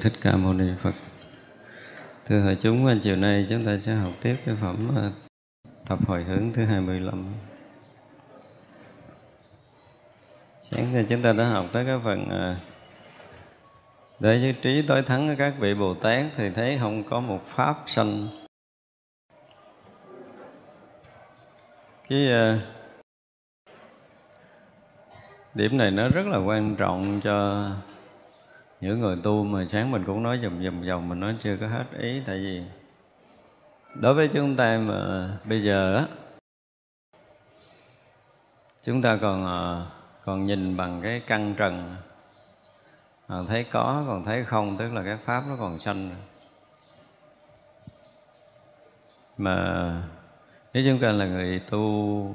thích ca mâu ni phật. Thưa hội chúng chiều nay chúng ta sẽ học tiếp cái phẩm ờ, tập hồi hướng thứ 25 sáng nay chúng ta đã học tới cái phần ờ, để với trí tối thắng của các vị bồ tát thì thấy không có một pháp sanh. Cái ờ, điểm này nó rất là quan trọng cho những người tu mà sáng mình cũng nói dùm dùm dòng mình nói chưa có hết ý, tại vì đối với chúng ta mà bây giờ á, chúng ta còn ờ, còn nhìn bằng cái căn trần còn thấy có còn thấy không, tức là cái pháp nó còn sanh mà nếu chúng ta là người tu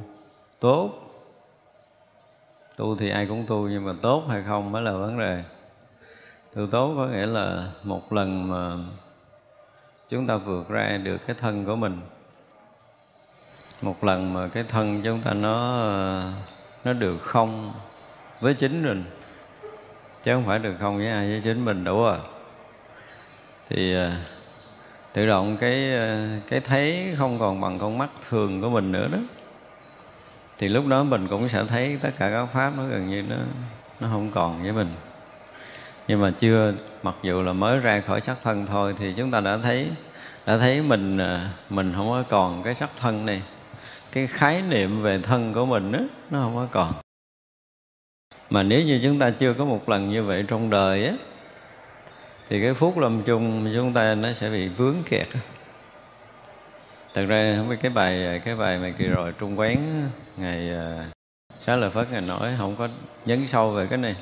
tốt, tu thì ai cũng tu nhưng mà tốt hay không mới là vấn đề tự tốt có nghĩa là một lần mà chúng ta vượt ra được cái thân của mình. Một lần mà cái thân chúng ta nó nó được không với chính mình. Chứ không phải được không với ai với chính mình đủ à. Thì à, tự động cái à, cái thấy không còn bằng con mắt thường của mình nữa đó. Thì lúc đó mình cũng sẽ thấy tất cả các pháp nó gần như nó nó không còn với mình nhưng mà chưa mặc dù là mới ra khỏi sắc thân thôi thì chúng ta đã thấy đã thấy mình à, mình không có còn cái sắc thân này. Cái khái niệm về thân của mình đó, nó không có còn. Mà nếu như chúng ta chưa có một lần như vậy trong đời á thì cái phút lâm chung chúng ta nó sẽ bị vướng kẹt thật ra không biết cái bài cái bài mà kỳ rồi trung quán ngày à, xá lợi phất ngày nói không có nhấn sâu về cái này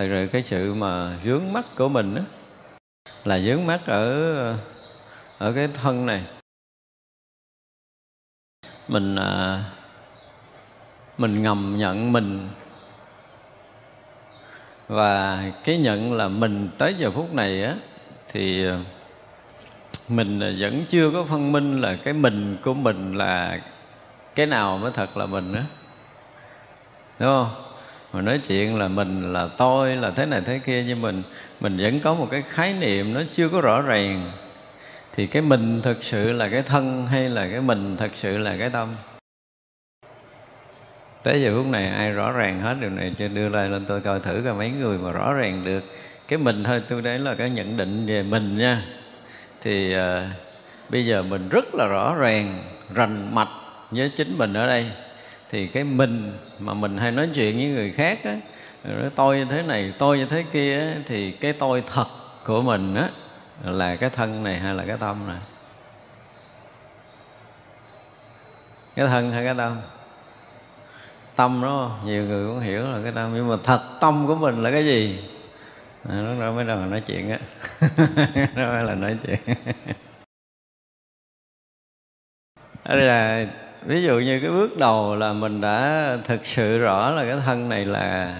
thật sự cái sự mà vướng mắt của mình đó, là vướng mắt ở ở cái thân này. Mình à, mình ngầm nhận mình. Và cái nhận là mình tới giờ phút này á thì à, mình vẫn chưa có phân minh là cái mình của mình là cái nào mới thật là mình á. Đúng không? Mà nói chuyện là mình là tôi là thế này thế kia nhưng mình mình vẫn có một cái khái niệm nó chưa có rõ ràng. Thì cái mình thực sự là cái thân hay là cái mình thực sự là cái tâm? Tới giờ phút này ai rõ ràng hết điều này cho đưa lại lên tôi coi thử coi mấy người mà rõ ràng được. Cái mình thôi tôi đấy là cái nhận định về mình nha. Thì uh, bây giờ mình rất là rõ ràng rành mạch với chính mình ở đây thì cái mình mà mình hay nói chuyện với người khác á nói tôi như thế này tôi như thế kia á, thì cái tôi thật của mình á là cái thân này hay là cái tâm này? Cái thân hay cái tâm? Tâm đó nhiều người cũng hiểu là cái tâm nhưng mà thật tâm của mình là cái gì? À, lúc đó mới đầu nói chuyện á. Đó mới là nói chuyện. Đó là ví dụ như cái bước đầu là mình đã thực sự rõ là cái thân này là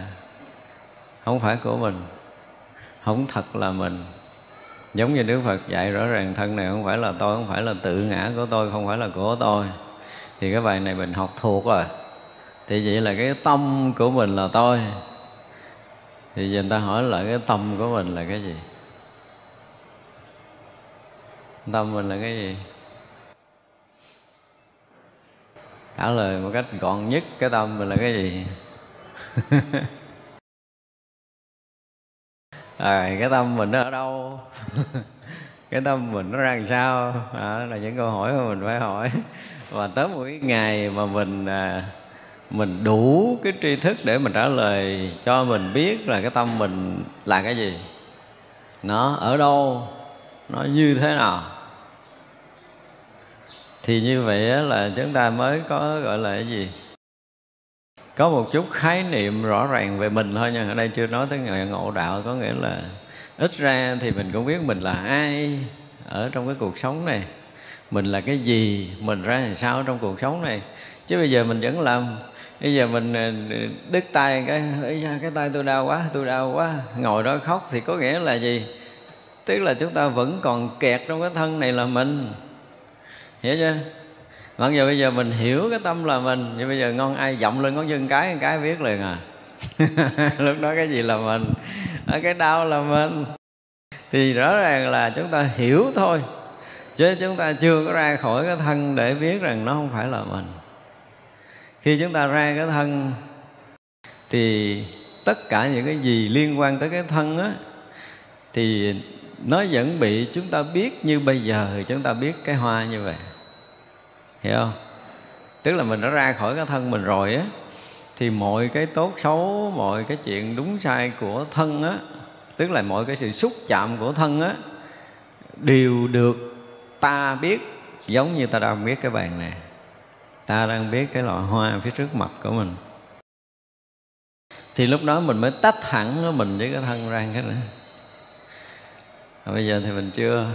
không phải của mình, không thật là mình. Giống như đức phật dạy rõ ràng thân này không phải là tôi, không phải là tự ngã của tôi, không phải là của tôi. Thì cái bài này mình học thuộc rồi. Thì vậy là cái tâm của mình là tôi. Thì giờ người ta hỏi lại cái tâm của mình là cái gì? Tâm mình là cái gì? Trả lời một cách gọn nhất cái tâm mình là cái gì? À, cái tâm mình nó ở đâu? Cái tâm mình nó ra làm sao? Đó là những câu hỏi mà mình phải hỏi. Và tới một cái ngày mà mình à, mình đủ cái tri thức để mình trả lời cho mình biết là cái tâm mình là cái gì. Nó ở đâu? Nó như thế nào? Thì như vậy là chúng ta mới có, gọi là cái gì? Có một chút khái niệm rõ ràng về mình thôi nhưng ở đây chưa nói tới người ngộ đạo, có nghĩa là ít ra thì mình cũng biết mình là ai ở trong cái cuộc sống này. Mình là cái gì, mình ra làm sao trong cuộc sống này. Chứ bây giờ mình vẫn làm. Bây giờ mình ờ, đứt tay cái cái tay tôi đau quá, tôi đau quá. Ngồi đó khóc thì có nghĩa là gì? Tức là chúng ta vẫn còn kẹt trong cái thân này là mình hiểu chưa? Vâng, Mặc dù bây giờ mình hiểu cái tâm là mình. Nhưng bây giờ ngon ai giọng lên ngón chân cái cái biết liền à. Lúc đó cái gì là mình? Ờ, cái đau là mình. Thì rõ ràng là chúng ta hiểu thôi. Chứ chúng ta chưa có ra khỏi cái thân để biết rằng nó không phải là mình. Khi chúng ta ra cái thân, thì tất cả những cái gì liên quan tới cái thân á, thì nó vẫn bị chúng ta biết như bây giờ. Thì chúng ta biết cái hoa như vậy hiểu không? Tức là mình đã ra khỏi cái thân mình rồi á, thì mọi cái tốt xấu, mọi cái chuyện đúng sai của thân á, tức là mọi cái sự xúc chạm của thân á, đều được ta biết, giống như ta đang biết cái bàn này ta đang biết cái loại hoa phía trước mặt của mình. Thì lúc đó mình mới tách hẳn mình với cái thân ra cái nữa bây giờ thì mình chưa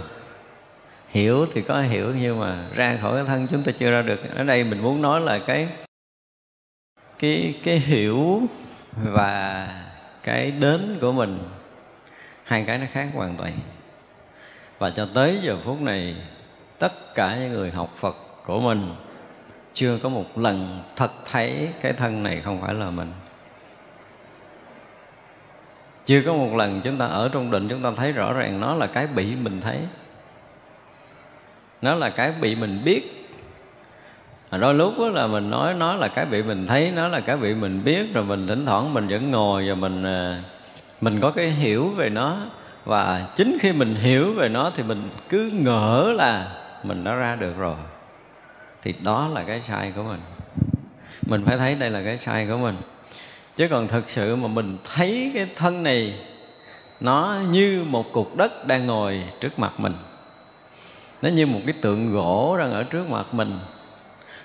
hiểu thì có hiểu, nhưng mà ra khỏi cái thân chúng ta chưa ra được. Ở đây mình muốn nói là cái cái cái hiểu và cái đến của mình, hai cái nó khác hoàn toàn. Và cho tới giờ phút này, tất cả những người học phật của mình chưa có một lần thật thấy cái thân này không phải là mình. Chưa có một lần chúng ta ở trong định, chúng ta thấy rõ ràng nó là cái bị mình thấy nó là cái bị mình biết. Đôi lúc đó là mình nói nó là cái bị mình thấy nó là cái bị mình biết, rồi mình thỉnh thoảng mình vẫn ngồi và mình à, mình có cái hiểu về nó. Và chính khi mình hiểu về nó thì mình cứ ngỡ là mình đã ra được rồi. Thì đó là cái sai của mình. Mình phải thấy đây là cái sai của mình. Chứ còn thực sự mà mình thấy cái thân này, nó như một cục đất đang ngồi trước mặt mình nó như một cái tượng gỗ đang ở trước mặt mình.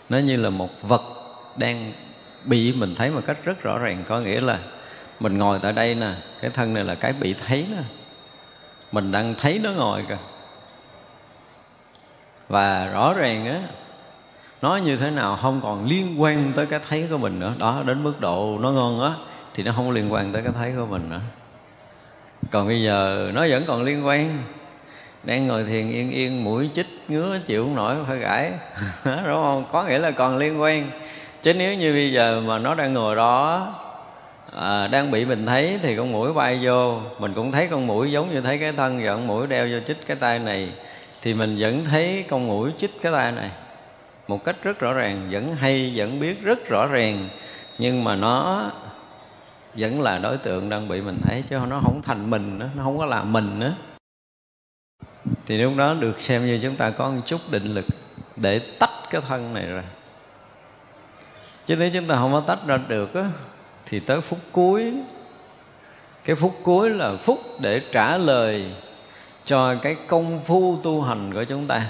Nó như là một vật đang bị mình thấy một cách rất rõ ràng, có nghĩa là mình ngồi tại đây nè, cái thân này là cái bị thấy nè. Mình đang thấy nó ngồi kìa. Và rõ ràng á, nó như thế nào không còn liên quan tới cái thấy của mình nữa. Đó, đến mức độ nó ngon á, thì nó không liên quan tới cái thấy của mình nữa. Còn bây giờ nó vẫn còn liên quan đang ngồi thiền yên yên mũi chích ngứa chịu không nổi phải gãi. Đúng không? Có nghĩa là còn liên quan. Chứ nếu như bây giờ mà nó đang ngồi đó à, đang bị mình thấy thì con mũi bay vô. Mình cũng thấy con mũi giống như thấy cái thân và con mũi đeo vô chích cái tay này. Thì mình vẫn thấy con mũi chích cái tay này một cách rất rõ ràng vẫn hay vẫn biết rất rõ ràng. Nhưng mà nó vẫn là đối tượng đang bị mình thấy chứ nó không thành mình nữa nó không có là mình nữa thì lúc đó được xem như chúng ta có một chút định lực để tách cái thân này ra. Chứ nếu chúng ta không có tách ra được á, thì tới phút cuối, cái phút cuối là phút để trả lời cho cái công phu tu hành của chúng ta,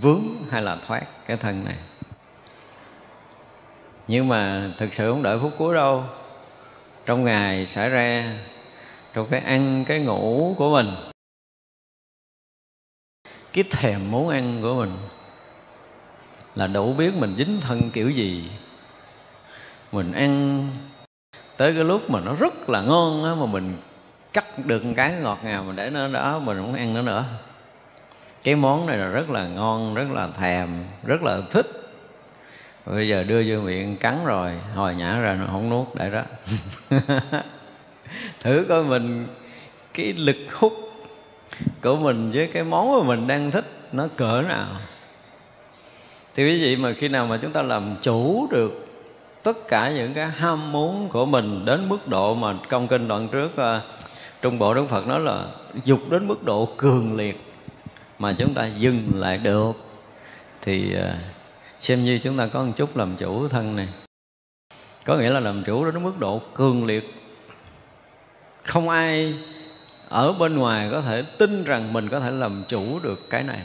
vướng hay là thoát cái thân này. Nhưng mà thực sự không đợi phút cuối đâu. Trong ngày xảy ra, trong cái ăn, cái ngủ của mình cái thèm muốn ăn của mình là đủ biết mình dính thân kiểu gì. Mình ăn tới cái lúc mà nó rất là ngon á, mà mình cắt được một cái ngọt ngào mình để nó đó, mình không ăn nó nữa. Cái món này là rất là ngon, rất là thèm, rất là thích. Bây giờ đưa vô miệng cắn rồi, hồi nhả ra nó không nuốt, để đó. Thử coi mình cái lực hút của mình với cái món mà mình đang thích, nó cỡ nào? Thì quý vị, mà khi nào mà chúng ta làm chủ được tất cả những cái ham muốn của mình đến mức độ mà công kinh đoạn trước à, trung bộ đức phật nói là dục đến mức độ cường liệt mà chúng ta dừng lại được, thì à, xem như chúng ta có một chút làm chủ thân này. Có nghĩa là làm chủ đến mức độ cường liệt. Không ai ở bên ngoài có thể tin rằng mình có thể làm chủ được cái này.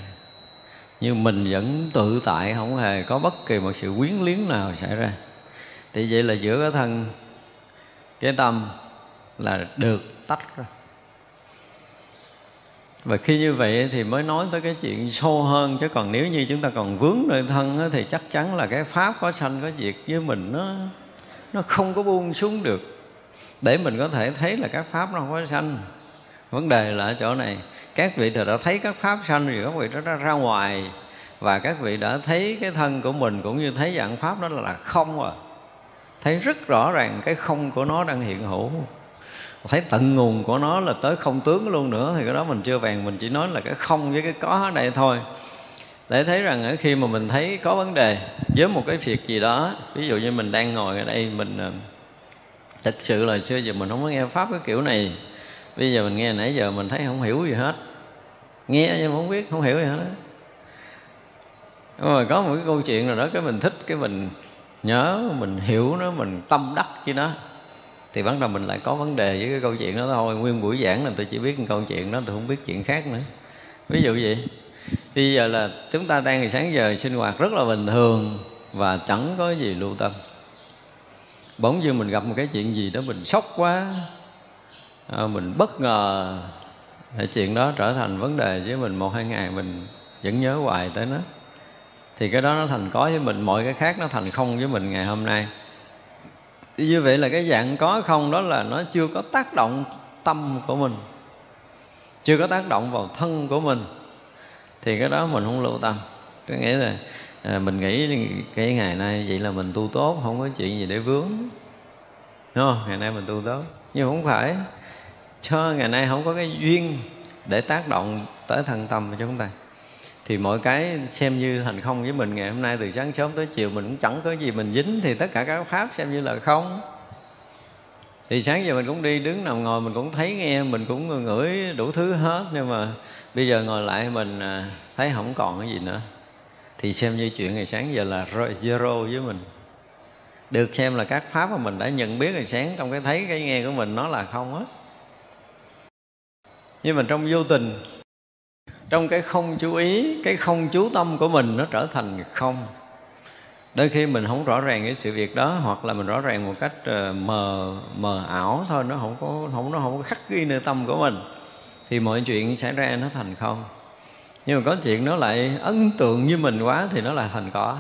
Nhưng mình vẫn tự tại, không hề có bất kỳ một sự quyến liếng nào xảy ra. Thì vậy là giữa cái thân, cái tâm là được tách ra. Và khi như vậy thì mới nói tới cái chuyện sâu hơn, chứ còn nếu như chúng ta còn vướng nơi thân thì chắc chắn là cái pháp có sanh có diệt với mình nó nó không có buông xuống được. Để mình có thể thấy là các pháp nó không có sanh vấn đề là ở chỗ này, các vị thì đã thấy các pháp sanh thì các vị đó đã ra ngoài. Và các vị đã thấy cái thân của mình cũng như thấy dạng pháp đó là không à. Thấy rất rõ ràng cái không của nó đang hiện hữu. Thấy tận nguồn của nó là tới không tướng luôn nữa, thì cái đó mình chưa vàng mình chỉ nói là cái không với cái có ở đây thôi. Để thấy rằng ở khi mà mình thấy có vấn đề với một cái việc gì đó, ví dụ như mình đang ngồi ở đây, mình ờ, thực sự là xưa giờ mình không có nghe pháp cái kiểu này bây giờ mình nghe nãy giờ mình thấy không hiểu gì hết. Nghe nhưng mà không biết, không hiểu gì hết đó. rồi, có một cái câu chuyện nào đó cái mình thích, cái mình nhớ, mình hiểu nó, mình tâm đắc với nó. Thì bắt đầu mình lại có vấn đề với cái câu chuyện đó thôi. Nguyên buổi giảng là tôi chỉ biết câu chuyện đó, tôi không biết chuyện khác nữa. Ví dụ vậy. Bây giờ là chúng ta đang sáng giờ sinh hoạt rất là bình thường và chẳng có gì lưu tâm. Bỗng dưng mình gặp một cái chuyện gì đó mình sốc quá à, mình bất ngờ thì chuyện đó trở thành vấn đề với mình một hai ngày mình vẫn nhớ hoài tới nó. Thì cái đó nó thành có với mình mọi cái khác nó thành không với mình ngày hôm nay. Như vậy là cái dạng có không đó là nó chưa có tác động tâm của mình chưa có tác động vào thân của mình. Thì cái đó mình không lưu tâm. Có nghĩa là à, mình nghĩ cái ngày nay vậy là mình tu tốt không có chuyện gì để vướng. Đúng không? Ngày nay mình tu tốt. Nhưng không phải cho ngày nay không có cái duyên để tác động tới thân tâm của chúng ta. Thì mọi cái xem như thành không với mình, ngày hôm nay từ sáng sớm tới chiều mình cũng chẳng có gì mình dính thì tất cả các pháp xem như là không. Thì sáng giờ mình cũng đi, đứng nằm ngồi mình cũng thấy nghe, mình cũng ngửi đủ thứ hết, nhưng mà bây giờ ngồi lại mình à, thấy không còn cái gì nữa. Thì xem như chuyện ngày sáng giờ là zero với mình. Được xem là các pháp mà mình đã nhận biết ngày sáng trong cái thấy, cái nghe của mình nó là không á nhưng mà trong vô tình, trong cái không chú ý, cái không chú tâm của mình nó trở thành không. Đôi khi mình không rõ ràng cái sự việc đó, hoặc là mình rõ ràng một cách ờ, mờ mờ ảo thôi, nó không có, không, nó không có khắc ghi nơi tâm của mình, thì mọi chuyện xảy ra nó thành không. Nhưng mà có chuyện nó lại ấn tượng như mình quá thì nó là thành có.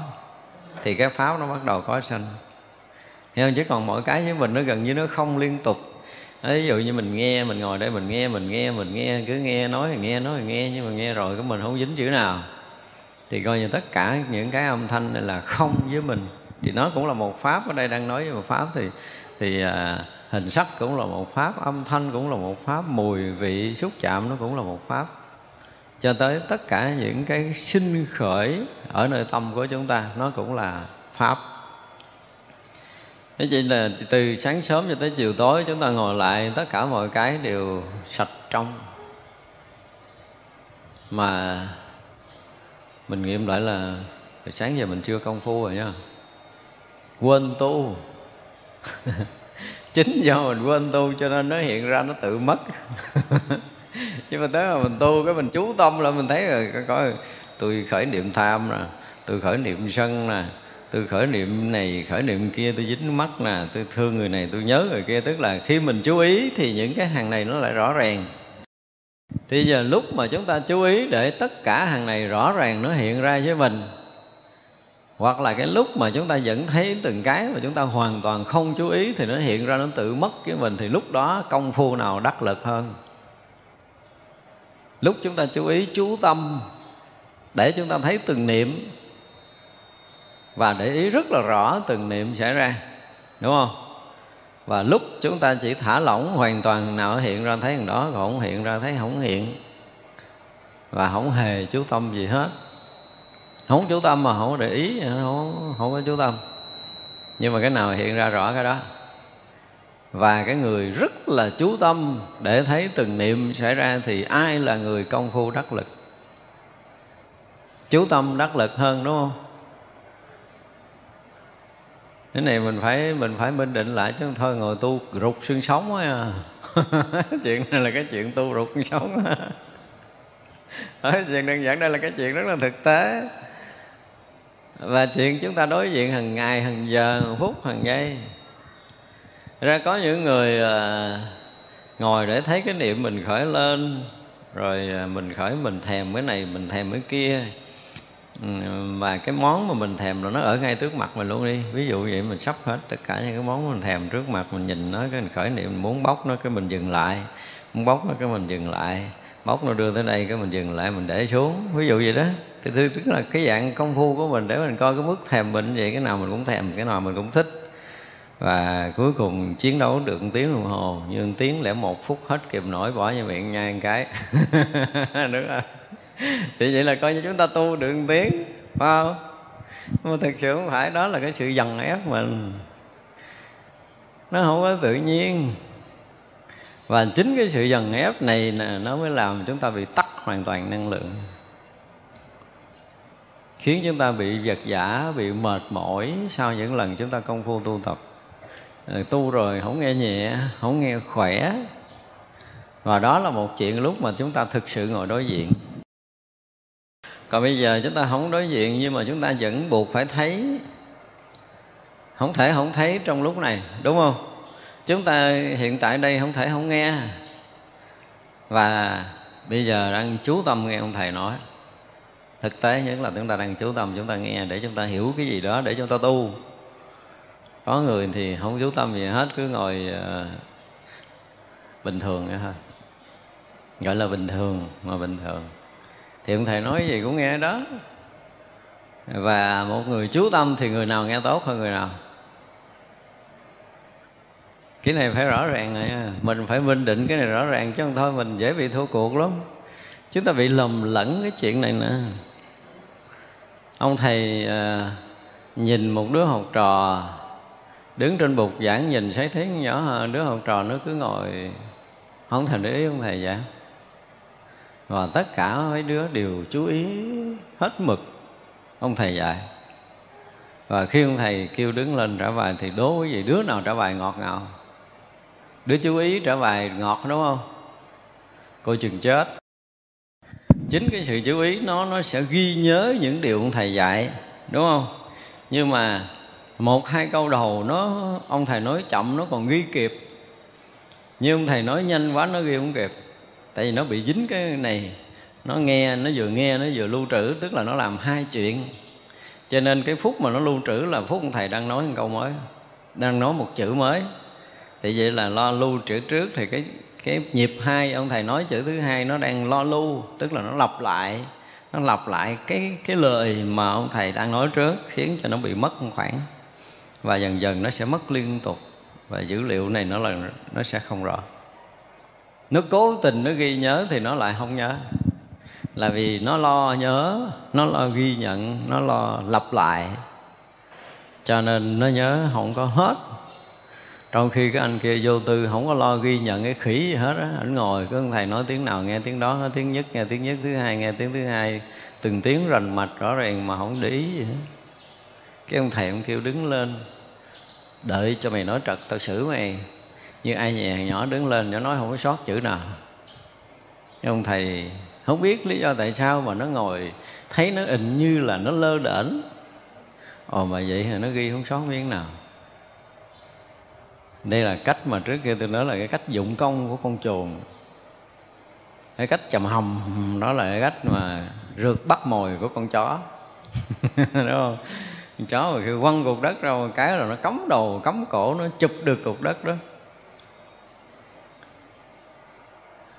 Thì cái pháo nó bắt đầu có sanh. Hiểu không? chứ còn mỗi cái với mình nó gần như nó không liên tục ví dụ như mình nghe mình ngồi đây mình nghe mình nghe mình nghe cứ nghe nói thì nghe nói thì nghe nhưng mà nghe rồi cái mình không dính chữ nào. Thì coi như tất cả những cái âm thanh này là không với mình. Thì nó cũng là một pháp ở đây đang nói với một pháp thì thì à, hình sắc cũng là một pháp âm thanh cũng là một pháp mùi vị xúc chạm nó cũng là một pháp. Cho tới tất cả những cái sinh khởi ở nơi tâm của chúng ta nó cũng là pháp. Thế chỉ là từ sáng sớm cho tới chiều tối chúng ta ngồi lại, tất cả mọi cái đều sạch trong. Mà mình nghiệm lại là sáng giờ mình chưa công phu rồi nha. Quên tu. Chính do mình quên tu cho nên nó hiện ra nó tự mất. Nhưng mà tới mà mình tu cái mình chú tâm là mình thấy rồi coi, tôi khởi niệm tham nè, tôi khởi niệm sân nè tôi khởi niệm này, khởi niệm kia, tôi dính mắt nè, tôi thương người này, tôi nhớ người kia. Tức là khi mình chú ý thì những cái hàng này nó lại rõ ràng. Thì giờ lúc mà chúng ta chú ý để tất cả hàng này rõ ràng nó hiện ra với mình, hoặc là cái lúc mà chúng ta vẫn thấy từng cái mà chúng ta hoàn toàn không chú ý thì nó hiện ra, nó tự mất cái mình, thì lúc đó công phu nào đắc lực hơn? Lúc chúng ta chú ý chú tâm, để chúng ta thấy từng niệm và để ý rất là rõ từng niệm xảy ra đúng không? Và lúc chúng ta chỉ thả lỏng hoàn toàn nào hiện ra thấy thằng đó còn không hiện ra thấy không hiện. Và không hề chú tâm gì hết. Không chú tâm mà không để ý không, không có chú tâm. Nhưng mà cái nào hiện ra rõ cái đó. Và cái người rất là chú tâm để thấy từng niệm xảy ra thì ai là người công phu đắc lực? Chú tâm đắc lực hơn đúng không? Cái này mình phải mình phải minh định lại chứ thôi ngồi tu rụt xương sống á. Chuyện này là cái chuyện tu rụt xương sống chuyện đơn giản đây là cái chuyện rất là thực tế. Và chuyện chúng ta đối diện hàng ngày hàng giờ hàng phút hàng giây. Ra có những người à, ngồi để thấy cái niệm mình khởi lên rồi à, mình khởi mình thèm cái này mình thèm cái kia. Ừ, và cái món mà mình thèm là nó ở ngay trước mặt mình luôn đi. Ví dụ vậy mình sắp hết tất cả những cái món mình thèm trước mặt, mình nhìn nó, cái mình khởi niệm, mình muốn bóc nó, cái mình dừng lại. Muốn bóc nó, cái mình dừng lại. Bóc nó đưa tới đây, cái mình dừng lại, mình để xuống. Ví dụ vậy đó. Thì tức là cái dạng công phu của mình để mình coi cái mức thèm bệnh vậy, cái nào mình cũng thèm, cái nào mình cũng thích. Và cuối cùng chiến đấu được một tiếng đồng hồ, nhưng tiếng lẽ một phút hết kịp nổi, bỏ như miệng nhai một cái. Đúng không? Thì vậy là coi như chúng ta tu được một tiếng phải không? Nhưng mà thực sự không phải, đó là cái sự dằn ép mình. Nó không có tự nhiên. Và chính cái sự dần ép này nè, nó mới làm chúng ta bị tắt hoàn toàn năng lượng. Khiến chúng ta bị vật giả bị mệt mỏi sau những lần chúng ta công phu tu tập. Ờ, tu rồi không nghe nhẹ, không nghe khỏe. Và đó là một chuyện lúc mà chúng ta thực sự ngồi đối diện còn bây giờ chúng ta không đối diện nhưng mà chúng ta vẫn buộc phải thấy. Không thể không thấy trong lúc này đúng không? Chúng ta hiện tại đây không thể không nghe. Và bây giờ đang chú tâm nghe ông thầy nói. Thực tế nhất là chúng ta đang chú tâm chúng ta nghe để chúng ta hiểu cái gì đó để chúng ta tu. Có người thì không chú tâm gì hết cứ ngồi uh, bình thường vậy thôi. Gọi là bình thường mà bình thường thì ông thầy nói gì cũng nghe đó. Và một người chú tâm thì người nào nghe tốt hơn người nào. Cái này phải rõ ràng này mình phải minh định cái này rõ ràng chứ không thôi mình dễ bị thua cuộc lắm. Chúng ta bị lầm lẫn cái chuyện này nè. Ông thầy à, nhìn một đứa học trò đứng trên bục giảng nhìn thấy thấy nhỏ hơn đứa học trò nó cứ ngồi. Không thèm để ý ông thầy giảng và tất cả mấy đứa đều chú ý hết mực. Ông thầy dạy. Và khi ông thầy kêu đứng lên trả bài thì đố quý gì đứa nào trả bài ngọt ngào? Đứa chú ý trả bài ngọt, đúng không? Cô chừng chết. Chính cái sự chú ý nó nó sẽ ghi nhớ những điều ông thầy dạy, đúng không? Nhưng mà một, hai câu đầu nó, ông thầy nói chậm, nó còn ghi kịp. Nhưng ông thầy nói nhanh quá, nó ghi không kịp tại vì nó bị dính cái này, nó nghe, nó vừa nghe, nó vừa lưu trữ, tức là nó làm hai chuyện. Cho nên cái phút mà nó lưu trữ là phút ông thầy đang nói một câu mới, đang nói một chữ mới. Thì vậy là lo lưu chữ trước, thì cái cái nhịp hai, ông thầy nói chữ thứ hai nó đang lo lưu, tức là nó lặp lại, nó lặp lại cái cái lời mà ông thầy đang nói trước, khiến cho nó bị mất khoảng. Và dần dần nó sẽ mất liên tục, và dữ liệu này nó là, nó sẽ không rõ nó cố tình nó ghi nhớ thì nó lại không nhớ. Là vì nó lo nhớ, nó lo ghi nhận, nó lo lặp lại. Cho nên nó nhớ không có hết. Trong khi cái anh kia vô tư không có lo ghi nhận cái khỉ gì hết á, ảnh ngồi cứ thầy nói tiếng nào nghe tiếng đó, nói tiếng nhất, nghe tiếng nhất, thứ hai nghe tiếng thứ hai, từng tiếng rành mạch rõ ràng mà không để ý gì hết. Cái ông thầy ông kêu đứng lên, đợi cho mày nói trật tao xử mày như ai nhẹ nhỏ đứng lên nó nói không có sót chữ nào. Ông thầy không biết lý do tại sao mà nó ngồi thấy nó hình như là nó lơ đễnh. Ồ, mà vậy thì nó ghi không sót miếng nào. Đây là cách mà trước kia tôi nói là cái cách dụng công của con chuồn cái cách chầm hầm, đó là cái cách mà rượt bắt mồi của con chó. Đúng không? Con chó mà khi quăng cục đất ra một cái rồi nó cắm đầu, cắm cổ, nó chụp được cục đất đó.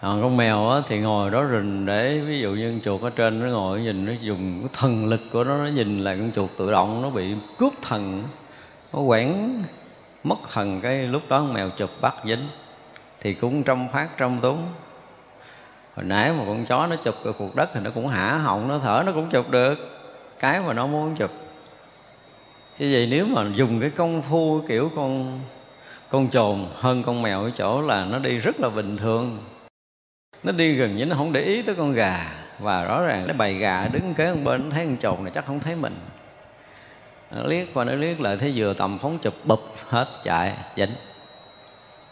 Còn con mèo á, thì ngồi đó rình để ví dụ như con chuột ở trên nó ngồi nhìn nó dùng cái thần lực của nó nó nhìn là con chuột tự động nó bị cướp thần nó quảng mất thần. Cái lúc đó con mèo chụp bắt dính thì cũng trong phát trong túng. Hồi nãy mà con chó nó chụp cái cuộc đất thì nó cũng hả họng nó thở nó cũng chụp được. Cái mà nó muốn chụp. Chứ vậy nếu mà dùng cái công phu kiểu con con trồn hơn con mèo ở chỗ là nó đi rất là bình thường nó đi gần như nó không để ý tới con gà. Và rõ ràng cái bầy gà đứng kế bên bên thấy con trồn này chắc không thấy mình. Nó liếc qua, nó liếc lại, thấy vừa tầm phóng chụp, bụp, hết, chạy dính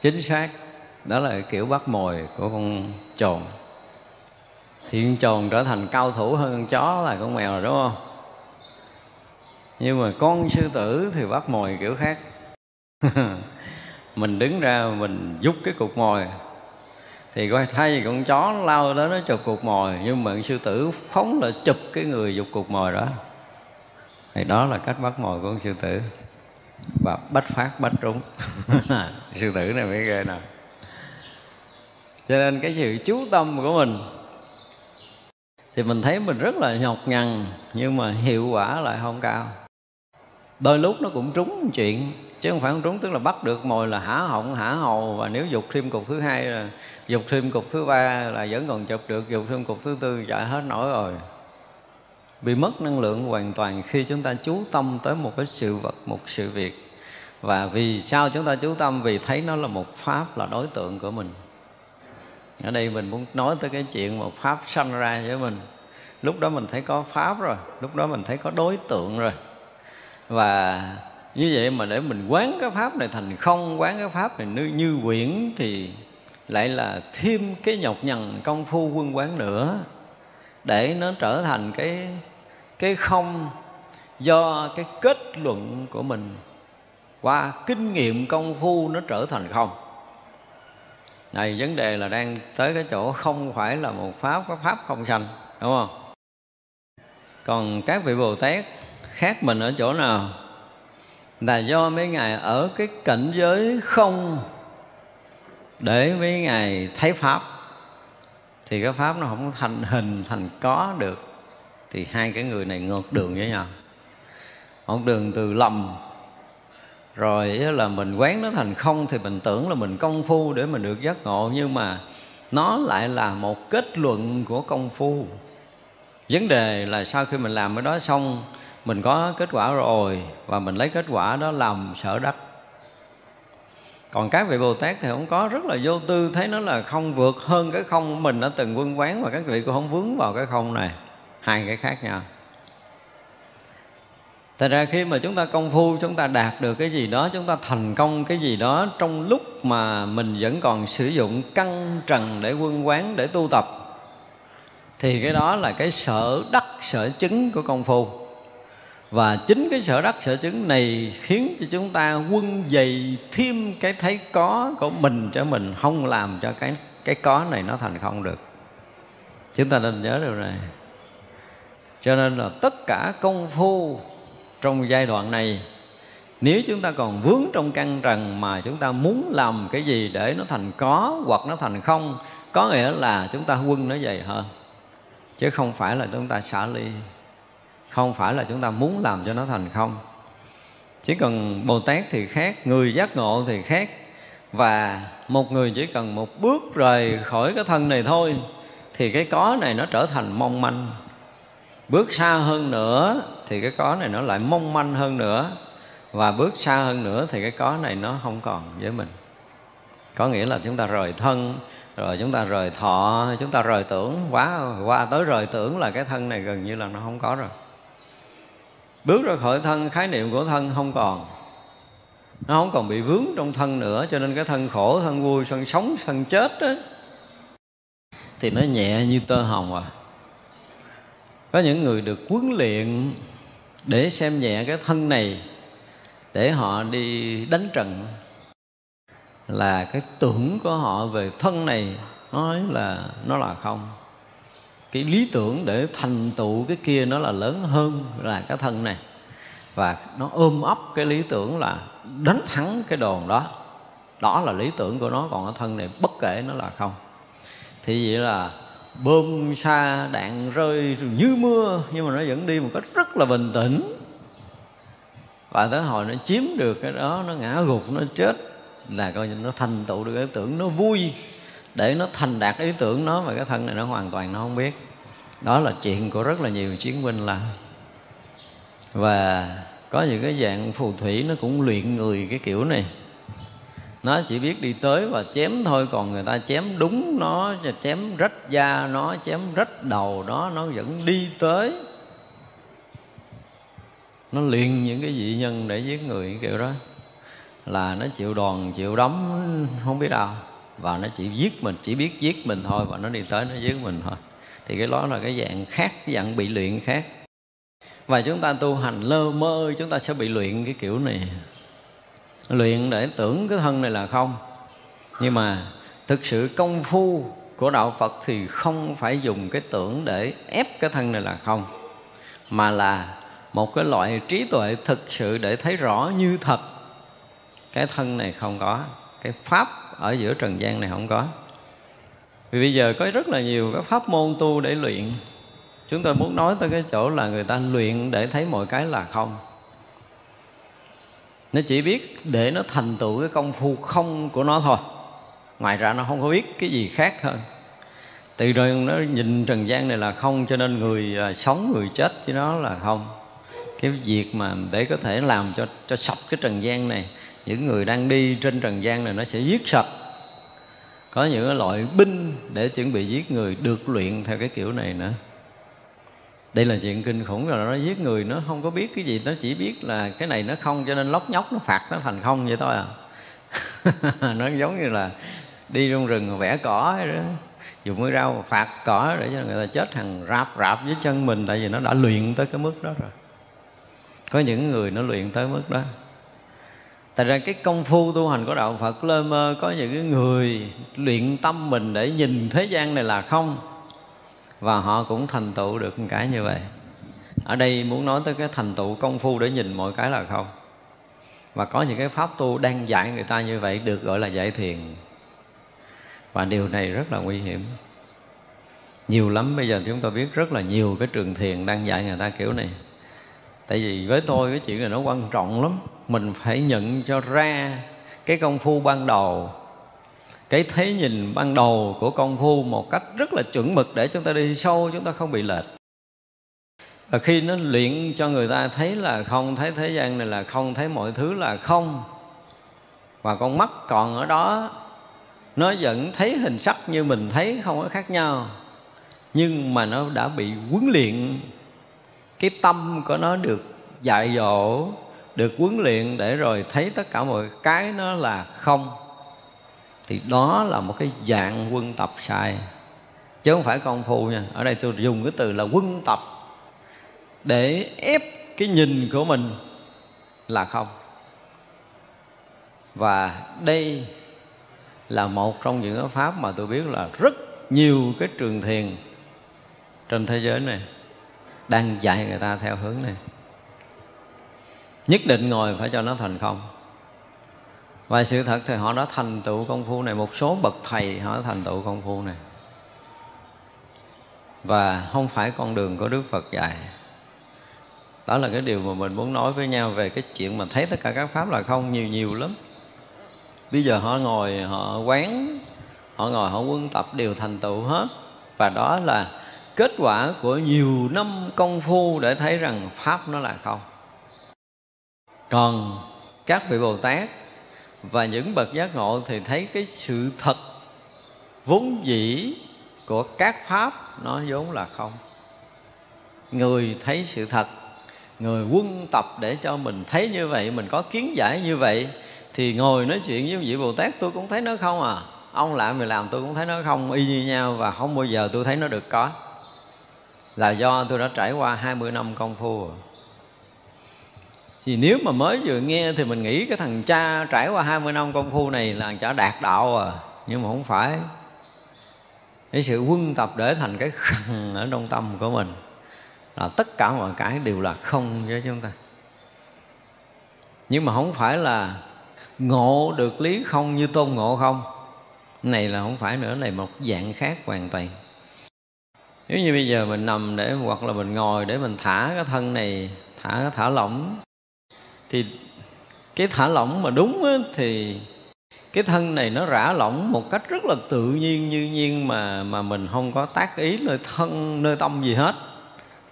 chính xác, đó là kiểu bắt mồi của con trồn. Thiên con trồn trở thành cao thủ hơn con chó là con mèo rồi, đúng không? Nhưng mà con sư tử thì bắt mồi kiểu khác. Mình đứng ra, mình giúp cái cục mồi thì coi thay vì con chó nó lao tới nó chụp cục mồi, nhưng mà con sư tử phóng là chụp cái người dục cục mồi đó. Thì đó là cách bắt mồi của con sư tử. Và bắt phát bắt trúng. Sư tử này mới ghê nè cho nên cái sự chú tâm của mình, thì mình thấy mình rất là nhọc nhằn, nhưng mà hiệu quả lại không cao. Đôi lúc nó cũng trúng chuyện chứ không phải không trúng tức là bắt được mồi là hả họng, hả hầu, và nếu dục thêm cục thứ hai là dục thêm cục thứ ba là vẫn còn chụp được, dục thêm cục thứ tư chạy hết nổi rồi. Bị mất năng lượng hoàn toàn khi chúng ta chú tâm tới một cái sự vật, một sự việc. Và vì sao chúng ta chú tâm? Vì thấy nó là một pháp là đối tượng của mình. Ở đây mình muốn nói tới cái chuyện một pháp sanh ra với mình. Lúc đó mình thấy có pháp rồi, lúc đó mình thấy có đối tượng rồi. Và như vậy mà để mình quán cái pháp này thành không quán cái pháp này như, như quyển thì lại là thêm cái nhọc nhằn công phu quân quán nữa. Để nó trở thành cái cái không do cái kết luận của mình. Qua kinh nghiệm công phu nó trở thành không. Này vấn đề là đang tới cái chỗ không phải là một pháp có pháp không sanh đúng không? Còn các vị bồ tát khác mình ở chỗ nào? Là do mấy ngài ở cái cảnh giới không để mấy ngài thấy pháp. Thì cái pháp nó không thành hình, thành có được. Thì hai cái người này ngược đường với nhau. Ngược đường từ lầm. Rồi là mình quán nó thành không thì mình tưởng là mình công phu để mình được giác ngộ. Nhưng mà nó lại là một kết luận của công phu. Vấn đề là sau khi mình làm cái đó xong mình có kết quả rồi và mình lấy kết quả đó làm sở đắc. Còn các vị bồ tát thì không có, rất là vô tư, thấy nó là không vượt hơn cái không mình đã từng quân quán và các vị cũng không vướng vào cái không này. Hai cái khác nhau. Thật ra khi mà chúng ta công phu, chúng ta đạt được cái gì đó, Chúng ta thành công cái gì đó, Trong lúc mà mình vẫn còn sử dụng căn trần để quân quán, Để tu tập, Thì cái đó là cái sở đắc, sở chứng của công phu và chính cái sở đắc sở chứng này khiến cho chúng ta quân dày thêm cái thấy có của mình cho mình, không làm cho cái cái có này nó thành không được. Chúng ta nên nhớ điều này. Cho nên là tất cả công phu trong giai đoạn này, nếu chúng ta còn vướng trong căn trần mà chúng ta muốn làm cái gì để nó thành có hoặc nó thành không, có nghĩa là chúng ta quân nó dày hơn. Chứ không phải là chúng ta xả ly không phải là chúng ta muốn làm cho nó thành không. Chỉ cần bồ tát thì khác, người giác ngộ thì khác. Và một người chỉ cần một bước rời khỏi cái thân này thôi, thì cái có này nó trở thành mong manh. Bước xa hơn nữa thì cái có này nó lại mong manh hơn nữa. Và bước xa hơn nữa thì cái có này nó không còn với mình. Có nghĩa là chúng ta rời thân, rồi chúng ta rời thọ, chúng ta rời tưởng. Quá, qua tới rời tưởng là cái thân này gần như là nó không có rồi bước ra khỏi thân, khái niệm của thân không còn. Nó không còn bị vướng trong thân nữa, cho nên cái thân khổ, thân vui, thân sống, thân chết đó thì nó nhẹ như tơ hồng à. Có những người được huấn luyện để xem nhẹ cái thân này, để họ đi đánh trận, là cái tưởng của họ về thân này, nói là, nó là không cái lý tưởng để thành tựu cái kia nó là lớn hơn là cái thân này. Và nó ôm ấp cái lý tưởng là đánh thắng cái đồn đó. Đó là lý tưởng của nó, còn cái thân này bất kể nó là không. Thì vậy là bơm xa đạn rơi như mưa, nhưng mà nó vẫn đi một cách rất là bình tĩnh. Và tới hồi nó chiếm được cái đó, nó ngã gục, nó chết, là coi như nó thành tựu được cái tưởng nó vui để nó thành đạt ý tưởng nó mà cái thân này nó hoàn toàn nó không biết. Đó là chuyện của rất là nhiều chiến binh làm và có những cái dạng phù thủy nó cũng luyện người cái kiểu này. Nó chỉ biết đi tới và chém thôi, còn người ta chém đúng nó, chém rách da nó, chém rách đầu nó nó vẫn đi tới. Nó luyện những cái dị nhân để giết người kiểu đó. Là nó chịu đòn, chịu đấm, không biết đâu và nó chỉ giết mình, chỉ biết giết mình thôi và nó đi tới nó giết mình thôi. Thì cái đó là cái dạng khác, cái dạng bị luyện khác. Và chúng ta tu hành lơ mơ, chúng ta sẽ bị luyện cái kiểu này. Luyện để tưởng cái thân này là không. Nhưng mà thực sự công phu của đạo phật thì không phải dùng cái tưởng để ép cái thân này là không, mà là một cái loại trí tuệ thực sự để thấy rõ như thật. Cái thân này không có. Cái pháp ở giữa trần gian này không có. Vì bây giờ có rất là nhiều các pháp môn tu để luyện. Chúng tôi muốn nói tới cái chỗ là người ta luyện để thấy mọi cái là không. Nó chỉ biết để nó thành tựu cái công phu không của nó thôi. Ngoài ra nó không có biết cái gì khác hơn. Từ rồi nó nhìn trần gian này là không, cho nên người à, sống, người chết chứ nó là không. Cái việc mà để có thể làm cho cho sập cái trần gian này những người đang đi trên trần gian này nó sẽ giết sạch. Có những loại binh để chuẩn bị giết người, được luyện theo cái kiểu này nữa. Đây là chuyện kinh khủng rồi, nó giết người, nó không có biết cái gì, nó chỉ biết là cái này nó không, cho nên lóc nhóc, nó phạt, nó thành không vậy thôi à. Nó giống như là đi trong rừng vẽ cỏ đó. Dùng cái rau phạt cỏ để cho người ta chết hàng rạp rạp với chân mình, tại vì nó đã luyện tới cái mức đó rồi. Có những người nó luyện tới mức đó. Tại ra cái công phu tu hành của Đạo Phật lơ mơ Có những cái người luyện tâm mình để nhìn thế gian này là không. Và họ cũng thành tựu được một cái như vậy. Ở đây muốn nói tới cái thành tựu công phu để nhìn mọi cái là không. Và có những cái pháp tu đang dạy người ta như vậy Được gọi là dạy thiền. Và điều này rất là nguy hiểm. Nhiều lắm, bây giờ chúng ta biết rất là nhiều cái trường thiền đang dạy người ta kiểu này. Tại vì với tôi cái chuyện này nó quan trọng lắm mình phải nhận cho ra cái công phu ban đầu. Cái thấy nhìn ban đầu của công phu một cách rất là chuẩn mực để chúng ta đi sâu, chúng ta không bị lệch. Và khi nó luyện cho người ta thấy là không thấy thế gian này là không thấy mọi thứ là không, và con mắt còn ở đó, nó vẫn thấy hình sắc như mình thấy, không có khác nhau. Nhưng mà nó đã bị huấn luyện, cái tâm của nó được dạy dỗ được huấn luyện để rồi thấy tất cả mọi cái nó là không, thì đó là một cái dạng quân tập sai. Chứ không phải công phu nha. Ở đây tôi dùng cái từ là quân tập để ép cái nhìn của mình là không. Và đây là một trong những cái pháp mà tôi biết là rất nhiều cái trường thiền trên thế giới này đang dạy người ta theo hướng này nhất định ngồi phải cho nó thành không. Và sự thật thì họ đã thành tựu công phu này. Một số bậc thầy họ đã thành tựu công phu này. Và không phải con đường của đức phật dạy. Đó là cái điều mà mình muốn nói với nhau về cái chuyện mà thấy tất cả các pháp là không nhiều nhiều lắm. Bây giờ họ ngồi, họ quán, họ ngồi, họ quân tập đều thành tựu hết. Và đó là kết quả của nhiều năm công phu để thấy rằng pháp nó là không còn các vị bồ tát và những bậc giác ngộ thì thấy cái sự thật vốn dĩ của các pháp nó vốn là không. Người thấy sự thật, người quân tập để cho mình thấy như vậy, mình có kiến giải như vậy, thì ngồi nói chuyện với vị bồ tát tôi cũng thấy nó không à. Ông làm người làm, tôi cũng thấy nó không y như nhau và không bao giờ tôi thấy nó được có. Là do tôi đã trải qua 20 năm công phu rồi thì nếu mà mới vừa nghe thì mình nghĩ cái thằng cha trải qua 20 năm công phu này là thằng cha đạt đạo à. Nhưng mà không phải. Cái sự quân tập để thành cái khăn ở trong tâm của mình là tất cả mọi cái đều là không với chúng ta. Nhưng mà không phải là ngộ được lý không như tôn ngộ không. Này là không phải nữa này một dạng khác hoàn toàn. Nếu như bây giờ mình nằm để hoặc là mình ngồi để mình thả cái thân này, thả thả lỏng thì cái thả lỏng mà đúng á, thì cái thân này nó rã lỏng một cách rất là tự nhiên như nhiên mà mà mình không có tác ý nơi thân nơi tâm gì hết.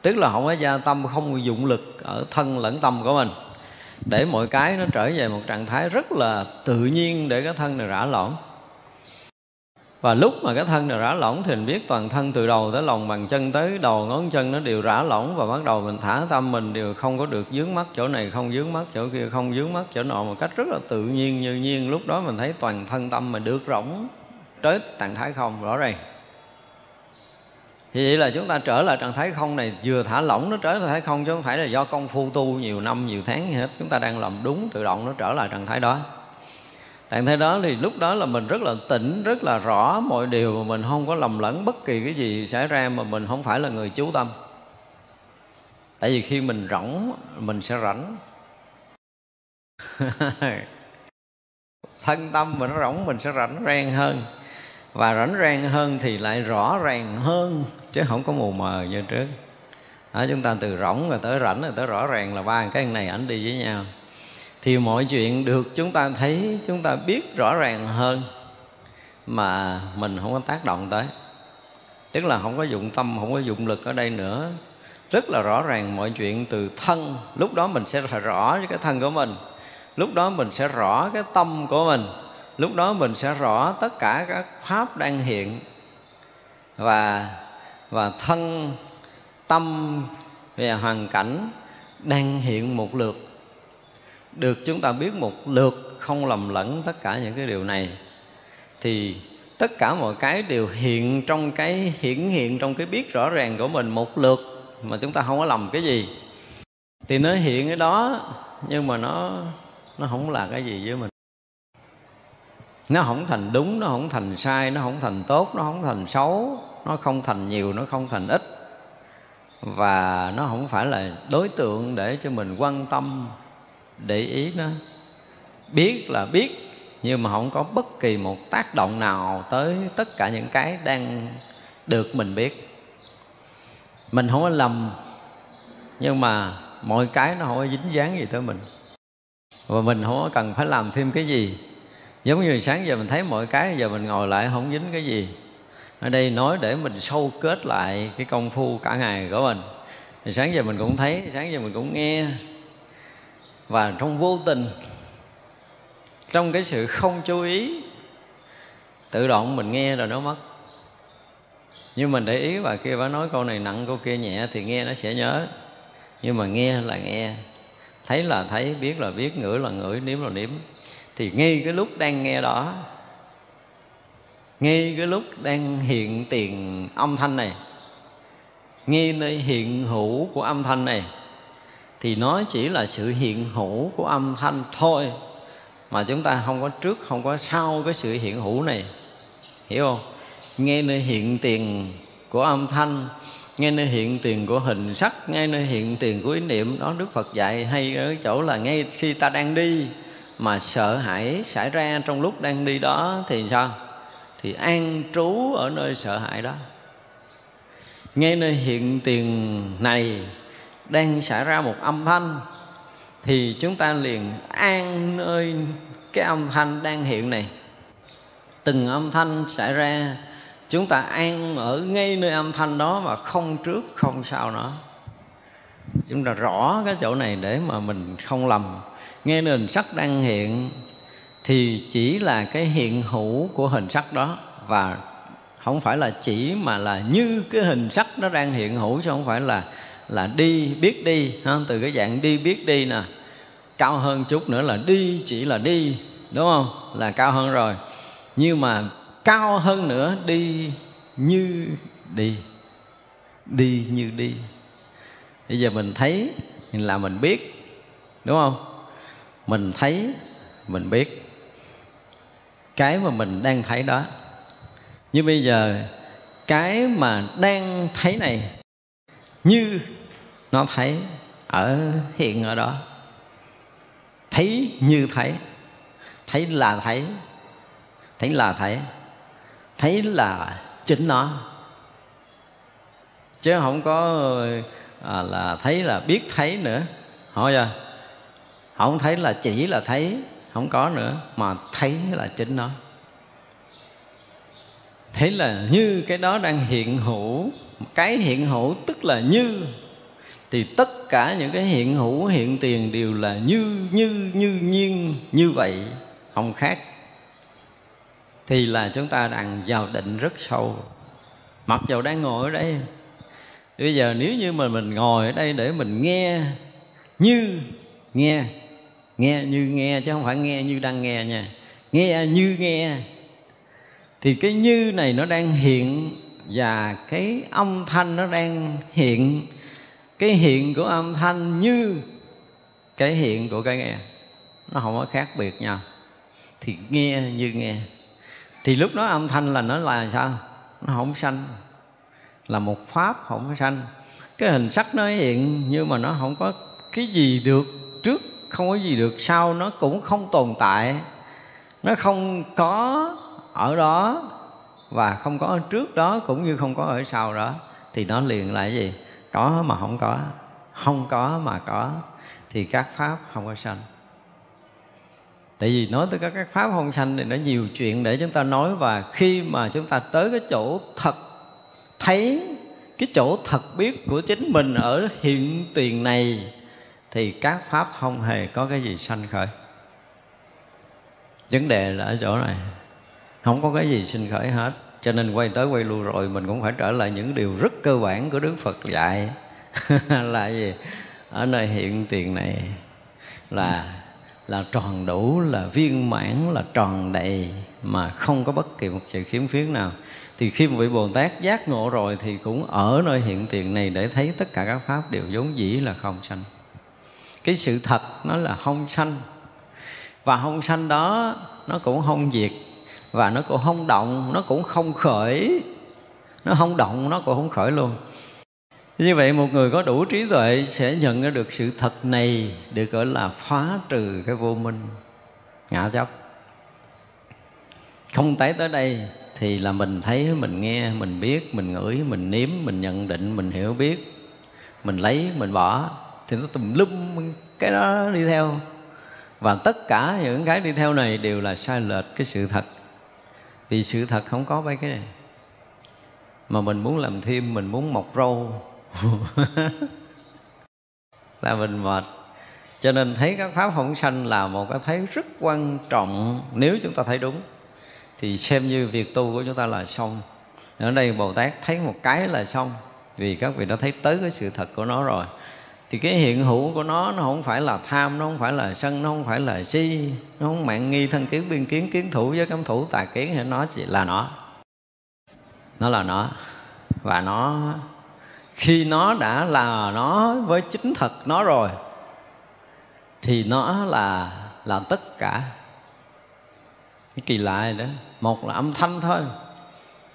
Tức là không có gia tâm không dụng lực ở thân lẫn tâm của mình. Để mọi cái nó trở về một trạng thái rất là tự nhiên để cái thân này rã lỏng và lúc mà cái thân này rã lỏng thì mình biết toàn thân từ đầu tới lòng, bàn chân tới đầu, ngón chân nó đều rã lỏng và bắt đầu mình thả tâm mình đều không có được dướng mắt chỗ này, không dướng mắt chỗ kia, không dướng mắt chỗ nọ một cách rất là tự nhiên, như nhiên. Lúc đó mình thấy toàn thân tâm mình được rỗng tới trạng thái không, rõ ràng. Thì vậy là chúng ta trở lại trạng thái không này, vừa thả lỏng nó trở lại trạng thái không chứ không phải là do công phu tu nhiều năm, nhiều tháng gì hết. Chúng ta đang làm đúng tự động nó trở lại trạng thái đó trạng thái đó thì lúc đó là mình rất là tỉnh rất là rõ mọi điều mà mình không có lầm lẫn bất kỳ cái gì xảy ra mà mình không phải là người chú tâm. Tại vì khi mình rỗng mình sẽ rảnh. Thân tâm mình nó rỗng mình sẽ rảnh rang hơn. Và rảnh rang hơn thì lại rõ ràng hơn chứ không có mù mờ như trước. Đó, chúng ta từ rỗng rồi tới rảnh rồi tới rõ ràng là ba cái này ảnh đi với nhau thì mọi chuyện được chúng ta thấy, chúng ta biết rõ ràng hơn mà mình không có tác động tới. Tức là không có dụng tâm, không có dụng lực ở đây nữa. Rất là rõ ràng mọi chuyện từ thân. Lúc đó mình sẽ rõ cái thân của mình. Lúc đó mình sẽ rõ cái tâm của mình. Lúc đó mình sẽ rõ tất cả các pháp đang hiện. Và và thân, tâm về hoàn cảnh đang hiện một lượt được chúng ta biết một lượt không lầm lẫn tất cả những cái điều này, thì tất cả mọi cái đều hiện trong cái hiển hiện trong cái biết rõ ràng của mình một lượt mà chúng ta không có lầm cái gì. Thì nó hiện cái đó, nhưng mà nó nó không là cái gì với mình. Nó không thành đúng, nó không thành sai, nó không thành tốt, nó không thành xấu, nó không thành nhiều, nó không thành ít. Và nó không phải là đối tượng để cho mình quan tâm để ý nó. Biết là biết, nhưng mà không có bất kỳ một tác động nào tới tất cả những cái đang được mình biết. Mình không có lầm, nhưng mà mọi cái nó không có dính dáng gì tới mình. Và mình không có cần phải làm thêm cái gì. Giống như sáng giờ mình thấy mọi cái, giờ mình ngồi lại không dính cái gì. Ở đây nói để mình sâu kết lại cái công phu cả ngày của mình. Thì sáng giờ mình cũng thấy, sáng giờ mình cũng nghe và trong vô tình, trong cái sự không chú ý, tự động mình nghe rồi nó mất. Nhưng mình để ý và kia, bà nói câu này nặng, câu kia nhẹ, thì nghe nó sẽ nhớ. Nhưng mà nghe là nghe. Thấy là thấy, biết là biết, ngửi là ngửi, nếm là nếm. Thì ngay cái lúc đang nghe đó, ngay cái lúc đang hiện tiền âm thanh này, ngay nơi hiện hữu của âm thanh này thì nó chỉ là sự hiện hữu của âm thanh thôi. Mà chúng ta không có trước, không có sau cái sự hiện hữu này. Hiểu không? Nghe nơi hiện tiền của âm thanh, nghe nơi hiện tiền của hình sắc ngay nơi hiện tiền của ý niệm, đó đức phật dạy hay ở chỗ là ngay khi ta đang đi mà sợ hãi xảy ra trong lúc đang đi đó thì sao? Thì an trú ở nơi sợ hãi đó. Ngay nơi hiện tiền này đang xảy ra một âm thanh, thì chúng ta liền an nơi cái âm thanh đang hiện này. Từng âm thanh xảy ra, chúng ta an ở ngay nơi âm thanh đó mà không trước, không sau nữa. Chúng ta rõ cái chỗ này để mà mình không lầm. Nghe nền hình sắc đang hiện, thì chỉ là cái hiện hữu của hình sắc đó. Và không phải là chỉ mà là như cái hình sắc nó đang hiện hữu, chứ không phải là là đi biết đi, ha? từ cái dạng đi biết đi nè. Cao hơn chút nữa là đi chỉ là đi, đúng không? Là cao hơn rồi. Nhưng mà cao hơn nữa, đi như đi đi như đi. Bây giờ mình thấy là mình biết, đúng không? Mình thấy, mình biết. Cái mà mình đang thấy đó. Như bây giờ, cái mà đang thấy này như nó thấy ở hiện ở đó. Thấy như thấy. Thấy là thấy. Thấy là thấy. Thấy là chính nó. Chứ không có à, là thấy là biết thấy nữa. Hỏi chưa không thấy là chỉ là thấy không có nữa mà thấy là chính nó. Thấy là như cái đó đang hiện hữu cái hiện hữu tức là như. Thì tất cả những cái hiện hữu, hiện tiền đều là như như như, nhiên, như vậy, không khác. Thì là chúng ta đang vào định rất sâu. Mặc dầu đang ngồi ở đây. Bây giờ nếu như mà mình ngồi ở đây để mình nghe như, nghe nghe như nghe chứ không phải nghe như đang nghe nha. Nghe như nghe. Thì cái như này nó đang hiện và cái âm thanh nó đang hiện. Cái hiện của âm thanh như cái hiện của cái nghe. Nó không có khác biệt nhau. Thì nghe như nghe. Thì lúc đó âm thanh là nó là sao? Nó không sanh. Là một pháp không có sanh. Cái hình sắc nó hiện nhưng mà nó không có cái gì được trước, không có gì được sau. Nó cũng không tồn tại. Nó không có ở đó và không có ở trước đó cũng như không có ở sau đó, thì nó liền là cái gì? Có mà không có không có mà có, thì các pháp không có sanh. Tại vì nói tới các pháp không sanh thì nó nhiều chuyện để chúng ta nói, và khi mà chúng ta tới cái chỗ thật, thấy cái chỗ thật biết của chính mình ở hiện tiền này, thì các pháp không hề có cái gì sanh khởi. Vấn đề là ở chỗ này, không có cái gì sinh khởi hết cho nên quay tới quay lui rồi, mình cũng phải trở lại những điều rất cơ bản của đức phật dạy. Là gì? Ở nơi hiện tiền này là là tròn đủ, là viên mãn, là tròn đầy mà không có bất kỳ một sự khiếm khuyết nào. Thì khi một vị bồ tát giác ngộ rồi thì cũng ở nơi hiện tiền này để thấy tất cả các pháp đều vốn dĩ là không sanh. Cái sự thật nó là không sanh. Và không sanh đó nó cũng không diệt và nó cũng không động, nó cũng không khởi. Nó không động, nó cũng không khởi luôn. Như vậy một người có đủ trí tuệ sẽ nhận ra được sự thật này được gọi là phá trừ cái vô minh, ngã chấp không tái tới đây thì là mình thấy, mình nghe, mình biết, mình ngửi, mình nếm, mình nhận định, mình hiểu biết. Mình lấy, mình bỏ. Thì nó tùm lum cái đó đi theo. Và tất cả những cái đi theo này đều là sai lệch cái sự thật vì sự thật không có mấy cái này. Mà mình muốn làm thêm, mình muốn mọc râu. Là mình mệt. Cho nên thấy các pháp không sanh là một cái thấy rất quan trọng. Nếu chúng ta thấy đúng, thì xem như việc tu của chúng ta là xong. Ở đây bồ tát thấy một cái là xong, vì các vị đã thấy tới cái sự thật của nó rồi thì cái hiện hữu của nó nó không phải là tham, nó không phải là sân, nó không phải là si, nó không mạng nghi thân kiến, biên kiến kiến thủ với cấm thủ, tà kiến hay nó chỉ là nó. Nó là nó. Và nó, khi nó đã là nó với chính thật nó rồi, thì nó là là tất cả. Cái kỳ lạ này đó? Một là âm thanh thôi.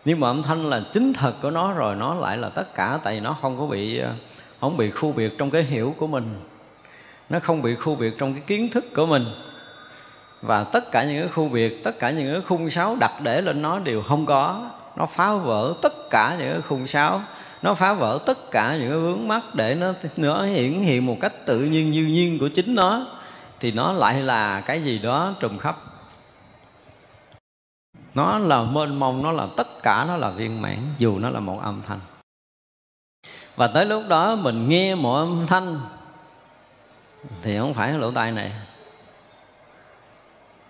Nhưng mà âm thanh là chính thật của nó rồi, nó lại là tất cả, tại vì nó không có bị ờ, không bị khu biệt trong cái hiểu của mình. Nó không bị khu biệt trong cái kiến thức của mình. Và tất cả những cái khu biệt, tất cả những cái khung sáo đặt để lên nó đều không có. Nó phá vỡ tất cả những cái khung sáo. Nó phá vỡ tất cả những cái vướng mắc để nó nó hiển hiện một cách tự nhiên như nhiên của chính nó. Thì nó lại là cái gì đó trùm khắp. Nó là mênh mông, nó là tất cả nó là viên mãn, dù nó là một âm thanh và tới lúc đó mình nghe một âm thanh, thì không phải lỗ tai này.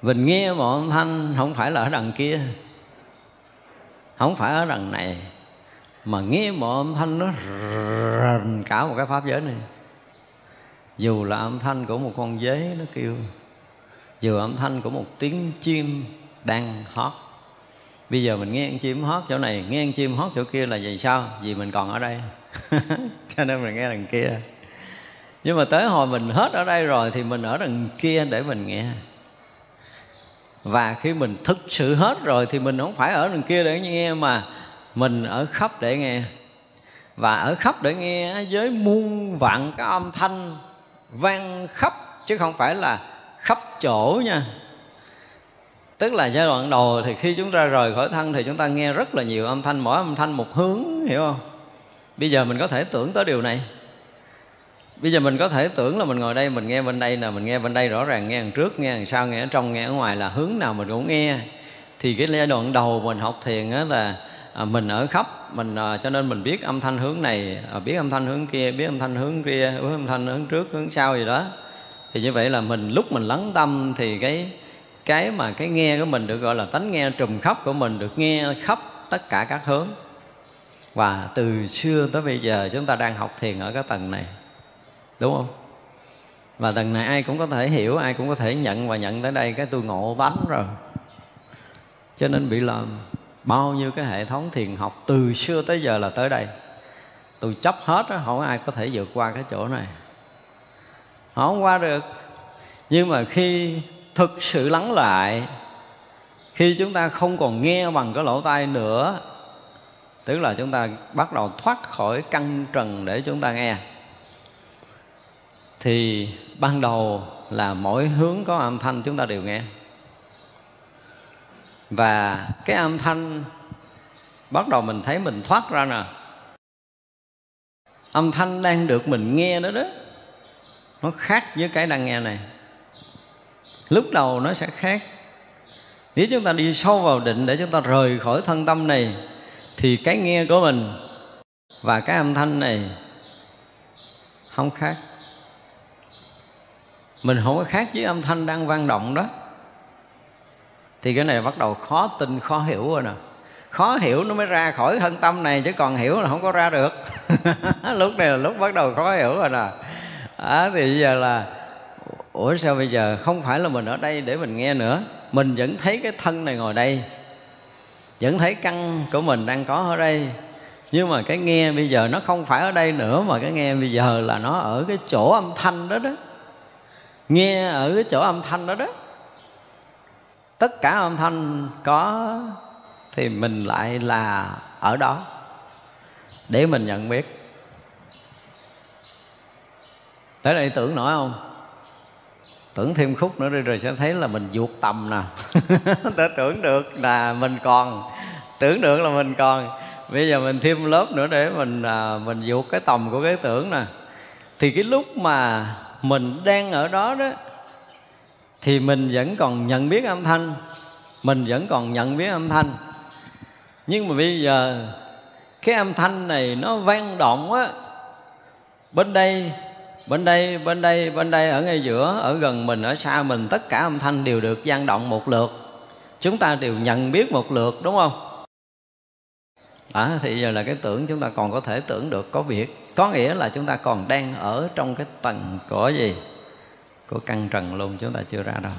Mình nghe một âm thanh, không phải là ở đằng kia, không phải ở đằng này, mà nghe một âm thanh nó rần cả một cái pháp giới này. Dù là âm thanh của một con dế, nó kêu, dù âm thanh của một tiếng chim đang hót bây giờ mình nghe con chim hót chỗ này, nghe con chim hót chỗ kia là vì sao? Vì mình còn ở đây. Cho nên mình nghe đằng kia. Nhưng mà tới hồi mình hết ở đây rồi thì mình ở đằng kia để mình nghe. Và khi mình thực sự hết rồi thì mình không phải ở đằng kia để nghe mà mình ở khắp để nghe. Và ở khắp để nghe với muôn vạn cái âm thanh vang khắp, chứ không phải là khắp chỗ nha tức là giai đoạn đầu thì khi chúng ta rời khỏi thân thì chúng ta nghe rất là nhiều âm thanh mỗi âm thanh một hướng hiểu không? Bây giờ mình có thể tưởng tới điều này. Bây giờ mình có thể tưởng là mình ngồi đây mình nghe bên đây là mình nghe bên đây rõ ràng nghe đằng trước nghe đằng sau nghe ở trong nghe ở ngoài là hướng nào mình cũng nghe. Thì cái giai đoạn đầu mình học thiền á là à, mình ở khắp mình à, cho nên mình biết âm thanh hướng này à, biết âm thanh hướng kia biết âm thanh hướng kia biết âm thanh hướng trước hướng sau gì đó. Thì như vậy là mình lúc mình lắng tâm thì cái cái mà cái nghe của mình được gọi là tánh nghe trùm khắp của mình được nghe khắp tất cả các hướng. Và từ xưa tới bây giờ chúng ta đang học thiền ở cái tầng này đúng không? Và tầng này ai cũng có thể hiểu ai cũng có thể nhận và nhận tới đây. Cái tôi ngộ bánh rồi. Cho nên bị làm bao nhiêu cái hệ thống thiền học từ xưa tới giờ là tới đây. Tôi chấp hết đó, không ai có thể vượt qua cái chỗ này. Không qua được. Nhưng mà khi thực sự lắng lại. Khi chúng ta không còn nghe bằng cái lỗ tai nữa, tức là chúng ta bắt đầu thoát khỏi căn trần để chúng ta nghe, thì ban đầu là mỗi hướng có âm thanh chúng ta đều nghe. Và cái âm thanh bắt đầu mình thấy mình thoát ra nè. Âm thanh đang được mình nghe đó đó. Nó khác với cái đang nghe này lúc đầu nó sẽ khác. Nếu chúng ta đi sâu vào định để chúng ta rời khỏi thân tâm này thì cái nghe của mình và cái âm thanh này không khác. Mình không có khác với âm thanh đang vang động đó. Thì cái này bắt đầu khó tin khó hiểu rồi nè. Khó hiểu nó mới ra khỏi thân tâm này chứ còn hiểu là không có ra được. Lúc này là lúc bắt đầu khó hiểu rồi nè. À, thì bây giờ là ủa sao bây giờ không phải là mình ở đây để mình nghe nữa? Mình vẫn thấy cái thân này ngồi đây. Vẫn thấy căn của mình đang có ở đây. Nhưng mà cái nghe bây giờ nó không phải ở đây nữa, mà cái nghe bây giờ là nó ở cái chỗ âm thanh đó đó. Nghe ở cái chỗ âm thanh đó đó. Tất cả âm thanh có thì mình lại là ở đó. Để mình nhận biết. Tới đây tưởng nổi không? Tưởng thêm khúc nữa đi rồi sẽ thấy là mình vượt tầm nè. Ta tưởng được là mình còn tưởng được là mình còn. Bây giờ mình thêm lớp nữa để mình à, mình vượt cái tầm của cái tưởng nè. Thì cái lúc mà mình đang ở đó đó thì mình vẫn còn nhận biết âm thanh. Mình vẫn còn nhận biết âm thanh. Nhưng mà bây giờ cái âm thanh này nó vang động á. Bên đây bên đây bên đây bên đây ở ngay giữa ở gần mình ở xa mình tất cả âm thanh đều được gian động một lượt. Chúng ta đều nhận biết một lượt đúng không? À, thì giờ là cái tưởng chúng ta còn có thể tưởng được có việc. Có nghĩa là chúng ta còn đang ở trong cái tầng của gì? Của căn trần luôn chúng ta chưa ra đâu.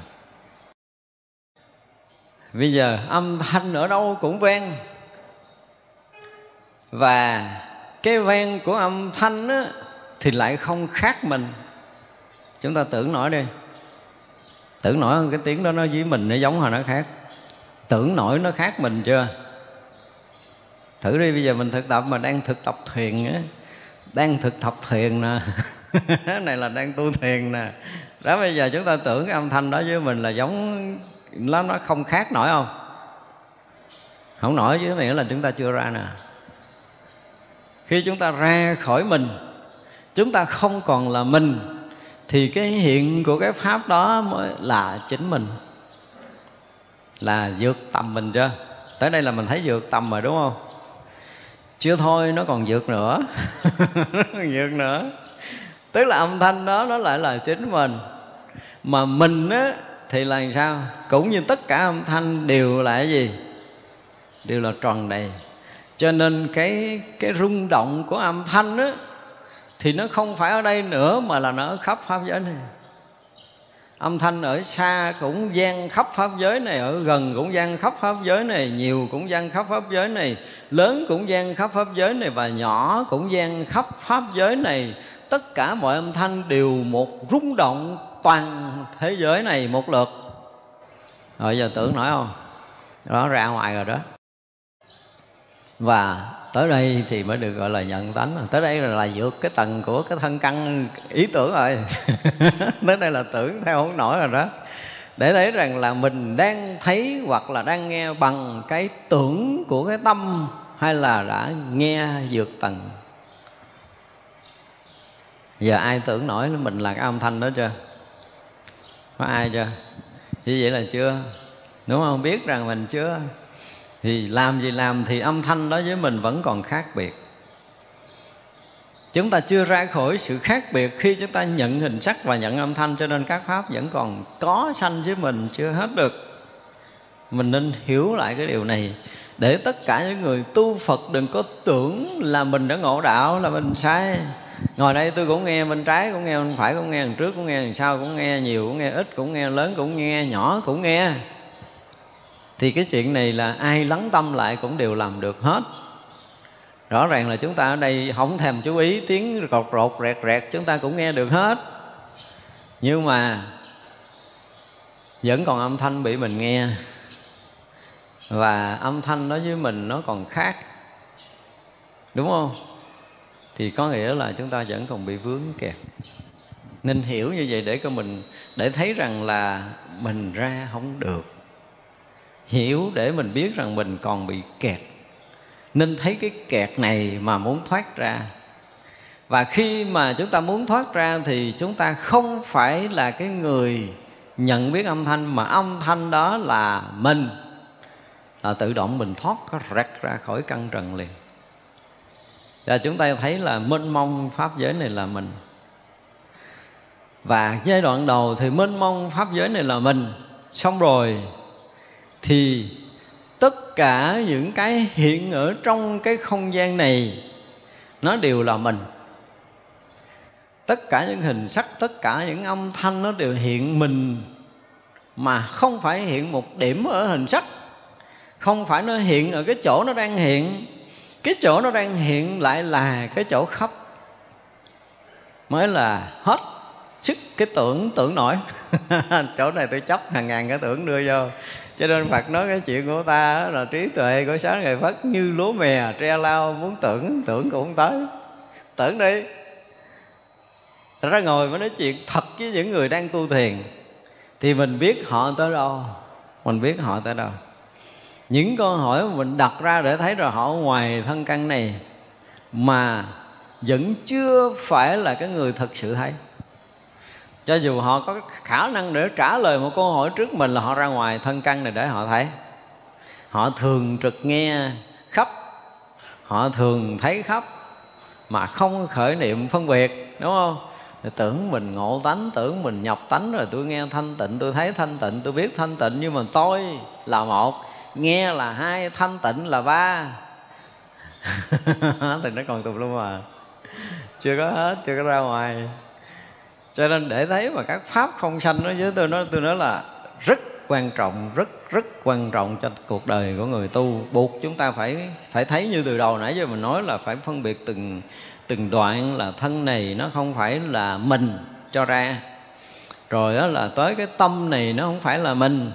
Bây giờ âm thanh ở đâu cũng vang. Và cái vang của âm thanh á, thì lại không khác mình. Chúng ta tưởng nổi đi. Tưởng nổi cái tiếng đó, nó với mình nó giống hay nó khác. Tưởng nổi nó khác mình chưa? Thử đi, bây giờ mình thực tập mà đang thực tập thiền á. Đang thực tập thiền nè. Này là đang tu thiền nè. Đó, bây giờ chúng ta tưởng cái âm thanh đó với mình là giống, nó nó không khác nổi không? Không nổi chứ nghĩa là chúng ta chưa ra nè. Khi chúng ta ra khỏi mình chúng ta không còn là mình, thì cái hiện của cái pháp đó mới là chính mình. Là vượt tầm mình chưa? Tới đây là mình thấy vượt tầm rồi, đúng không? Chưa thôi, nó còn vượt nữa. Vượt nữa. Tức là âm thanh đó, nó lại là chính mình. Mà mình á, thì là sao? Cũng như tất cả âm thanh đều là cái gì? Đều là tròn đầy. Cho nên cái cái rung động của âm thanh á thì nó không phải ở đây nữa mà là nó ở khắp pháp giới này. Âm thanh ở xa cũng gian khắp pháp giới này, ở gần cũng gian khắp pháp giới này, nhiều cũng gian khắp pháp giới này, lớn cũng gian khắp pháp giới này và nhỏ cũng gian khắp pháp giới này. Tất cả mọi âm thanh đều một rung động toàn thế giới này một lượt. Rồi giờ tưởng nổi không? Đó, ra ngoài rồi đó. Và tới đây thì mới được gọi là nhận tánh. Tới đây là vượt cái tầng của cái thân căn ý tưởng rồi. Tới đây là tưởng theo không nổi rồi đó. Để thấy rằng là mình đang thấy hoặc là đang nghe bằng cái tưởng của cái tâm hay là đã nghe vượt tầng. Giờ ai tưởng nổi mình là cái âm thanh đó chưa? Có ai chưa? Như vậy là chưa? Đúng không? Biết rằng mình chưa? Thì làm gì làm thì âm thanh đó với mình vẫn còn khác biệt. Chúng ta chưa ra khỏi sự khác biệt khi chúng ta nhận hình sắc và nhận âm thanh, cho nên các pháp vẫn còn có sanh với mình chưa hết được. Mình nên hiểu lại cái điều này. Để tất cả những người tu phật đừng có tưởng là mình đã ngộ đạo, là mình sai. Ngồi đây tôi cũng nghe, bên trái cũng nghe, bên phải cũng nghe đằng trước cũng nghe đằng sau cũng nghe, nhiều cũng nghe, ít cũng nghe, lớn cũng nghe, nhỏ cũng nghe thì cái chuyện này là ai lắng tâm lại cũng đều làm được hết. Rõ ràng là chúng ta ở đây không thèm chú ý, tiếng rột rột, rẹt rẹt, chúng ta cũng nghe được hết. Nhưng mà vẫn còn âm thanh bị mình nghe. Và âm thanh đó với mình nó còn khác. Đúng không? Thì có nghĩa là chúng ta vẫn còn bị vướng kẹt. Nên hiểu như vậy để cho mình, để thấy rằng là mình ra không được hiểu để mình biết rằng mình còn bị kẹt. Nên thấy cái kẹt này mà muốn thoát ra. Và khi mà chúng ta muốn thoát ra thì chúng ta không phải là cái người nhận biết âm thanh, mà âm thanh đó là mình. Là tự động mình thoát rạch ra khỏi căn trần liền. Và chúng ta thấy là mênh mông pháp giới này là mình. Và giai đoạn đầu thì mênh mông pháp giới này là mình. Xong rồi thì tất cả những cái hiện ở trong cái không gian này, nó đều là mình. Tất cả những hình sắc, tất cả những âm thanh nó đều hiện mình, mà không phải hiện một điểm ở hình sắc. Không phải nó hiện ở cái chỗ nó đang hiện, cái chỗ nó đang hiện lại là cái chỗ khắp. Mới là hết sức cái tưởng tưởng nổi. Chỗ này tôi chấp hàng ngàn cái tưởng đưa vô. Cho nên Phật nói cái chuyện của ta là trí tuệ của sáng ngày Phật như lúa mè, tre lao muốn tưởng tưởng cũng tới. Tưởng đi. Ra ngồi mới nói chuyện thật với những người đang tu thiền, thì mình biết họ tới đâu, mình biết họ tới đâu. Những câu hỏi mà mình đặt ra để thấy rồi họ ngoài thân căn này, mà vẫn chưa phải là cái người thật sự thấy cho dù họ có khả năng để trả lời một câu hỏi trước mình là họ ra ngoài thân căn này để họ thấy. Họ thường trực nghe khắp, họ thường thấy khắp, mà không khởi niệm phân biệt, đúng không? Tưởng mình ngộ tánh, tưởng mình nhập tánh rồi tôi nghe thanh tịnh, tôi thấy thanh tịnh, tôi biết thanh tịnh, nhưng mà tôi là một, nghe là hai, thanh tịnh là ba. Thì nó còn tùm luôn mà chưa có hết, chưa có ra ngoài cho nên để thấy mà các pháp không sanh nó với tôi nói tôi nói là rất quan trọng, rất rất quan trọng cho cuộc đời của người tu. Buộc chúng ta phải phải thấy như từ đầu nãy giờ mình nói là phải phân biệt từng từng đoạn là thân này nó không phải là mình cho ra. Rồi đó là tới cái tâm này nó không phải là mình.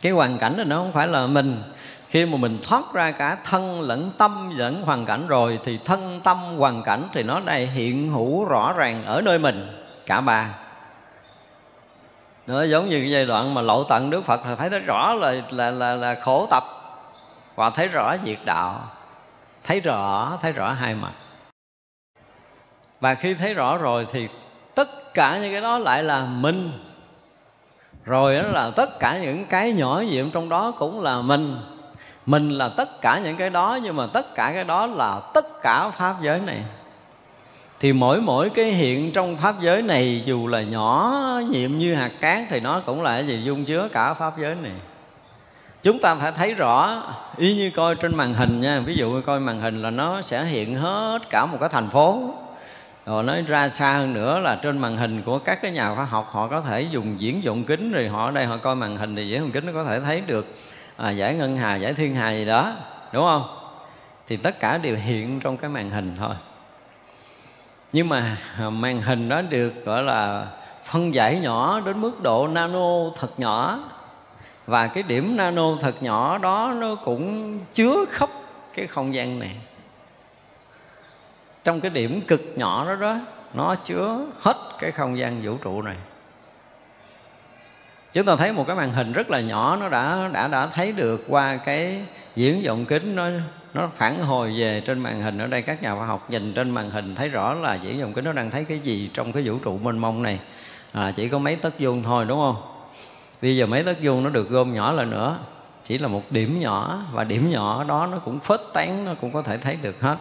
Cái hoàn cảnh này nó không phải là mình khi mà mình thoát ra cả thân lẫn tâm lẫn hoàn cảnh rồi thì thân tâm hoàn cảnh thì nó đây hiện hữu rõ ràng ở nơi mình cả ba. Nó giống như cái giai đoạn mà lộ tận đức phật là thấy rất rõ là là là, là khổ tập và thấy rõ diệt đạo thấy rõ thấy rõ hai mặt. Và khi thấy rõ rồi thì tất cả những cái đó lại là mình. Rồi đó là tất cả những cái nhỏ nhiệm trong đó cũng là mình mình là tất cả những cái đó, nhưng mà tất cả cái đó là tất cả pháp giới này. Thì mỗi mỗi cái hiện trong pháp giới này, dù là nhỏ, nhiệm như hạt cát, thì nó cũng là cái gì dung chứa cả pháp giới này. Chúng ta phải thấy rõ, y như coi trên màn hình nha. Ví dụ coi màn hình là nó sẽ hiện hết cả một cái thành phố. Rồi nói ra xa hơn nữa là trên màn hình của các cái nhà khoa học, họ có thể dùng diễn dụng kính, rồi họ ở đây họ coi màn hình thì diễn dụng kính nó có thể thấy được à, giải ngân hà giải thiên hà gì đó đúng không? Thì tất cả đều hiện trong cái màn hình thôi. Nhưng mà màn hình đó được gọi là phân giải nhỏ đến mức độ nano thật nhỏ. Và cái điểm nano thật nhỏ đó nó cũng chứa khắp cái không gian này. Trong cái điểm cực nhỏ đó đó nó chứa hết cái không gian vũ trụ này chúng ta thấy một cái màn hình rất là nhỏ nó đã đã đã thấy được qua cái diễn vọng kính nó nó phản hồi về trên màn hình. Ở đây các nhà khoa học nhìn trên màn hình thấy rõ là diễn vọng kính nó đang thấy cái gì trong cái vũ trụ mênh mông này. À, chỉ có mấy tấc vuông thôi đúng không? Bây giờ mấy tấc vuông nó được gom nhỏ lại nữa. Chỉ là một điểm nhỏ và điểm nhỏ đó nó cũng phết tán nó cũng có thể thấy được hết.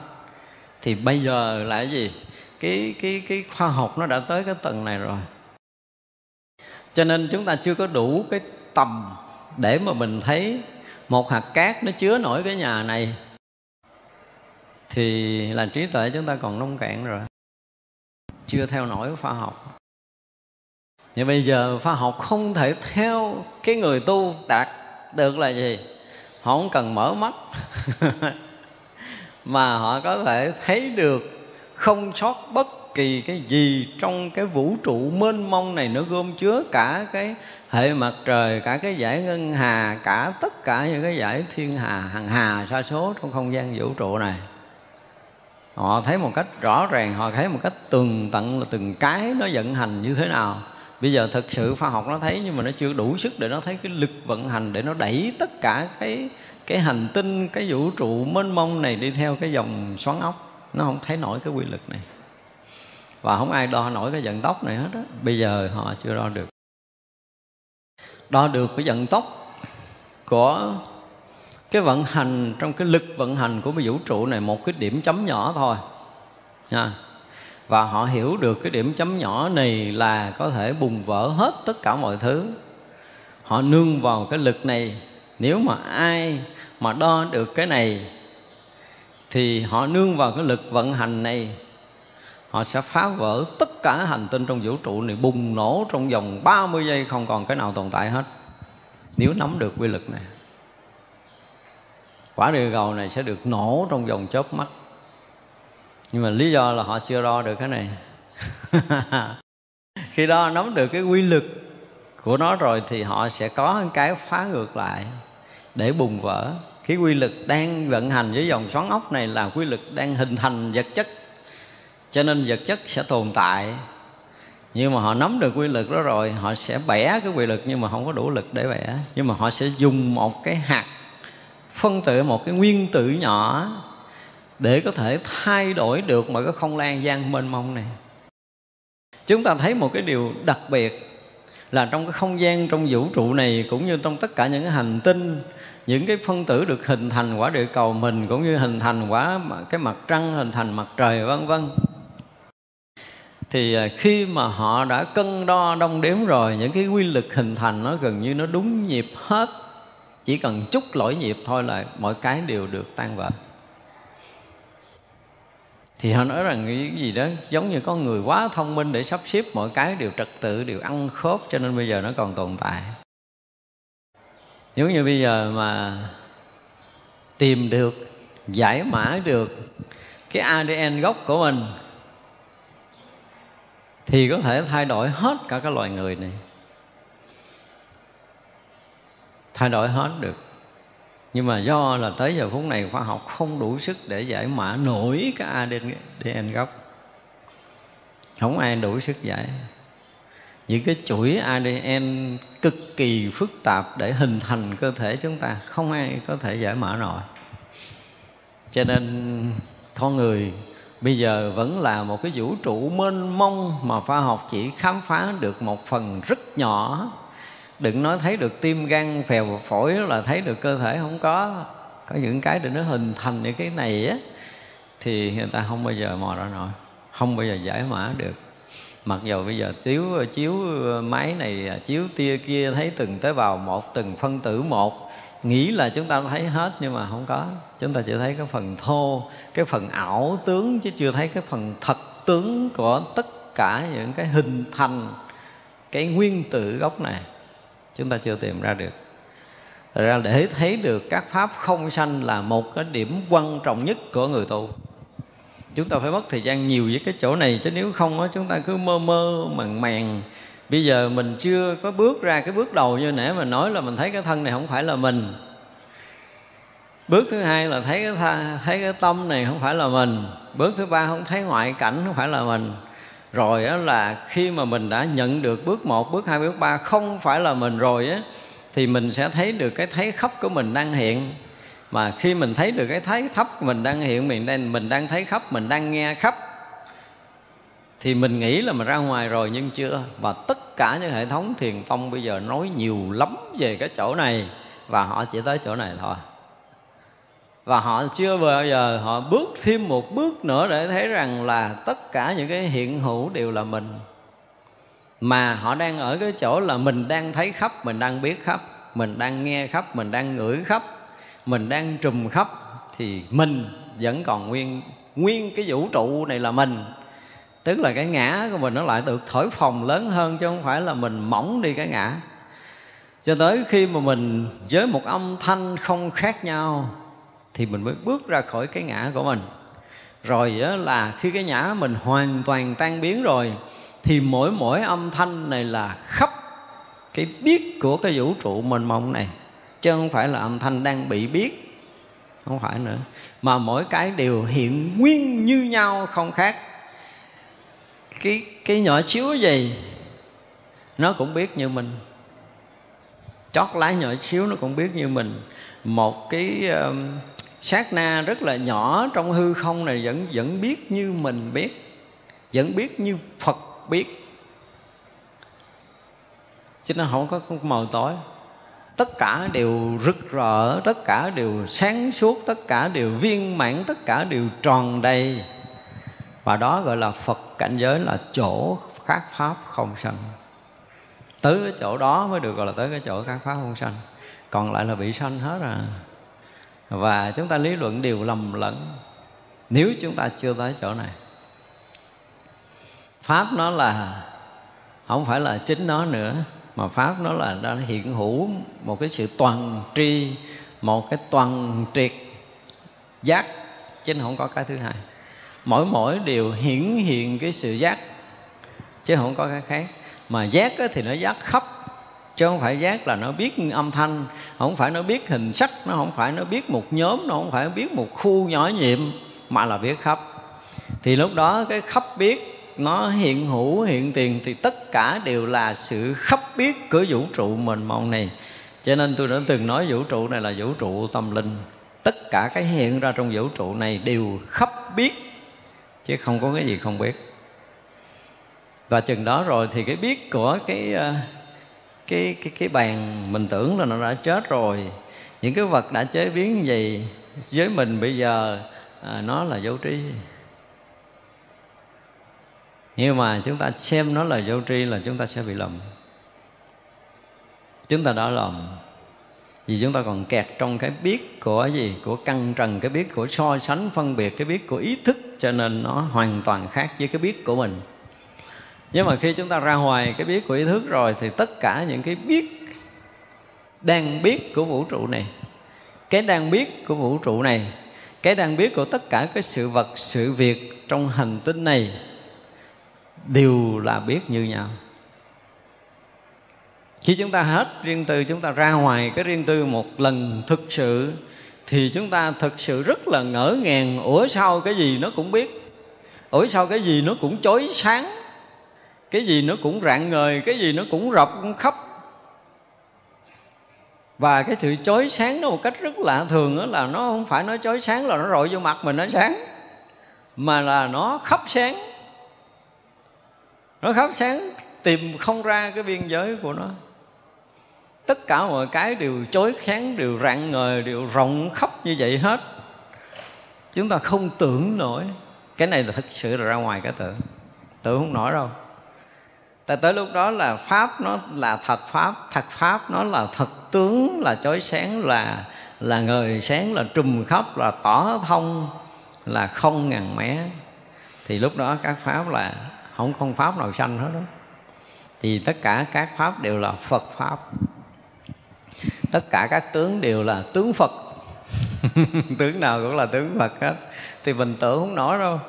Thì bây giờ là cái gì? Cái cái cái khoa học nó đã tới cái tầng này rồi cho nên chúng ta chưa có đủ cái tầm để mà mình thấy một hạt cát nó chứa nổi cái nhà này. Thì là trí tuệ chúng ta còn nông cạn rồi. Chưa theo nổi khoa học. Nhưng bây giờ khoa học không thể theo cái người tu đạt được là gì? Họ không cần mở mắt. Mà họ có thể thấy được không sót bất kỳ cái gì trong cái vũ trụ mênh mông này nó gom chứa cả cái hệ mặt trời, cả cái giải ngân hà, cả tất cả những cái giải thiên hà hằng hà sa số trong không gian vũ trụ này. Họ thấy một cách rõ ràng, họ thấy một cách tường tận là từng cái nó vận hành như thế nào. Bây giờ thực sự khoa học nó thấy nhưng mà nó chưa đủ sức để nó thấy cái lực vận hành để nó đẩy tất cả cái cái hành tinh, cái vũ trụ mênh mông này đi theo cái dòng xoắn ốc. Nó không thấy nổi cái quy lực này và không ai đo nổi cái vận tốc này hết á. Bây giờ họ chưa đo được. Đo được cái vận tốc của cái vận hành, trong cái lực vận hành của cái vũ trụ này một cái điểm chấm nhỏ thôi. Nha. Và họ hiểu được cái điểm chấm nhỏ này là có thể bùng vỡ hết tất cả mọi thứ. Họ nương vào cái lực này. Nếu mà ai mà đo được cái này, thì họ nương vào cái lực vận hành này họ sẽ phá vỡ tất cả hành tinh trong vũ trụ này, bùng nổ trong vòng 30 giây, không còn cái nào tồn tại hết. Nếu nắm được quy lực này, quả địa cầu này sẽ được nổ trong vòng chớp mắt. Nhưng mà lý do là họ chưa đo được cái này. Khi đo nắm được cái quy lực của nó rồi thì họ sẽ có cái phá ngược lại để bùng vỡ. Cái quy lực đang vận hành với dòng xoắn ốc này là quy lực đang hình thành vật chất cho nên vật chất sẽ tồn tại. Nhưng mà họ nắm được quy lực đó rồi, họ sẽ bẻ cái quy lực nhưng mà không có đủ lực để bẻ. Nhưng mà họ sẽ dùng một cái hạt, phân tử, một cái nguyên tử nhỏ để có thể thay đổi được mọi cái không lan gian mênh mông này. Chúng ta thấy một cái điều đặc biệt là trong cái không gian trong vũ trụ này cũng như trong tất cả những cái hành tinh, những cái phân tử được hình thành quả địa cầu mình cũng như hình thành quả cái mặt trăng, hình thành mặt trời, vân vân thì à, khi mà họ đã cân đo đong đếm rồi, những cái quy lực hình thành nó gần như nó đúng nhịp hết. Chỉ cần chút lỗi nhịp thôi là mọi cái đều được tan vỡ. Thì họ nói rằng cái gì đó, giống như có người quá thông minh để sắp xếp mọi cái đều trật tự, đều ăn khớp, cho nên bây giờ nó còn tồn tại. Giống như bây giờ mà tìm được, giải mã được cái ADN gốc của mình thì có thể thay đổi hết cả cái loài người này. Thay đổi hết được. Nhưng mà do là tới giờ phút này khoa học không đủ sức để giải mã nổi cái ADN gốc. Không ai đủ sức giải. Những cái chuỗi ADN cực kỳ phức tạp để hình thành cơ thể chúng ta, không ai có thể giải mã nổi. Cho nên con người bây giờ vẫn là một cái vũ trụ mênh mông mà khoa học chỉ khám phá được một phần rất nhỏ. Đừng nói thấy được tim gan phèo phổi là thấy được cơ thể không có. Có những cái để nó hình thành những cái này á, thì người ta không bao giờ mò ra nổi, không bao giờ giải mã được. Mặc dù bây giờ chiếu chiếu máy này, chiếu tia kia, thấy từng tế bào một, từng phân tử một nghĩ là chúng ta thấy hết nhưng mà không có. Chúng ta chỉ thấy cái phần thô, cái phần ảo tướng chứ chưa thấy cái phần thật tướng của tất cả những cái hình thành cái nguyên tử gốc này. Chúng ta chưa tìm ra được. Thật ra để thấy được các pháp không sanh là một cái điểm quan trọng nhất của người tu. Chúng ta phải mất thời gian nhiều với cái chỗ này chứ nếu không á, chúng ta cứ mơ mơ, màng màng bây giờ mình chưa có bước ra cái bước đầu như nãy mà nói là mình thấy cái thân này không phải là mình. Bước thứ hai là thấy cái tha, thấy cái tâm này không phải là mình. Bước thứ ba không thấy ngoại cảnh không phải là mình. Rồi đó là khi mà mình đã nhận được bước một bước hai bước ba không phải là mình rồi á thì mình sẽ thấy được cái thấy khóc của mình đang hiện. Mà khi mình thấy được cái thấy thấp mình đang hiện mình đang mình đang thấy khắp mình đang nghe khắp thì mình nghĩ là mình ra ngoài rồi nhưng chưa. Và tất cả những hệ thống thiền tông bây giờ nói nhiều lắm về cái chỗ này. Và họ chỉ tới chỗ này thôi. Và họ chưa bao giờ, họ bước thêm một bước nữa để thấy rằng là tất cả những cái hiện hữu đều là mình. Mà họ đang ở cái chỗ là mình đang thấy khắp, mình đang biết khắp, mình đang nghe khắp, mình đang ngửi khắp, mình đang trùm khắp. Thì mình vẫn còn nguyên nguyên cái vũ trụ này là mình tức là cái ngã của mình nó lại được thổi phồng lớn hơn chứ không phải là mình mỏng đi cái ngã. Cho tới khi mà mình với một âm thanh không khác nhau thì mình mới bước ra khỏi cái ngã của mình. Rồi đó là khi cái ngã mình hoàn toàn tan biến rồi thì mỗi mỗi âm thanh này là khắp cái biết của cái vũ trụ mênh mông này, chứ không phải là âm thanh đang bị biết, không phải nữa. Mà mỗi cái đều hiện nguyên như nhau, không khác cái cái nhỏ xíu gì nó cũng biết như mình. Chót lái nhỏ xíu nó cũng biết như mình. Một cái um, sát na rất là nhỏ trong hư không này vẫn vẫn biết như mình biết vẫn biết như phật biết. Chứ nó không có màu tối. Tất cả đều rực rỡ tất cả đều sáng suốt tất cả đều viên mãn tất cả đều tròn đầy và đó gọi là phật cảnh giới là chỗ khác pháp không sanh. Tới cái chỗ đó mới được gọi là tới cái chỗ khác pháp không sanh. Còn lại là bị sanh hết à. Và chúng ta lý luận đều lầm lẫn. Nếu chúng ta chưa tới chỗ này, pháp nó là, không phải là chính nó nữa, mà pháp nó là đang hiện hữu một cái sự toàn tri, một cái toàn triệt giác, chứ không có cái thứ hai mỗi mỗi đều hiển hiện cái sự giác, chứ không có cái khác. Mà giác thì nó giác khắp, chứ không phải giác là nó biết âm thanh, không phải nó biết hình sắc, nó không phải nó biết một nhóm, nó không phải biết một khu nhỏ nhiệm, mà là biết khắp. Thì lúc đó cái khắp biết nó hiện hữu, hiện tiền, thì tất cả đều là sự khắp biết của vũ trụ mình mong này. Cho nên tôi đã từng nói vũ trụ này là vũ trụ tâm linh. Tất cả cái hiện ra trong vũ trụ này đều khắp biết chứ không có cái gì không biết. Và chừng đó rồi thì cái biết của cái ờ, cái cái cái bàn mình tưởng là nó đã chết rồi. Những cái vật đã chế biến như vậy với mình bây giờ à, nó là vô tri. Nhưng mà chúng ta xem nó là vô tri là chúng ta sẽ bị lầm. Chúng ta đã lầm. Vì chúng ta còn kẹt trong cái biết của gì? Của căng trần cái biết của so sánh phân biệt cái biết của ý thức cho nên nó hoàn toàn khác với cái biết của mình. Nhưng mà khi chúng ta ra ngoài cái biết của ý thức rồi thì tất cả những cái biết đang biết của vũ trụ này, cái đang biết của vũ trụ này, cái đang biết của tất cả cái sự vật, sự việc trong hành tinh này đều là biết như nhau. Khi chúng ta hết riêng tư, chúng ta ra ngoài cái riêng tư một lần thực sự thì chúng ta thực sự rất là ngỡ ngàng, ủa sao cái gì nó cũng biết? Ủa sao cái gì nó cũng chói sáng? Cái gì nó cũng rạng ngời? Cái gì nó cũng rộng cũng khắp? Và cái sự chói sáng nó một cách rất lạ thường đó là nó không phải nó chói sáng là nó rọi vô mặt mình nó sáng, mà là nó khắp sáng. Nó khắp sáng, tìm không ra cái biên giới của nó tất cả mọi cái đều chối kháng, đều rạng ngời, đều rộng khắp như vậy hết. Chúng ta không tưởng nổi. Cái này là thực sự là ra ngoài cái tưởng tưởng không nổi đâu. Tại tới lúc đó là pháp nó là thật pháp thật pháp nó là thật tướng, là chói sáng, là là ngời sáng, là trùm khắp, là tỏ thông, là không ngàn mé. Thì lúc đó các pháp là không không pháp nào sanh hết đó thì tất cả các pháp đều là phật pháp tất cả các tướng đều là tướng phật. Tướng nào cũng là tướng phật hết. Thì mình tưởng không nổi đâu.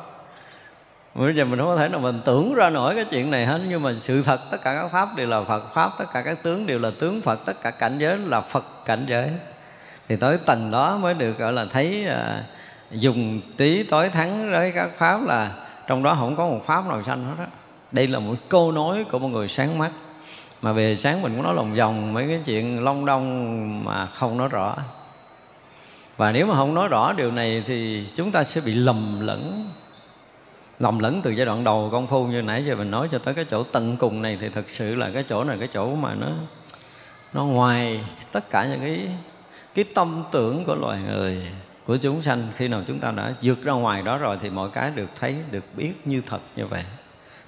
Bây giờ mình không có thể nào mình tưởng ra nổi cái chuyện này hết. Nhưng mà sự thật tất cả các pháp đều là phật pháp. Tất cả các tướng đều là tướng phật. Tất cả cảnh giới là phật cảnh giới. Thì tới tầng đó mới được gọi là thấy à, dùng tí tối thắng với các pháp là trong đó không có một pháp nào sanh hết á. Đây là một câu nói của một người sáng mắt mà về sáng mình cũng nói lòng vòng mấy cái chuyện long đong mà không nói rõ. Và nếu mà không nói rõ điều này thì chúng ta sẽ bị lầm lẫn. Lầm lẫn từ giai đoạn đầu công phu như nãy giờ mình nói cho tới cái chỗ tận cùng này thì thực sự là cái chỗ này cái chỗ mà nó nó ngoài tất cả những cái cái tâm tưởng của loài người, của chúng sanh. Khi nào chúng ta đã vượt ra ngoài đó rồi thì mọi cái được thấy, được biết như thật như vậy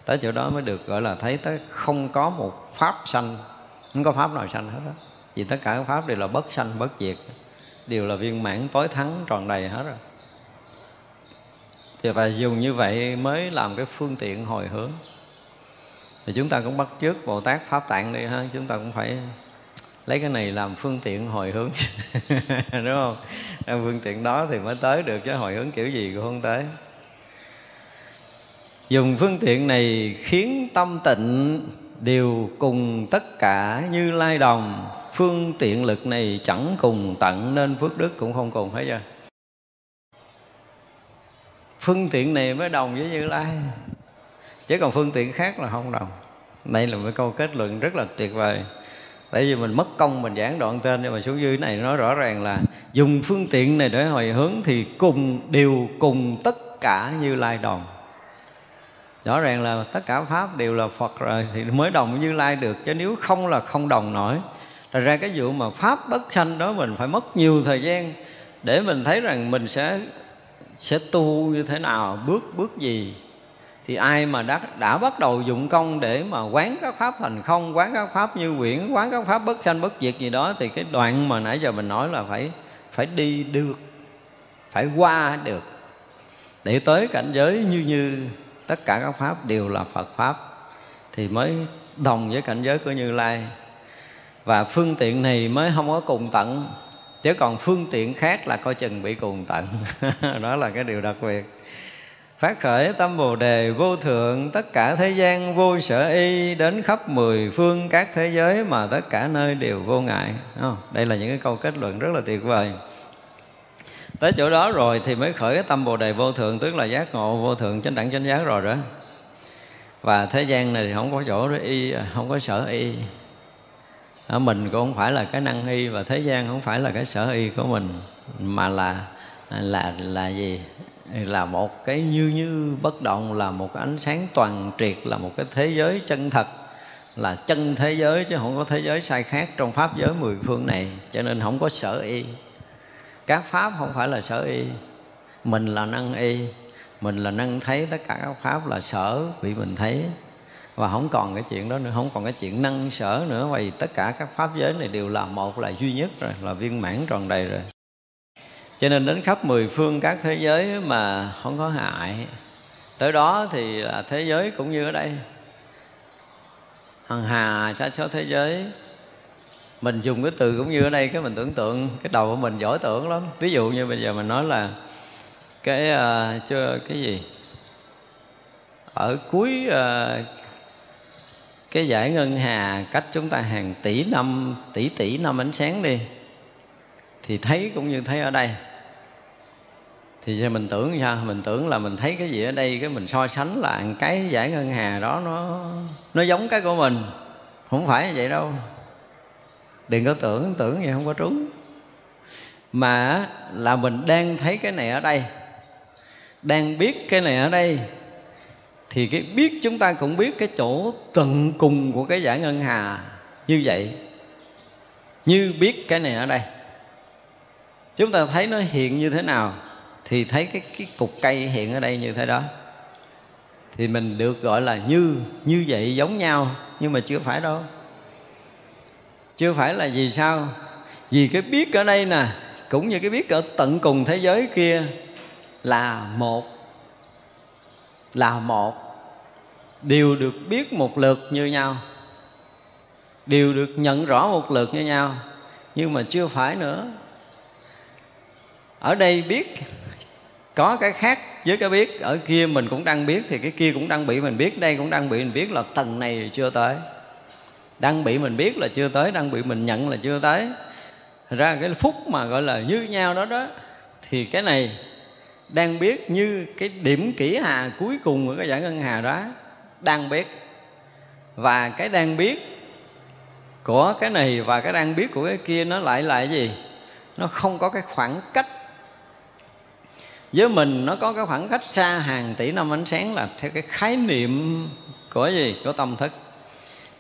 tới chỗ đó mới được gọi là thấy tới không có một pháp sanh. Không có pháp nào sanh hết đó vì tất cả các pháp đều là bất sanh, bất diệt. Đều là viên mãn tối thắng tròn đầy hết rồi. Thì và dùng như vậy mới làm cái phương tiện hồi hướng. Thì chúng ta cũng bắt chước bồ tát pháp tạng đi ha. Chúng ta cũng phải lấy cái này làm phương tiện hồi hướng. Đúng không? Phương tiện đó thì mới tới được chứ hồi hướng kiểu gì cũng không tới dùng phương tiện này khiến tâm tịnh, đều cùng tất cả như lai đồng. Phương tiện lực này chẳng cùng tận, nên phước đức cũng không cùng hết chưa phương tiện này mới đồng với như lai, chứ còn phương tiện khác là không đồng. Đây là một câu kết luận rất là tuyệt vời. Tại vì mình mất công, mình giảng đoạn tên nhưng mà xuống dưới này nói rõ ràng là dùng phương tiện này để hồi hướng thì cùng, đều cùng tất cả như lai đồng rõ ràng là tất cả pháp đều là phật rồi thì mới đồng với như lai được chứ nếu không là không đồng nổi. Thật ra cái vụ mà pháp bất sanh đó mình phải mất nhiều thời gian để mình thấy rằng mình sẽ sẽ tu như thế nào, bước bước gì. Thì ai mà đã, đã bắt đầu dụng công để mà quán các pháp thành không quán các pháp như quyển quán các pháp bất sanh bất diệt gì đó thì cái đoạn mà nãy giờ mình nói là phải phải đi được phải qua được. Để tới cảnh giới như như tất cả các pháp đều là phật pháp, thì mới đồng với cảnh giới của như lai. Và phương tiện này mới không có cùng tận, chứ còn phương tiện khác là coi chừng bị cùng tận. Đó là cái điều đặc biệt. Phát khởi tâm bồ đề, vô thượng, tất cả thế gian, vô sở y, đến khắp mười phương các thế giới mà tất cả nơi đều vô ngại. Đây là những cái câu kết luận rất là tuyệt vời tới chỗ đó rồi thì mới khởi cái tâm bồ đề vô thượng, tức là giác ngộ vô thượng, chánh đẳng, chánh giác rồi đó. Và thế gian này thì không có chỗ đó y, không có sở y. Ở mình cũng không phải là cái năng y và thế gian không phải là cái sở y của mình, mà là là là gì? Là một cái như như bất động, là một cái ánh sáng toàn triệt, là một cái thế giới chân thật, là chân thế giới chứ không có thế giới sai khác trong pháp giới mười phương này. Cho nên không có sở y các pháp không phải là sở y. Mình là năng y. Mình là năng thấy tất cả các pháp là sở bị mình thấy. Và không còn cái chuyện đó nữa, không còn cái chuyện năng sở nữa. Vì tất cả các pháp giới này đều là một, là duy nhất rồi, là viên mãn tròn đầy rồi. Cho nên đến khắp mười phương các thế giới mà không có hại. Tới đó thì là thế giới cũng như ở đây. Hằng hà sa số thế giới mình dùng cái từ cũng như ở đây cái mình tưởng tượng cái đầu của mình giỏi tưởng lắm. Ví dụ như bây giờ mình nói là cái ờ, uh, chưa cái gì? Ở cuối uh, cái giải ngân hà cách chúng ta hàng tỷ năm tỷ tỷ năm ánh sáng đi thì thấy cũng như thấy ở đây. Thì mình tưởng sao? Mình tưởng là mình thấy cái gì ở đây cái mình so sánh là cái giải ngân hà đó nó nó giống cái của mình. Không phải vậy đâu đừng có tưởng tưởng gì không có trúng. Mà là mình đang thấy cái này ở đây, đang biết cái này ở đây, thì cái biết chúng ta cũng biết cái chỗ tận cùng của cái giải ngân hà như vậy, như biết cái này ở đây. Chúng ta thấy nó hiện như thế nào, thì thấy cái cái cục cây hiện ở đây như thế đó. Thì mình được gọi là như như vậy giống nhau, nhưng mà chưa phải đâu chưa phải là gì sao? Vì cái biết ở đây nè, cũng như cái biết ở tận cùng thế giới kia là một là một. Đều được biết một lượt như nhau. Đều được nhận rõ một lượt như nhau. Nhưng mà chưa phải nữa. Ở đây biết, có cái khác với cái biết. Ở kia mình cũng đang biết thì cái kia cũng đang bị mình biết, đây cũng đang bị mình biết là tầng này chưa tới đang bị mình biết là chưa tới, đang bị mình nhận là chưa tới. Ra cái phút mà gọi là như nhau đó đó, thì cái này đang biết như cái điểm kỹ hà cuối cùng của cái giải ngân hà đó, đang biết. Và cái đang biết của cái này và cái đang biết của cái kia nó lại là cái gì? Nó không có cái khoảng cách. Với mình nó có cái khoảng cách xa hàng tỷ năm ánh sáng là theo cái khái niệm của gì? Của tâm thức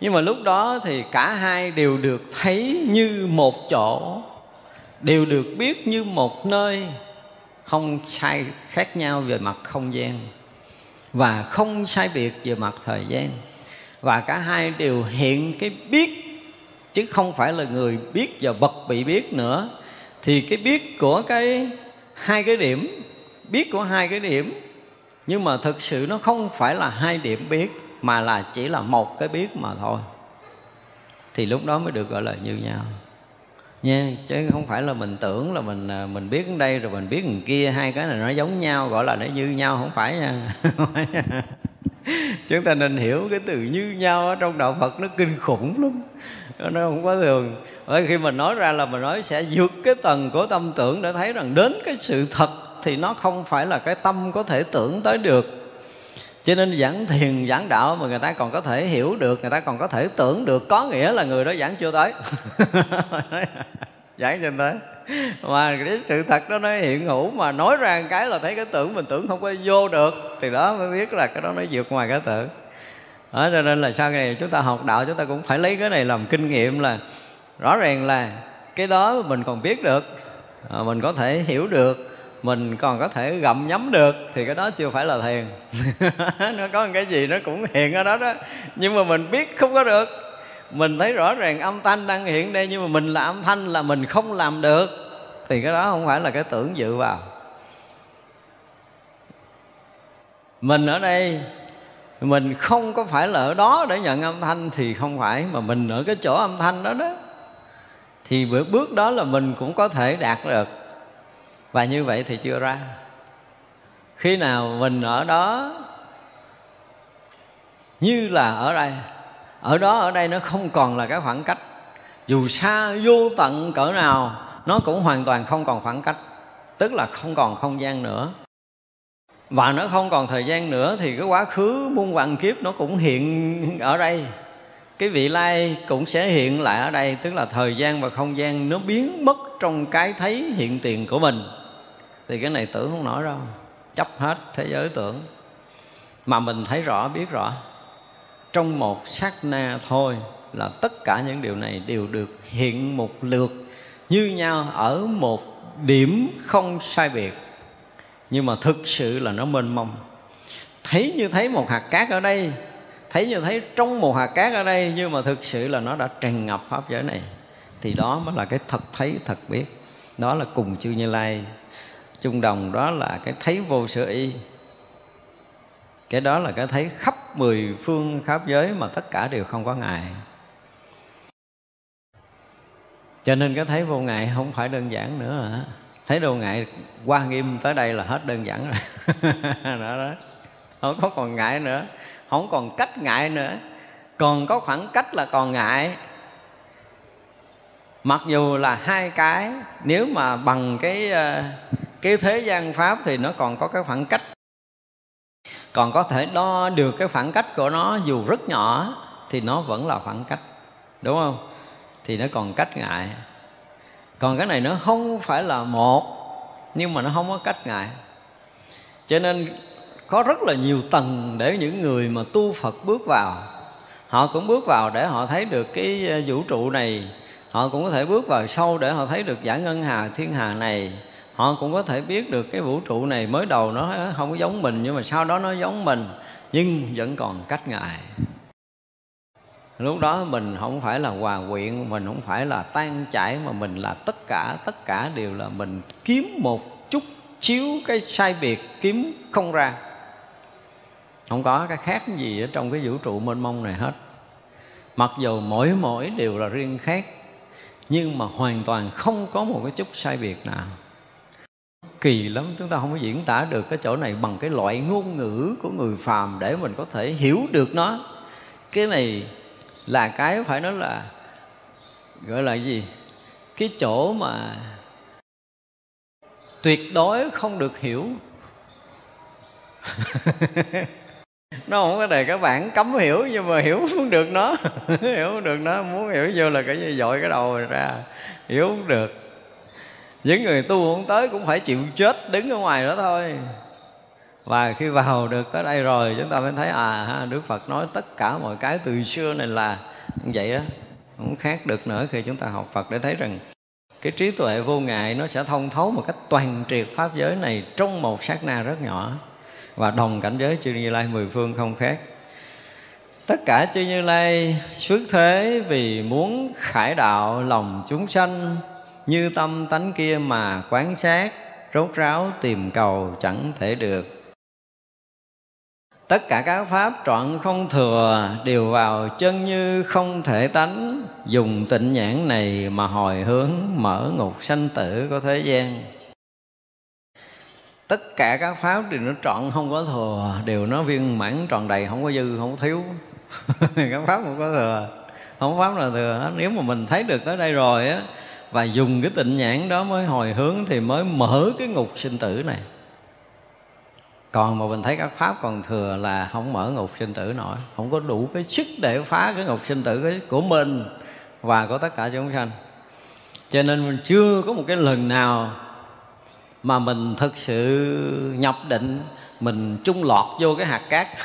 nhưng mà lúc đó thì cả hai đều được thấy như một chỗ, đều được biết như một nơi, không sai khác nhau về mặt không gian và không sai biệt về mặt thời gian. Và cả hai đều hiện cái biết, chứ không phải là người biết và vật bị biết nữa. Thì cái biết của cái hai cái điểm, biết của hai cái điểm, nhưng mà thực sự nó không phải là hai điểm biết mà là chỉ là một cái biết mà thôi. Thì lúc đó mới được gọi là như nhau. Nha, chứ không phải là mình tưởng là mình à, mình biết ở đây rồi mình biết người kia, hai cái này nó giống nhau, gọi là nó như nhau, không phải nha. Chúng ta nên hiểu cái từ như nhau ở trong đạo Phật nó kinh khủng lắm. Nó không có thường. Bởi khi mình nói ra là mình nói sẽ vượt cái tầng của tâm tưởng để thấy rằng đến cái sự thật thì nó không phải là cái tâm có thể tưởng tới được cho nên giảng thiền, giảng đạo mà người ta còn có thể hiểu được, người ta còn có thể tưởng được, có nghĩa là người đó giảng chưa tới. Giảng trên tới. Mà cái sự thật đó nó hiện hữu mà nói ra cái là thấy cái tưởng mình tưởng không có vô được, thì đó mới biết là cái đó nó vượt ngoài cái tưởng. Đó, cho nên là sau này chúng ta học đạo, chúng ta cũng phải lấy cái này làm kinh nghiệm là rõ ràng là cái đó mình còn biết được à, mình có thể hiểu được mình còn có thể gặm nhấm được thì cái đó chưa phải là thiền. Nó có một cái gì nó cũng hiện ở đó đó. Nhưng mà mình biết không có được. Mình thấy rõ ràng âm thanh đang hiện đây nhưng mà mình là âm thanh là mình không làm được. Thì cái đó không phải là cái tưởng dự vào. Mình ở đây, mình không có phải là ở đó để nhận âm thanh thì không phải mà mình ở cái chỗ âm thanh đó đó. Thì bước đó là mình cũng có thể đạt được và như vậy thì chưa ra. Khi nào mình ở đó, như là ở đây, ở đó, ở đây nó không còn là cái khoảng cách. Dù xa, vô tận, cỡ nào, nó cũng hoàn toàn không còn khoảng cách. Tức là không còn không gian nữa. Và nó không còn thời gian nữa thì cái quá khứ muôn vạn kiếp nó cũng hiện ở đây. Cái vị lai cũng sẽ hiện lại ở đây. Tức là thời gian và không gian nó biến mất trong cái thấy hiện tiền của mình thì cái này tưởng không nổi đâu. Chấp hết thế giới tưởng. Mà mình thấy rõ, biết rõ. Trong một sát na thôi là tất cả những điều này đều được hiện một lượt như nhau ở một điểm không sai biệt. Nhưng mà thực sự là nó mênh mông. Thấy như thấy một hạt cát ở đây, thấy như thấy trong một hạt cát ở đây, nhưng mà thực sự là nó đã tràn ngập pháp giới này, thì đó mới là cái thật thấy, thật biết. Đó là cùng chư như lai chung đồng đó là cái thấy vô sở y. Cái đó là cái thấy khắp mười phương khắp giới mà tất cả đều không có ngài cho nên cái thấy vô ngại không phải đơn giản nữa hả? Thấy vô ngại qua nghiêm tới đây là hết đơn giản rồi. Đó, đó. Không có còn ngại nữa. Không còn cách ngại nữa. Còn có khoảng cách là còn ngại. Mặc dù là hai cái nếu mà bằng cái ờ, cái thế gian pháp thì nó còn có cái khoảng cách. Còn có thể đo được cái khoảng cách của nó dù rất nhỏ thì nó vẫn là khoảng cách, đúng không? Thì nó còn cách ngại. Còn cái này nó không phải là một, nhưng mà nó không có cách ngại. Cho nên có rất là nhiều tầng để những người mà tu phật bước vào. Họ cũng bước vào để họ thấy được cái ờ, vũ trụ này. Họ cũng có thể bước vào sâu để họ thấy được giải ngân hà, thiên hà này họ cũng có thể biết được cái vũ trụ này mới đầu nó không có giống mình, nhưng mà sau đó nó giống mình, nhưng vẫn còn cách ngại lúc đó mình không phải là hòa quyện, mình không phải là tan chảy, mà mình là tất cả tất cả đều là mình kiếm một chút chiếu cái sai biệt, kiếm không ra. Không có cái khác gì ở trong cái vũ trụ mênh mông này hết. Mặc dù mỗi mỗi đều là riêng khác, nhưng mà hoàn toàn không có một cái chút sai biệt nào kỳ lắm, chúng ta không có diễn tả được cái chỗ này bằng cái loại ngôn ngữ của người phàm để mình có thể hiểu được nó. Cái này là cái phải nói là gọi là gì? Cái chỗ mà tuyệt đối không được hiểu. Nó không có đề các bạn cấm hiểu nhưng mà hiểu không được nó. Hiểu không được nó, muốn hiểu vô là cái gì, dội cái đầu ra, hiểu không được những người tu không tới cũng phải chịu chết đứng ở ngoài đó thôi. Và khi vào được tới đây rồi, chúng ta mới thấy à Đức Phật nói tất cả mọi cái từ xưa này là vậy á. Không khác được nữa khi chúng ta học phật để thấy rằng cái trí tuệ vô ngại nó sẽ thông thấu một cách toàn triệt pháp giới này trong một sát na rất nhỏ. Và đồng cảnh giới chư như lai mười phương không khác. Tất cả chư như lai xuất thế vì muốn khải đạo lòng chúng sanh như tâm tánh kia mà quán sát, rốt ráo tìm cầu chẳng thể được. Tất cả các pháp trọn không thừa, đều vào chân như không thể tánh. Dùng tịnh nhãn này mà hồi hướng mở ngục sanh tử của thế gian. Tất cả các pháp đều nó trọn không có thừa, đều nó viên mãn tròn đầy, không có dư, không có thiếu. Các pháp không có thừa, không pháp là thừa. Nếu mà mình thấy được tới đây rồi á và dùng cái tịnh nhãn đó mới hồi hướng thì mới mở cái ngục sinh tử này. Còn mà mình thấy các pháp còn thừa là không mở ngục sinh tử nổi. Không có đủ cái sức để phá cái ngục sinh tử của mình và của tất cả chúng sanh. Cho nên mình chưa có một cái lần nào mà mình thực sự nhập định, mình trung lọt vô cái hạt cát.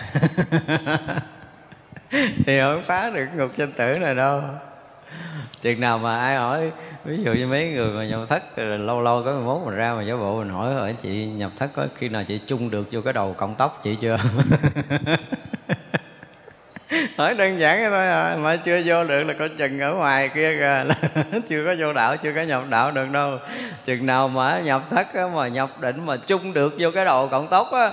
Thì không phá được ngục sinh tử này đâu chừng nào mà ai hỏi ví dụ như mấy người mà nhập thất lâu lâu có mốt mình ra mà giáo bộ mình hỏi hỏi chị nhập thất có khi nào chị chung được vô cái đầu cọng tóc chị chưa? Hỏi đơn giản thế thôi à mà chưa vô được là có chừng ở ngoài kia kìa chưa có vô đạo chưa có nhập đạo được đâu. Chừng nào mà nhập thất á, mà nhập định mà chung được vô cái đầu cộng tóc á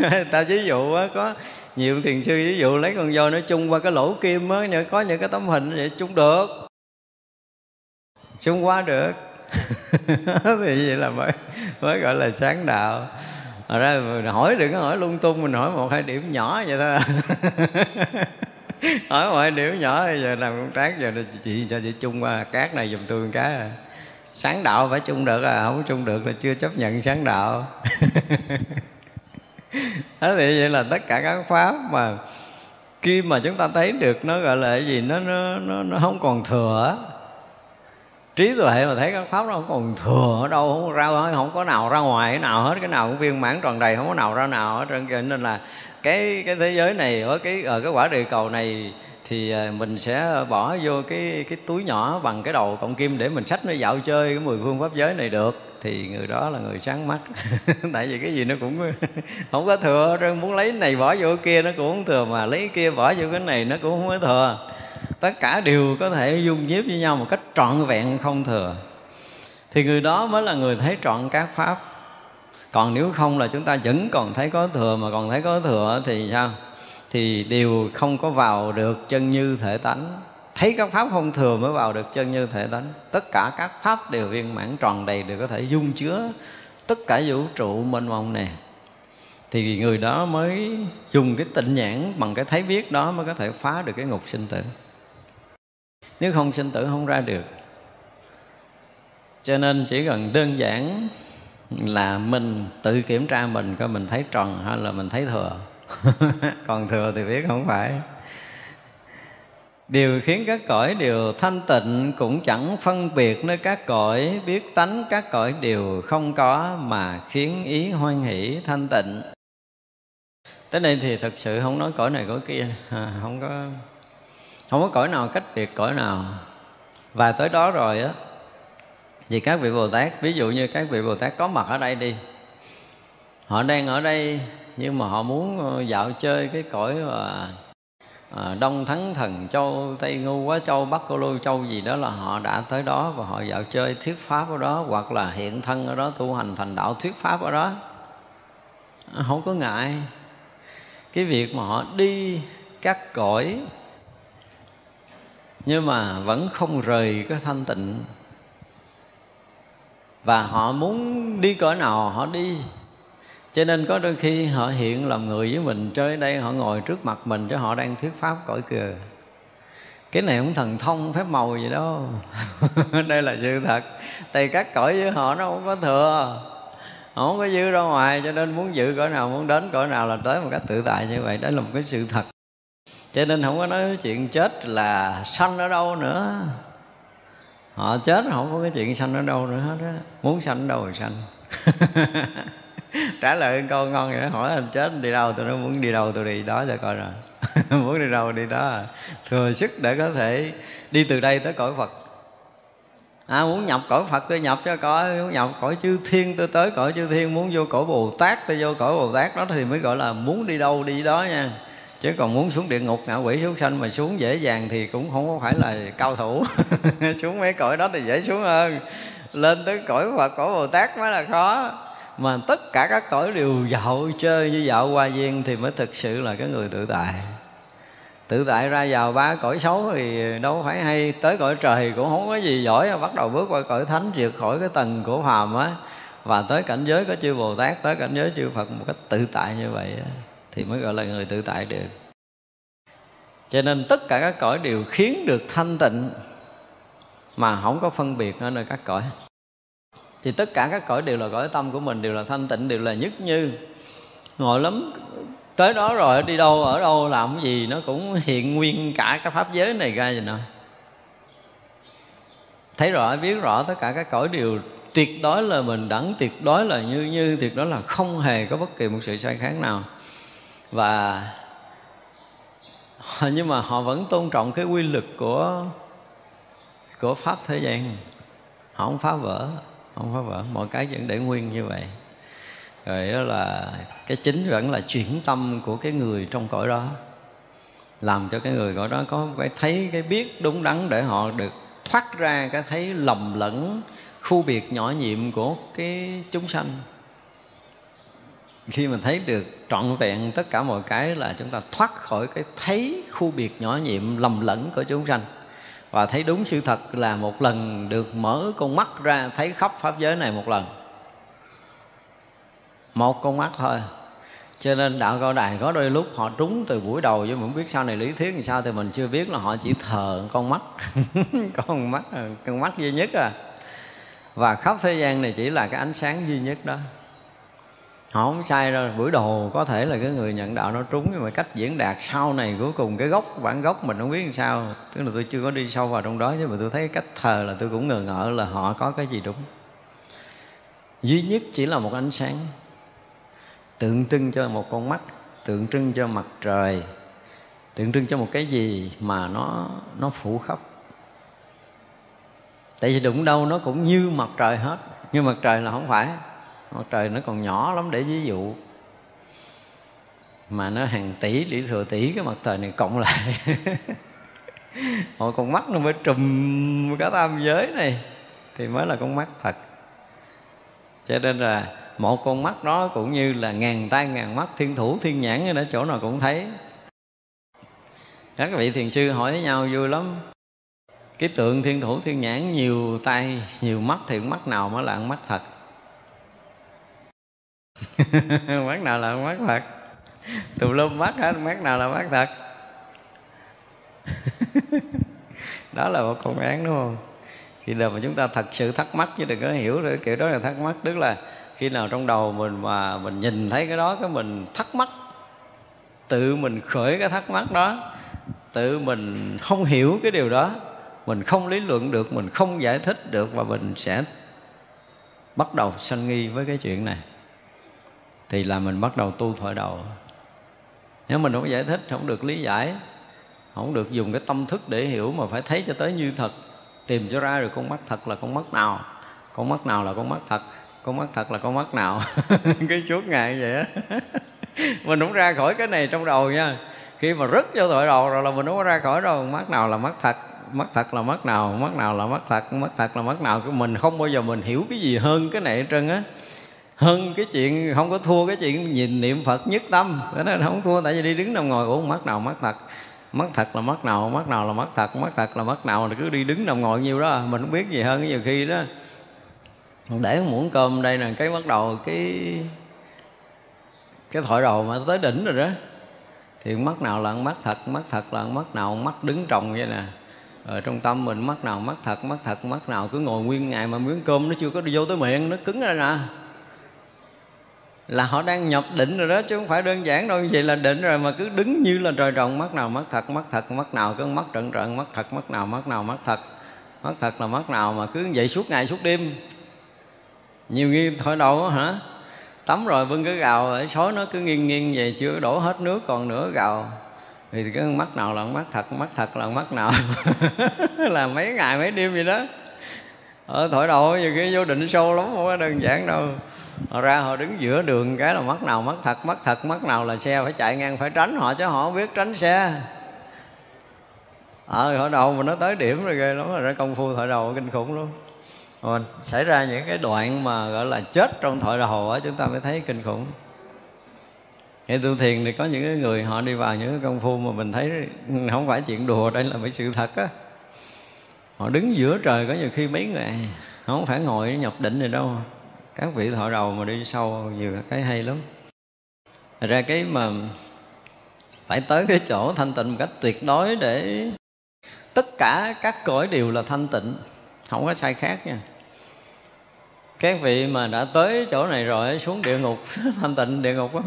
ta ví dụ á, có nhiều thiền sư ví dụ lấy con voi nó chung qua cái lỗ kim á có những cái tấm hình vậy chung được chung qua được. Thì vậy là mới mới gọi là sáng đạo. Hồi ra mình hỏi đừng có hỏi lung tung Mình hỏi một hai điểm nhỏ vậy thôi à. Hỏi một hai điểm nhỏ Giờ làm công tác Giờ chị cho chị chung qua cát này dùm tôi cá à. Sáng đạo phải chung được à Không chung được là chưa chấp nhận sáng đạo. Thế thì vậy là tất cả các pháp mà khi mà chúng ta thấy được nó gọi là cái gì nó nó nó, nó không còn thừa trí tuệ mà thấy các pháp nó không còn thừa ở đâu, không ra không có nào ra ngoài, cái nào hết, cái nào cũng viên mãn tròn đầy, không có nào ra nào hết trơn nên là cái cái thế giới này ở cái ở cái quả địa cầu này thì ờ, mình sẽ bỏ vô cái cái túi nhỏ bằng cái đầu cộng kim để mình sách nó dạo chơi cái mười phương pháp giới này được. Thì người đó là người sáng mắt. Tại vì cái gì nó cũng không có thừa, trơn muốn lấy này bỏ vô kia nó cũng không thừa, mà lấy kia bỏ vô cái này nó cũng không có thừa tất cả đều có thể dung nhiếp với nhau một cách trọn vẹn không thừa. Thì người đó mới là người thấy trọn các pháp. Còn nếu không là chúng ta vẫn còn thấy có thừa mà còn thấy có thừa thì sao? Thì đều không có vào được chân như thể tánh. Thấy các pháp không thừa mới vào được chân như thể tánh. Tất cả các pháp đều viên mãn tròn đầy đều có thể dung chứa tất cả vũ trụ mênh mông này. Thì người đó mới dùng cái tịnh nhãn bằng cái thấy biết đó mới có thể phá được cái ngục sinh tử nếu không sinh tử không ra được. Cho nên chỉ cần đơn giản là mình tự kiểm tra mình coi mình thấy tròn hay là mình thấy thừa. Còn thừa thì biết không phải. Điều khiến các cõi đều thanh tịnh Cũng chẳng phân biệt nơi các cõi Biết tánh các cõi đều không có Mà khiến ý hoan hỷ thanh tịnh. Tới đây thì thật sự không nói cõi này cõi kia à, Không có không có cõi nào cách biệt cõi nào. Và tới đó rồi á vì các vị bồ tát ví dụ như các vị bồ tát có mặt ở đây đi. Họ đang ở đây nhưng mà họ muốn ờ, dạo chơi cái cõi mà à, đông thắng thần châu tây ngu quá châu bắc cô lô châu gì đó là họ đã tới đó và họ dạo chơi thuyết pháp ở đó hoặc là hiện thân ở đó tu hành thành đạo thuyết pháp ở đó. Không có ngại. Cái việc mà họ đi các cõi nhưng mà vẫn không rời cái thanh tịnh. Và họ muốn đi cỡ nào họ đi. Cho nên có đôi khi họ hiện làm người với mình chơi đây họ ngồi trước mặt mình cho họ đang thuyết pháp cõi cười cái này không thần thông, phép màu gì đâu. Đây là sự thật. Tại các cõi với họ nó không có thừa. Họ không có dư ra ngoài, cho nên muốn giữ cõi nào, muốn đến cõi nào là tới một cách tự tại như vậy. Đó là một cái sự thật cho nên không có nói chuyện chết là sanh ở đâu nữa. Họ chết không có cái chuyện sanh ở đâu nữa hết á. Muốn sanh ở đâu thì sanh. Trả lời câu ngon vậy đó. Hỏi anh chết đi đâu tôi nói muốn đi đâu tôi đi đó cho coi rồi. Muốn đi đâu đi đó. Thừa sức để có thể đi từ đây tới cõi phật. À, muốn nhập cõi phật tôi nhập cho cõi muốn nhập cõi chư thiên tôi tới cõi chư thiên. Muốn vô cõi bồ tát tôi vô cõi bồ tát. Đó thì mới gọi là muốn đi đâu đi đó nha chứ còn muốn xuống địa ngục ngạ quỷ xuống sanh mà xuống dễ dàng thì cũng không có phải là cao thủ. Xuống mấy cõi đó thì dễ xuống hơn. Lên tới cõi Phật, cõi Bồ Tát mới là khó. Mà tất cả các cõi đều dạo chơi như dạo hoa viên thì mới thực sự là cái người tự tại. Tự tại ra vào ba cõi xấu thì đâu phải hay. Tới cõi trời cũng không có gì giỏi. Bắt đầu bước qua cõi thánh, vượt khỏi cái tầng của phàm á. Và tới cảnh giới có chư bồ tát, tới cảnh giới chư phật một cách tự tại như vậy thì mới gọi là người tự tại được. Cho nên tất cả các cõi đều khiến được thanh tịnh, mà không có phân biệt ở nơi các cõi. Thì tất cả các cõi đều là cõi tâm của mình, đều là thanh tịnh, đều là nhất như. Ngồi lắm, tới đó rồi, đi đâu, ở đâu, làm cái gì, nó cũng hiện nguyên cả cái pháp giới này ra rồi nè. Thấy rõ, biết rõ tất cả các cõi đều tuyệt đối là mình đẳng, tuyệt đối là như như, tuyệt đối là không hề có bất kỳ một sự sai khác nào và nhưng mà họ vẫn tôn trọng cái quy luật của của pháp thế gian. Họ không phá vỡ không phá vỡ. Mọi cái vẫn để nguyên như vậy. Rồi đó là cái chính vẫn là chuyển tâm của cái người trong cõi đó. Làm cho cái người cõi đó có phải thấy cái biết đúng đắn để họ được thoát ra cái thấy lầm lẫn, khu biệt nhỏ nhiệm của cái chúng sanh khi mình thấy được trọn vẹn tất cả mọi cái là chúng ta thoát khỏi cái thấy khu biệt nhỏ nhiệm lầm lẫn của chúng sanh. Và thấy đúng sự thật là một lần được mở con mắt ra thấy khắp pháp giới này một lần. Một con mắt thôi. Cho nên đạo cao đài có đôi lúc họ trúng từ buổi đầu chứ mình không biết sau này lý thuyết làm sao thì mình chưa biết là họ chỉ thờ con mắt. Con mắt con mắt duy nhất à. Và khắp thế gian này chỉ là cái ánh sáng duy nhất đó họ không sai đâu buổi đầu có thể là cái người nhận đạo nó trúng, nhưng mà cách diễn đạt sau này cuối cùng cái gốc, bản gốc mình không biết làm sao. Tức là tôi chưa có đi sâu vào trong đó, nhưng mà tôi thấy cách thờ là tôi cũng ngờ ngợ là họ có cái gì đúng. Duy nhất chỉ là một ánh sáng, tượng trưng cho một con mắt, tượng trưng cho mặt trời, tượng trưng cho một cái gì mà nó nó phủ khắp. Tại vì đụng đâu, nó cũng như mặt trời hết, nhưng mặt trời là không phải mặt trời, nó còn nhỏ lắm, để ví dụ. Mà nó hàng tỷ tỷ thừa tỷ, cái mặt trời này cộng lại. Hồi con mắt nó mới trùm cả tam giới này, thì mới là con mắt thật. Cho nên là một con mắt đó cũng như là ngàn tay ngàn mắt, thiên thủ, thiên nhãn ở chỗ nào cũng thấy. Các vị thiền sư hỏi với nhau vui lắm. Cái tượng thiên thủ, thiên nhãn nhiều tay, nhiều mắt thì mắt nào mới là mắt thật? mắt nào là mắt thật? Tùm lum mắt hết mắt nào là mắt thật? Đó là một công án, đúng không? Khi nào mà chúng ta thật sự thắc mắc chứ đừng có hiểu rồi, kiểu đó là thắc mắc. Tức là khi nào trong đầu mình mà mình nhìn thấy cái đó, cái mình thắc mắc, tự mình khởi cái thắc mắc đó, tự mình không hiểu cái điều đó, mình không lý luận được, mình không giải thích được và mình sẽ bắt đầu sanh nghi với cái chuyện này thì là mình bắt đầu tu thổi đầu. Nếu mình không giải thích, không được lý giải, không được dùng cái tâm thức để hiểu mà phải thấy cho tới như thật, tìm cho ra được con mắt thật là con mắt nào. Con mắt nào là con mắt thật? Con mắt thật là con mắt nào? Cái suốt ngày vậy á. Mình không ra khỏi cái này trong đầu nha. Khi mà rứt vô tội đầu rồi là mình không có ra khỏi đâu. Mắt nào là mắt thật? Mắt thật là mắt nào? Mắt nào là mắt thật? Mắt thật là mắt nào? Cái mình không bao giờ mình hiểu cái gì hơn cái này hết trơn á hơn cái chuyện không có thua cái chuyện nhìn niệm phật nhất tâm. Thế nên không thua, tại vì đi đứng nằm ngồi uống mắt nào mắt thật? Mắt thật là mắt nào mắt nào là mắt thật mắt thật là mắt nào, là cứ đi đứng nằm ngồi nhiêu đó, mình không biết gì hơn nhiều khi đó. Để muỗng cơm đây là cái bắt đầu cái cái thổi đầu mà tới đỉnh rồi đó. Thì mắt nào là mắt thật mắt thật là mắt nào, mắt đứng trồng vậy nè. Ở trong tâm mình mắt nào mắt thật mắt thật mắt nào, cứ ngồi nguyên ngày mà miếng cơm nó chưa có đi vô tới miệng, nó cứng ra nè là họ đang nhập định rồi đó, chứ không phải đơn giản đâu. Như vậy là định rồi mà cứ đứng như là trời trồng mắt nào mắt thật mắt thật, mắt nào cứ mắt trận trận, mắt thật, mắt nào mắt nào mắt thật. Mắt thật là mắt nào mà cứ vậy suốt ngày suốt đêm. Nhiều khi thôi đâu hả? Tắm rồi bưng cái gào để sói nó cứ nghiêng nghiêng về, chưa đổ hết nước còn nữa gào. Thì cái mắt nào là mắt thật mắt thật là mắt nào. Là mấy ngày mấy đêm vậy đó. Ờ, ở thổi đầu nhiều khi vô định sâu lắm, không có đơn giản đâu. Họ ra họ đứng giữa đường cái là mắt nào mắt thật mắt thật, mắt nào là xe, phải chạy ngang, phải tránh họ chứ họ không biết tránh xe. Ờ thổi đầu mà nó tới điểm rồi ghê lắm, rồi ra công phu thổi đầu, kinh khủng luôn rồi xảy ra những cái đoạn mà, gọi là, chết trong thổi đầu á, chúng ta mới thấy kinh khủng. Hệ tu thiền thì có những người họ đi vào những cái công phu mà mình thấy không phải chuyện đùa, đây là một sự thật á họ đứng giữa trời có nhiều khi mấy ngày không phải ngồi nhập định này đâu. Các vị thọ đầu mà đi sâu nhiều cái hay lắm. Thật ra cái mà phải tới cái chỗ thanh tịnh một cách tuyệt đối để tất cả các cõi đều là thanh tịnh, không có sai khác nha. Các vị mà đã tới chỗ này rồi, xuống địa ngục, thanh tịnh địa ngục á.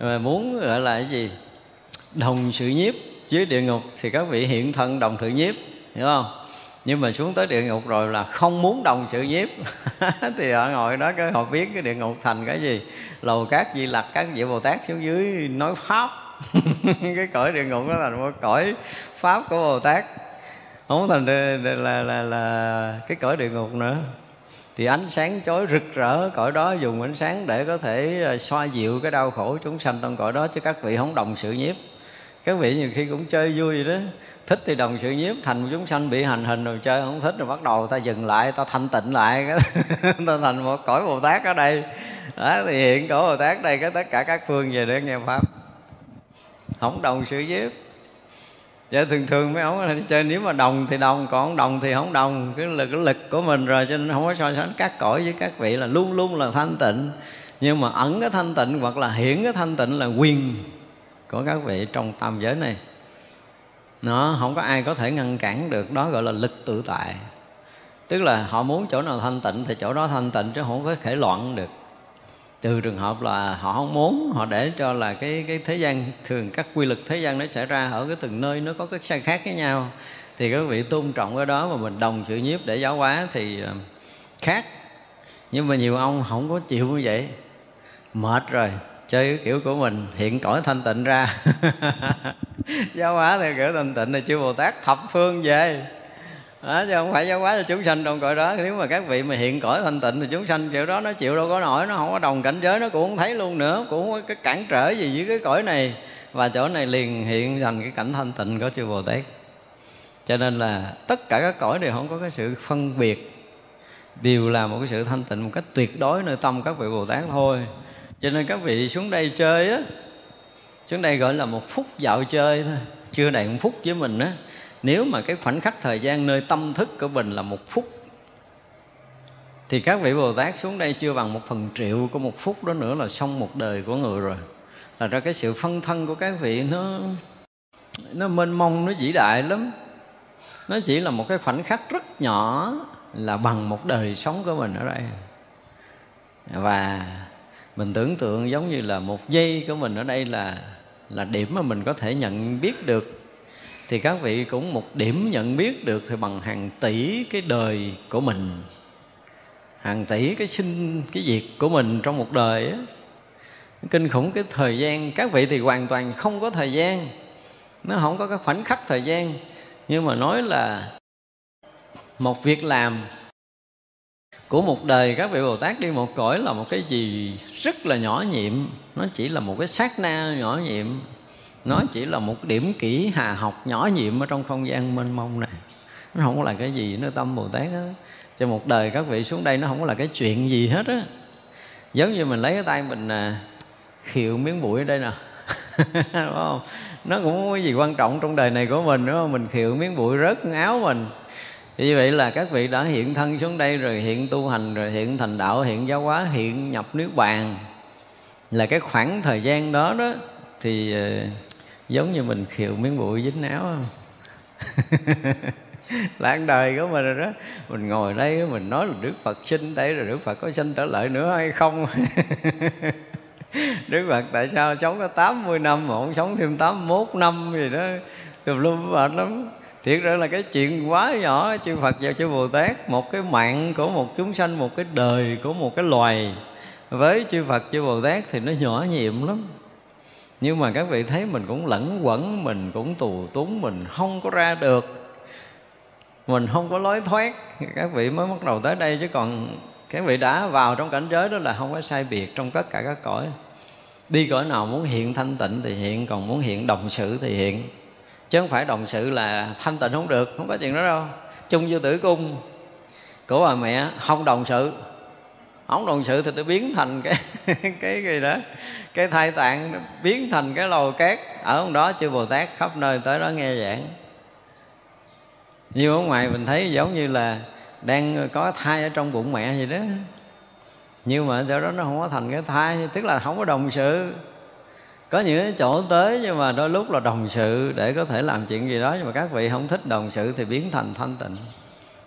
Mà muốn gọi là cái gì? Đồng sự nhiếp, dưới địa ngục thì các vị hiện thân đồng sự nhiếp, hiểu không? Nhưng mà xuống tới địa ngục rồi là không muốn đồng sự nhiếp thì họ ngồi đó cái họ biết cái địa ngục thành cái gì. Lầu cát di lặc các vị bồ tát xuống dưới nói pháp. Cái cõi địa ngục đó là một cõi pháp của bồ tát. Không thành là, là, là, là cái cõi địa ngục nữa. Thì ánh sáng chói rực rỡ cõi đó dùng ánh sáng để có thể à, xoa dịu cái đau khổ chúng sanh trong cõi đó chứ các vị không đồng sự nhiếp các vị nhiều khi cũng chơi vui vậy đó. Thích thì đồng sự nhiếp thành chúng sanh bị hành hình rồi chơi không thích rồi bắt đầu ta dừng lại ta thanh tịnh lại. Ta thành một cõi bồ tát ở đây. Đó, thì hiện cõi bồ tát đây có tất cả các phương về để nghe pháp. Không đồng sự nhiếp. Dạ thường thường mấy ông chơi nếu mà đồng thì đồng Còn không đồng thì không đồng. Cái lực, cái lực của mình rồi cho nên không có so sánh các cõi với các vị là luôn luôn là thanh tịnh. Nhưng mà ẩn cái thanh tịnh hoặc là hiển cái thanh tịnh là quyền của các vị trong tam giới này. Nó không có ai có thể ngăn cản được, đó gọi là lực tự tại. Tức là họ muốn chỗ nào thanh tịnh thì chỗ đó thanh tịnh, chứ không có thể loạn được. Trừ trường hợp là họ không muốn, họ để cho là cái cái thế gian, thường các quy luật thế gian nó xảy ra ở cái từng nơi, nó có cái sai khác với nhau. Thì các vị tôn trọng cái đó mà mình đồng sự nhiếp để giáo hóa thì ờ, khác. Nhưng mà nhiều ông không có chịu như vậy, mệt rồi chơi cái kiểu của mình hiện cõi thanh tịnh ra. Giáo hóa theo kiểu thanh tịnh là chư bồ tát thập phương về. Đó, chứ không phải giáo hóa cho chúng sanh trong cõi đó nếu mà các vị mà hiện cõi thanh tịnh thì chúng sanh kiểu đó nó chịu đâu có nổi nó không có đồng cảnh giới nó cũng không thấy luôn nữa cũng không có cái cản trở gì với cái cõi này. Và chỗ này liền hiện thành cái cảnh thanh tịnh của chư bồ tát. Cho nên là tất cả các cõi đều không có cái sự phân biệt đều là một cái sự thanh tịnh một cách tuyệt đối nơi tâm các vị bồ tát thôi cho nên các vị xuống đây chơi á, xuống đây gọi là một phút dạo chơi thôi. Chưa đầy một phút với mình á. Nếu mà cái khoảnh khắc thời gian nơi tâm thức của mình là một phút, thì các vị Bồ Tát xuống đây chưa bằng một phần triệu của một phút đó nữa là xong một đời của người rồi. Là ra cái sự phân thân của các vị nó nó mênh mông, nó vĩ đại lắm. Nó chỉ là một cái khoảnh khắc rất nhỏ là bằng một đời sống của mình ở đây. Và mình tưởng tượng giống như là một giây của mình ở đây là là điểm mà mình có thể nhận biết được. Thì các vị cũng một điểm nhận biết được thì bằng hàng tỷ cái đời của mình, hàng tỷ cái sinh, cái việc của mình trong một đời á. Kinh khủng cái thời gian, các vị thì hoàn toàn không có thời gian, nó không có cái khoảnh khắc thời gian. Nhưng mà nói là một việc làm của một đời các vị Bồ Tát đi một cõi là một cái gì rất là nhỏ nhiệm. Nó chỉ là một cái sát na nhỏ nhiệm. Nó chỉ là một điểm kỹ hà học nhỏ nhiệm ở trong không gian mênh mông này. Nó không có là cái gì nữa tâm Bồ Tát đó. cho một đời các vị xuống đây nó không có là cái chuyện gì hết á. Giống như mình lấy cái tay mình à, khiệu miếng bụi ở đây nè. Đúng không? Nó cũng không có gì quan trọng trong đời này của mình đúng không? Mình khiệu miếng bụi rớt áo mình như vậy là các vị đã hiện thân xuống đây rồi, hiện tu hành rồi, hiện thành đạo, hiện giáo hóa, hiện nhập niết bàn. Là cái khoảng thời gian đó đó, thì ờ, giống như mình khiều miếng bụi dính áo. Không lãng đời của mình rồi đó. Mình ngồi đây, mình nói là đức phật sinh đây rồi, đức phật có sinh trở lại nữa hay không? Đức phật tại sao sống có 80 năm mà không sống thêm 81 năm gì đó? Tùm lum mệt lắm thiệt ra là cái chuyện quá nhỏ, chư Phật và chư Bồ Tát, một cái mạng của một chúng sanh, một cái đời của một cái loài. Với chư Phật, chư Bồ Tát thì nó nhỏ nhiệm lắm. Nhưng mà các vị thấy mình cũng lẫn quẩn, mình cũng tù túng, mình không có ra được. Mình không có lối thoát. Các vị mới bắt đầu tới đây chứ còn các vị đã vào trong cảnh giới đó là không có sai biệt trong tất cả các cõi. Đi cõi nào muốn hiện thanh tịnh thì hiện, còn muốn hiện đồng sự thì hiện chứ không phải đồng sự là thanh tịnh không được, không có chuyện đó đâu. Chung như tử cung của bà mẹ, không đồng sự. Không đồng sự thì tôi biến thành cái cái gì đó, cái thai tạng, biến thành cái lò cát ở đó, chư bồ tát khắp nơi tới đó nghe giảng. Như ở ngoài mình thấy giống như là đang có thai ở trong bụng mẹ gì đó. Nhưng mà do đó nó không có thành cái thai, tức là không có đồng sự có những chỗ tới nhưng mà đôi lúc là đồng sự để có thể làm chuyện gì đó nhưng mà các vị không thích đồng sự thì biến thành thanh tịnh.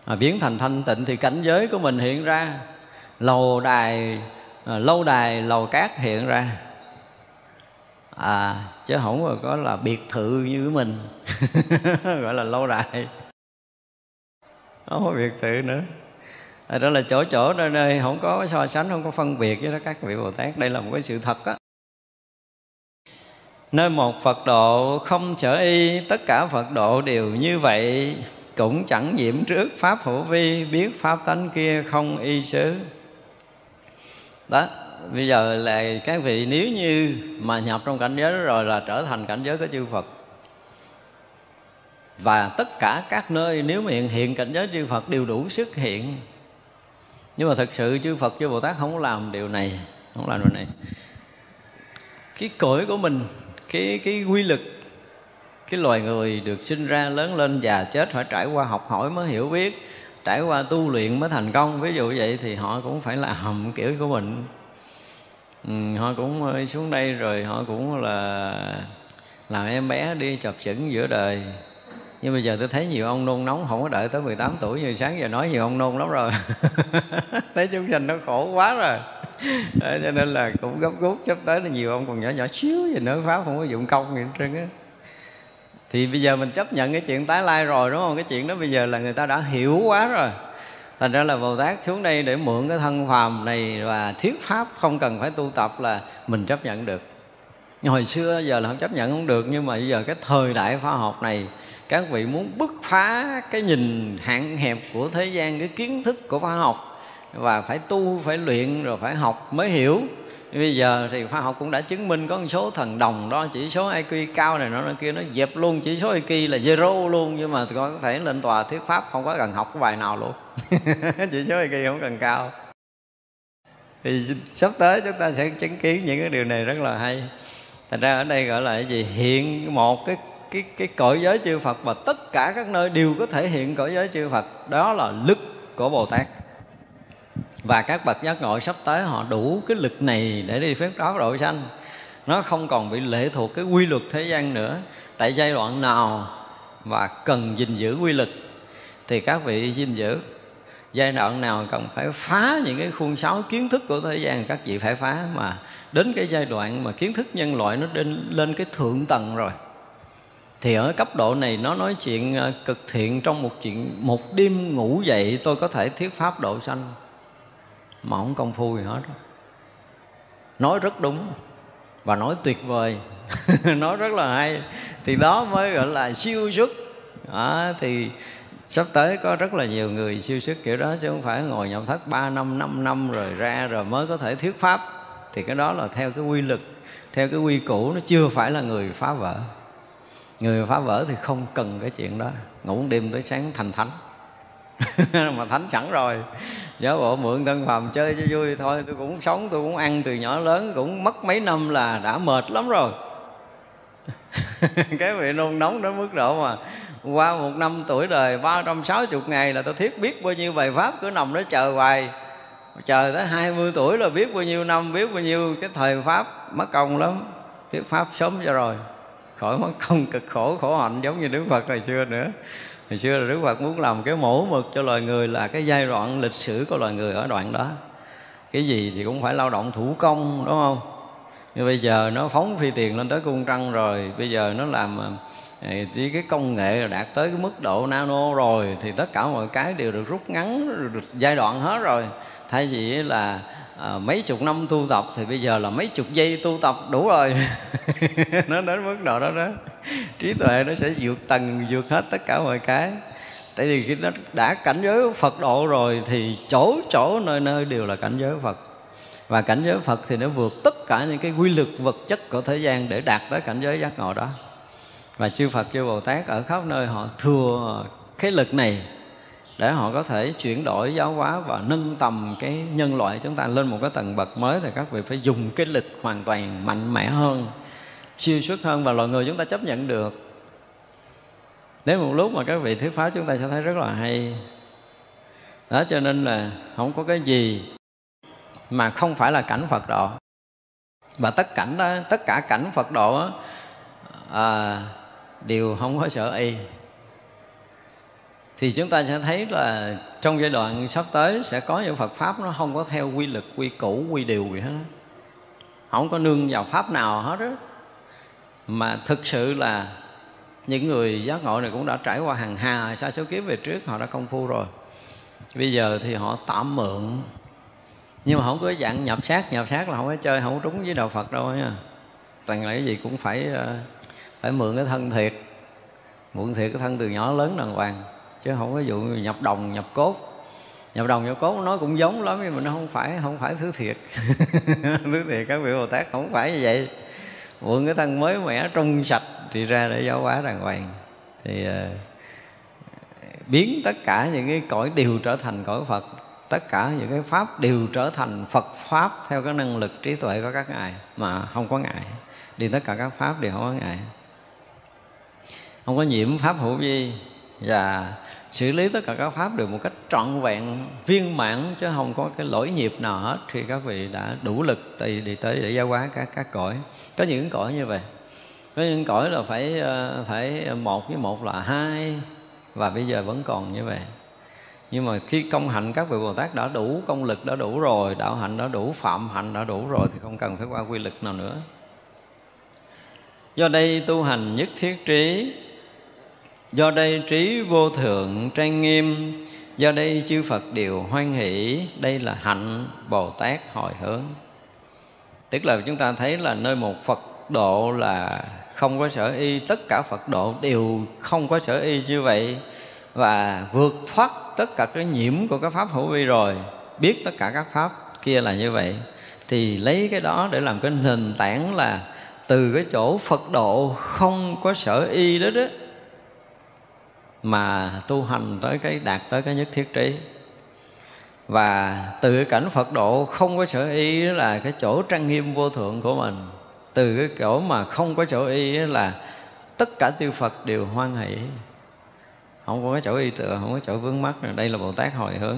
Mà biến thành thanh tịnh thì cảnh giới của mình hiện ra lầu đài à, lâu đài lầu cát hiện ra. À chứ không có là biệt thự như mình gọi là lâu đài. Không có biệt thự nữa. À, đó là chỗ chỗ nơi nơi không có so sánh không có phân biệt với đó các vị bồ tát. Đây là một cái sự thật á nơi một phật độ không trở y, tất cả phật độ đều như vậy. Cũng chẳng nhiễm trước pháp hữu vi, biết pháp tánh kia không y xứ. Đó, bây giờ là các vị, nếu như mà nhập trong cảnh giới đó rồi là trở thành cảnh giới của chư Phật. Và tất cả các nơi nếu mà hiện hiện cảnh giới chư Phật đều đủ sức hiện. Nhưng mà thật sự chư Phật chư Bồ Tát không làm điều này, không làm điều này. Cái cõi của mình cái cái quy lực cái loài người được sinh ra lớn lên già chết phải trải qua học hỏi mới hiểu biết trải qua tu luyện mới thành công. Ví dụ vậy thì họ cũng phải là hầm kiểu của mình. Ừ, họ cũng xuống đây rồi họ cũng là làm em bé đi chập chững giữa đời. Nhưng bây giờ tôi thấy nhiều ông nôn nóng không có đợi tới 18 tuổi như sáng giờ nói nhiều ông nôn lắm rồi. Thấy chúng sanh nó khổ quá rồi cho nên là cũng gấp rút, sắp tới là nhiều ông còn nhỏ nhỏ xíu gì nữa, pháp không có dụng công gì hết trơn á. Thì bây giờ mình chấp nhận cái chuyện tái lai rồi, đúng không? Cái chuyện đó bây giờ là người ta đã hiểu quá rồi. Thành ra là bồ tát xuống đây để mượn cái thân phàm này và thuyết pháp, không cần phải tu tập là mình chấp nhận được. Hồi xưa giờ là không chấp nhận không được, nhưng mà bây giờ cái thời đại khoa học này, các vị muốn bứt phá cái nhìn hạn hẹp của thế gian, cái kiến thức của khoa học và phải tu, phải luyện, rồi phải học mới hiểu. Bây giờ thì khoa học cũng đã chứng minh có một số thần đồng đó, chỉ số IQ cao này nó kia, nó dẹp luôn. Chỉ số IQ là zero luôn, nhưng mà có thể lên tòa thuyết pháp, không có cần học cái bài nào luôn. Chỉ số IQ không cần cao. Thì sắp tới chúng ta sẽ chứng kiến những cái điều này rất là hay. Thành ra ở đây gọi là cái gì? Hiện một cái cái cái cõi giới chư Phật và tất cả các nơi đều có thể hiện cõi giới chư Phật. Đó là lực của Bồ Tát và các bậc giác ngộ sắp tới họ đủ cái lực này để đi phép đó độ sanh. Nó không còn bị lệ thuộc cái quy luật thế gian nữa. Tại giai đoạn nào và cần gìn giữ quy lực thì các vị gìn giữ. Giai đoạn nào cần phải phá những cái khuôn sáo kiến thức của thế gian, các vị phải phá mà đến cái giai đoạn mà kiến thức nhân loại nó lên lên cái thượng tầng rồi. Thì ở cấp độ này nó nói chuyện ờ, cực thiện trong một chuyện, một đêm ngủ dậy tôi có thể thuyết pháp độ sanh mà không công phu gì hết nói rất đúng và nói tuyệt vời. Nói rất là hay. Thì đó mới gọi là siêu xuất. À, thì sắp tới có rất là nhiều người siêu sức kiểu đó chứ không phải ngồi nhậm thất 3 năm 5 năm rồi ra rồi mới có thể thuyết pháp. Thì cái đó là theo cái quy lực theo cái quy củ nó chưa phải là người phá vỡ. Người phá vỡ thì không cần cái chuyện đó. Ngủ đêm tới sáng thành thánh. mà thánh sẵn rồi. Giả bộ mượn thân phàm chơi cho vui thôi. Tôi cũng sống, tôi cũng ăn từ nhỏ lớn, cũng mất mấy năm là đã mệt lắm rồi. Cái vị nôn nóng đến mức độ mà qua một năm tuổi đời 360 ngày là tôi thiết biết bao nhiêu bài pháp cứ nằm đó chờ hoài. Chờ tới 20 tuổi là biết bao nhiêu năm, biết bao nhiêu cái thời pháp mất công lắm. Thuyết pháp sớm cho rồi. Khỏi mất công cực khổ khổ hạnh giống như đức phật hồi xưa nữa hồi xưa là đức phật muốn làm cái mẫu mực cho loài người là cái giai đoạn lịch sử của loài người ở đoạn đó. Cái gì thì cũng phải lao động thủ công, đúng không? Nhưng bây giờ nó phóng phi tiền lên tới cung trăng rồi, bây giờ nó làm ờ, ờ, thì cái công nghệ đạt tới cái mức độ nano rồi, thì tất cả mọi cái đều được rút ngắn được giai đoạn hết rồi. Thay vì là à, mấy chục năm tu tập thì bây giờ là mấy chục giây tu tập đủ rồi. Nó đến mức độ đó đó. Trí tuệ nó sẽ vượt tầng vượt hết tất cả mọi cái. Tại vì khi nó đã cảnh giới phật độ rồi thì chỗ chỗ nơi nơi đều là cảnh giới phật. Và cảnh giới phật thì nó vượt tất cả những cái quy luật vật chất của thế gian để đạt tới cảnh giới giác ngộ đó. Và chư phật chư bồ tát ở khắp nơi họ thừa cái lực này để họ có thể chuyển đổi giáo hóa và nâng tầm cái nhân loại chúng ta lên một cái tầng bậc mới thì các vị phải dùng cái lực hoàn toàn mạnh mẽ hơn siêu xuất hơn và loài người chúng ta chấp nhận được. Đến một lúc mà các vị thuyết pháp chúng ta sẽ thấy rất là hay. Đó cho nên là không có cái gì mà không phải là cảnh Phật độ. Và tất cảnh đó tất cả cảnh Phật độ à, đều không có sợ y thì chúng ta sẽ thấy là trong giai đoạn sắp tới sẽ có những Phật pháp nó không có theo quy lực quy củ quy điều gì hết. Không có nương vào pháp nào hết đó, mà thực sự là những người giác ngộ này cũng đã trải qua hàng hà sa số kiếp về trước họ đã công phu rồi. Bây giờ thì họ tạm mượn. Nhưng mà không có dạng nhập sát nhập sát là không có chơi không có trúng với đạo phật đâu nha. Toàn là cái gì cũng phải ờ, phải mượn cái thân thiệt. Mượn thiệt cái thân từ nhỏ lớn đàng hoàng chứ không có dụ nhập đồng nhập cốt. Nhập đồng nhập cốt nó cũng giống lắm nhưng mà nó không phải không phải thứ thiệt. Thứ thiệt các vị bồ tát không phải như vậy. Mượn cái thân mới mẻ trong sạch thì ra để giáo hóa đàng hoàng. Thì uh, biến tất cả những cái cõi đều trở thành cõi phật. Tất cả những cái pháp đều trở thành phật pháp theo cái năng lực trí tuệ của các ngài mà không có ngại đi tất cả các pháp đều không có ngại không có nhiễm pháp hữu vi và xử lý tất cả các pháp được một cách trọn vẹn, viên mãn, chứ không có cái lỗi nhịp nào hết. Thì các vị đã đủ lực tùy đi tới để giáo hóa các các cõi. Có những cõi như vậy. Có những cõi là phải ờ, phải một với một là hai, và bây giờ vẫn còn như vậy. Nhưng mà khi công hạnh các vị bồ tát đã đủ công lực, đã đủ rồi, đạo hạnh đã đủ, phạm hạnh đã đủ rồi, thì không cần phải qua quy lực nào nữa. Do đây tu hành nhất thiết trí do đây trí vô thượng trang nghiêm, do đây chư phật đều hoan hỷ, đây là hạnh bồ tát hồi hướng. Tức là chúng ta thấy là nơi một phật độ là không có sở y, tất cả phật độ đều không có sở y như vậy và vượt thoát tất cả cái nhiễm của các pháp hữu vi rồi, biết tất cả các pháp kia là như vậy, thì lấy cái đó để làm cái nền tảng là từ cái chỗ phật độ không có sở y đó đó mà tu hành tới cái đạt tới cái nhất thiết trí. Và từ cái cảnh Phật độ không có sở y là cái chỗ trang nghiêm vô thượng của mình, từ cái chỗ mà không có chỗ y là tất cả chư Phật đều hoan hỷ. Không có chỗ y tựa, không có chỗ vướng mắc, đây là Bồ Tát hồi hướng.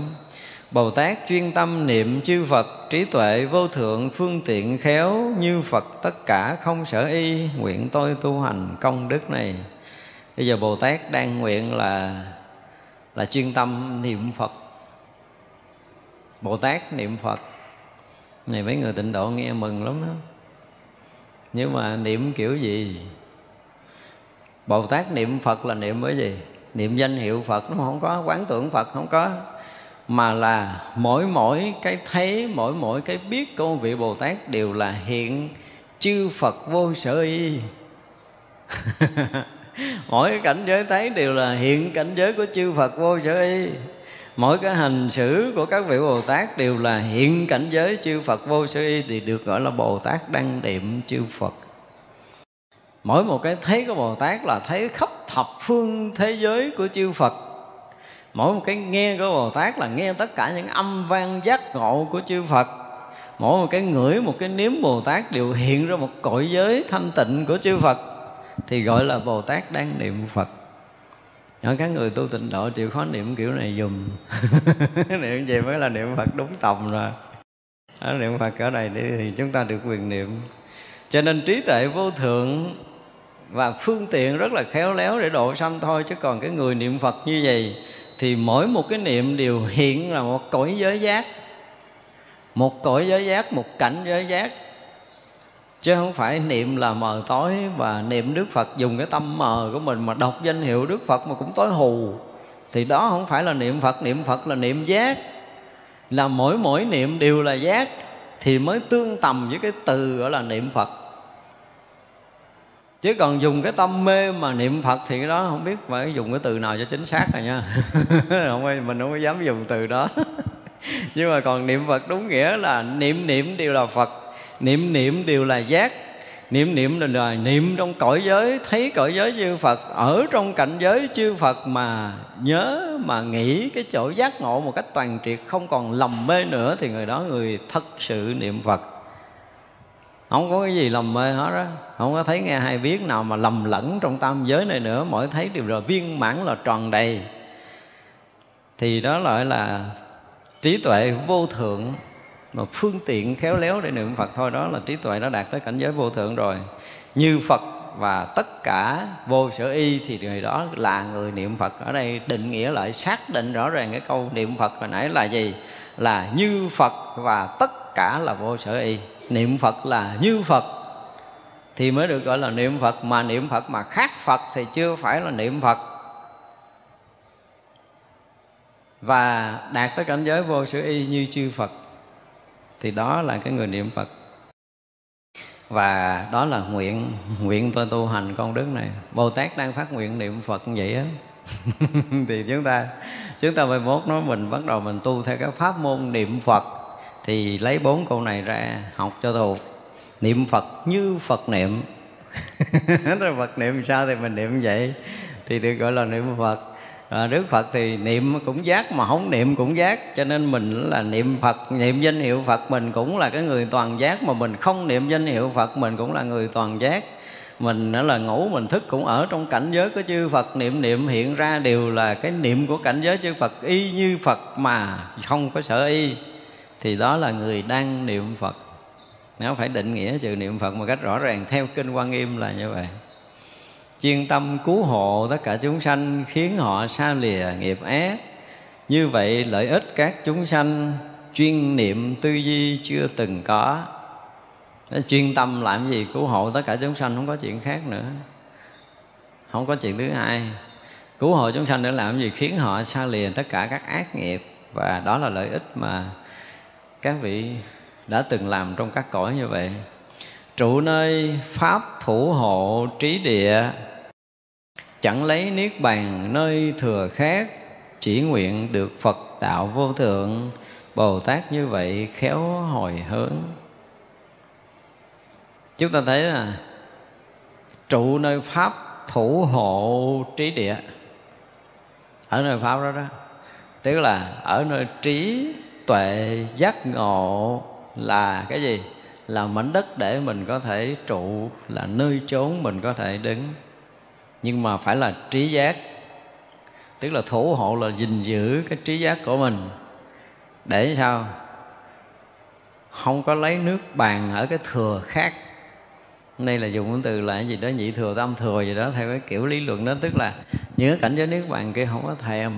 Bồ Tát chuyên tâm niệm chư Phật trí tuệ vô thượng, phương tiện khéo như Phật tất cả không sở y, nguyện tôi tu hành công đức này bây giờ bồ tát đang nguyện là là chuyên tâm niệm phật. Bồ tát niệm phật. Này, mấy người tịnh độ nghe mừng lắm đó. Nhưng mà niệm kiểu gì? Bồ tát niệm phật là niệm với gì? Niệm danh hiệu phật, nó không có, quán tưởng phật không có. Mà là mỗi mỗi cái thấy, mỗi mỗi cái biết của vị bồ tát đều là hiện chư phật vô sở y. mỗi cái cảnh giới thấy đều là hiện cảnh giới của chư Phật vô sở y. Mỗi cái hành xử của các vị Bồ Tát đều là hiện cảnh giới chư Phật vô sở y thì được gọi là Bồ Tát đăng niệm chư Phật. Mỗi một cái thấy của Bồ Tát là thấy khắp thập phương thế giới của chư Phật. Mỗi một cái nghe của Bồ Tát là nghe tất cả những âm vang giác ngộ của chư Phật. Mỗi một cái ngửi một cái nếm Bồ Tát đều hiện ra một cõi giới thanh tịnh của chư Phật thì gọi là bồ tát đang niệm phật. Ở các người tu tịnh độ chịu khó niệm kiểu này dùng niệm gì mới là niệm phật đúng tầm rồi. Ở niệm phật ở đây thì chúng ta được quyền niệm. Cho nên trí tuệ vô thượng và phương tiện rất là khéo léo để độ sanh thôi, chứ còn cái người niệm phật như vậy thì mỗi một cái niệm đều hiện là một cõi giới giác. Một cõi giới giác, một cảnh giới giác chứ không phải niệm là mờ tối và niệm đức phật dùng cái tâm mờ của mình mà đọc danh hiệu đức phật mà cũng tối hù. Thì đó không phải là niệm phật niệm phật là niệm giác. Là mỗi mỗi niệm đều là giác thì mới tương tầm với cái từ gọi là niệm phật. Chứ còn dùng cái tâm mê mà niệm phật thì cái đó không biết phải dùng cái từ nào cho chính xác rồi nha. Không phải, mình không có dám dùng từ đó. Nhưng mà còn niệm phật đúng nghĩa là niệm niệm đều là phật niệm niệm đều là giác. Niệm niệm là, là niệm trong cõi giới thấy cõi giới chư phật ở trong cảnh giới chư phật mà nhớ mà nghĩ cái chỗ giác ngộ một cách toàn triệt không còn lầm mê nữa thì người đó người thật sự niệm phật. Không có cái gì lầm mê hết đó không có thấy nghe hay biết nào mà lầm lẫn trong tam giới này nữa mỗi thấy đều là viên mãn là tròn đầy. Thì đó gọi là trí tuệ vô thượng mà phương tiện khéo léo để niệm Phật thôi, đó là trí tuệ đã đạt tới cảnh giới vô thượng rồi. Như Phật và tất cả vô sở y thì người đó là người niệm Phật. Ở đây định nghĩa lại, xác định rõ ràng cái câu niệm Phật hồi nãy là gì? Là như Phật và tất cả là vô sở y. Niệm Phật là như Phật thì mới được gọi là niệm Phật. Mà niệm Phật mà khác Phật thì chưa phải là niệm Phật. Và đạt tới cảnh giới vô sở y như chư Phật thì đó là cái người niệm Phật. Và đó là nguyện nguyện tôi tu hành con đức này. Bồ Tát đang phát nguyện niệm Phật như vậy á. Thì chúng ta chúng ta mai mốt nói mình bắt đầu mình tu theo cái pháp môn niệm Phật. Thì lấy bốn câu này ra học cho thuộc niệm Phật như Phật niệm. Rồi Phật niệm sao thì mình niệm vậy? Thì được gọi là niệm Phật à, Đức Phật thì niệm cũng giác mà không niệm cũng giác. Cho nên mình là niệm Phật niệm danh hiệu Phật mình cũng là cái người toàn giác mà mình không niệm danh hiệu Phật mình cũng là người toàn giác. Mình đó là ngủ mình thức cũng ở trong cảnh giới của chư Phật niệm niệm hiện ra đều là cái niệm của cảnh giới chư Phật y như Phật mà không có sợ y. Thì đó là người đang niệm Phật. Nó phải định nghĩa chữ niệm Phật một cách rõ ràng theo kinh Quan Nghiêm là như vậy chuyên tâm cứu hộ tất cả chúng sanh khiến họ xa lìa nghiệp ác. Như vậy lợi ích các chúng sanh chuyên niệm tư duy chưa từng có. Chuyên tâm làm gì cứu hộ tất cả chúng sanh, không có chuyện khác nữa. Không có chuyện thứ hai. Cứu hộ chúng sanh để làm gì khiến họ xa lìa tất cả các ác nghiệp. Và đó là lợi ích mà các vị đã từng làm trong các cõi như vậy. Trụ nơi pháp thủ hộ trí địa chẳng lấy niết bàn nơi thừa khác, chỉ nguyện được phật đạo vô thượng. Bồ tát như vậy khéo hồi hướng. Chúng ta thấy là trụ nơi pháp, thủ hộ trí địa. Ở nơi pháp đó đó, tức là ở nơi trí tuệ giác ngộ là cái gì? Là mảnh đất để mình có thể trụ, là nơi chốn mình có thể đứng nhưng mà phải là trí giác. Tức là thủ hộ là gìn giữ cái trí giác của mình. Để sao? Không có lấy nước bàn ở cái thừa khác. Đây là dùng cái từ là cái gì đó, nhị thừa, tam thừa gì đó, theo cái kiểu lý luận đó. Tức là những cái cảnh giới nước bàn kia không có thèm.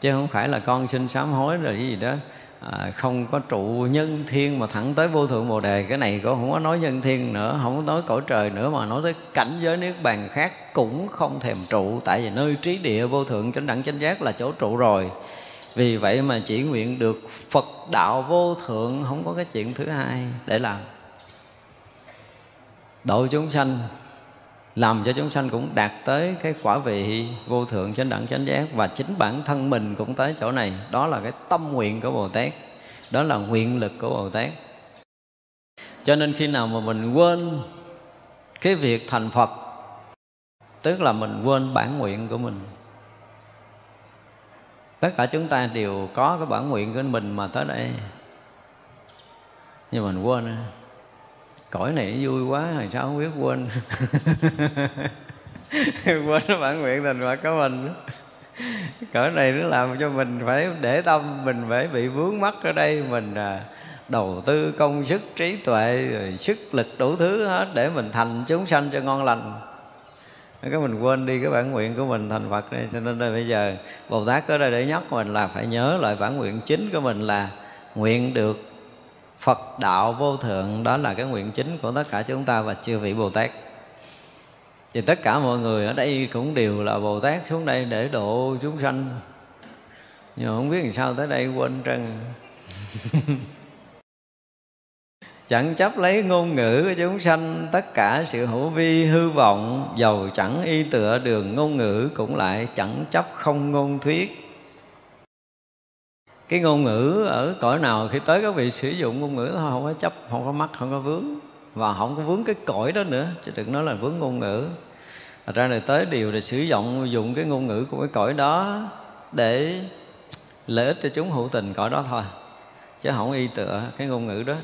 Chứ không phải là con xin sám hối rồi cái gì đó à, không có trụ nhân thiên mà thẳng tới vô thượng bồ đề. Cái này cũng không có nói nhân thiên nữa không có nói cõi trời nữa mà nói tới cảnh giới niết bàn khác cũng không thèm trụ. Tại vì nơi trí địa vô thượng chánh đẳng chánh giác là chỗ trụ rồi. Vì vậy mà chỉ nguyện được phật đạo vô thượng không có cái chuyện thứ hai để làm. Độ chúng sanh làm cho chúng sanh cũng đạt tới cái quả vị vô thượng chánh đẳng chánh giác. Và chính bản thân mình cũng tới chỗ này. Đó là cái tâm nguyện của bồ tát. Đó là nguyện lực của bồ tát. Cho nên khi nào mà mình quên cái việc thành phật, tức là mình quên bản nguyện của mình. Tất cả chúng ta đều có cái bản nguyện của mình mà tới đây. Nhưng mình quên cõi này vui quá rồi sao không biết quên. Quên cái bản nguyện thành phật của mình. Cõi này nó làm cho mình phải để tâm mình phải bị vướng mắc ở đây. Mình à, đầu tư công sức trí tuệ rồi sức lực đủ thứ hết để mình thành chúng sanh cho ngon lành. Cái mình quên đi cái bản nguyện của mình thành Phật này cho nên là bây giờ Bồ Tát tới đây để nhắc mình là phải nhớ lại bản nguyện chính của mình là nguyện được Phật đạo vô thượng, đó là cái nguyện chính của tất cả chúng ta và chư vị Bồ Tát. Thì tất cả mọi người ở đây cũng đều là Bồ Tát xuống đây để độ chúng sanh. Nhưng mà không biết làm sao tới đây quên trần chẳng chấp lấy ngôn ngữ của chúng sanh, tất cả sự hữu vi, hư vọng dầu chẳng y tựa đường ngôn ngữ cũng lại chẳng chấp không ngôn thuyết cái ngôn ngữ ở cõi nào khi tới các vị sử dụng ngôn ngữ thôi, không có chấp, không có mắc không có vướng. Và không có vướng cái cõi đó nữa, chứ đừng nói là vướng ngôn ngữ. Thật ra là tới điều là sử dụng, dùng cái ngôn ngữ của cái cõi đó để lợi ích cho chúng hữu tình, cõi đó thôi. Chứ không y tựa cái ngôn ngữ đó.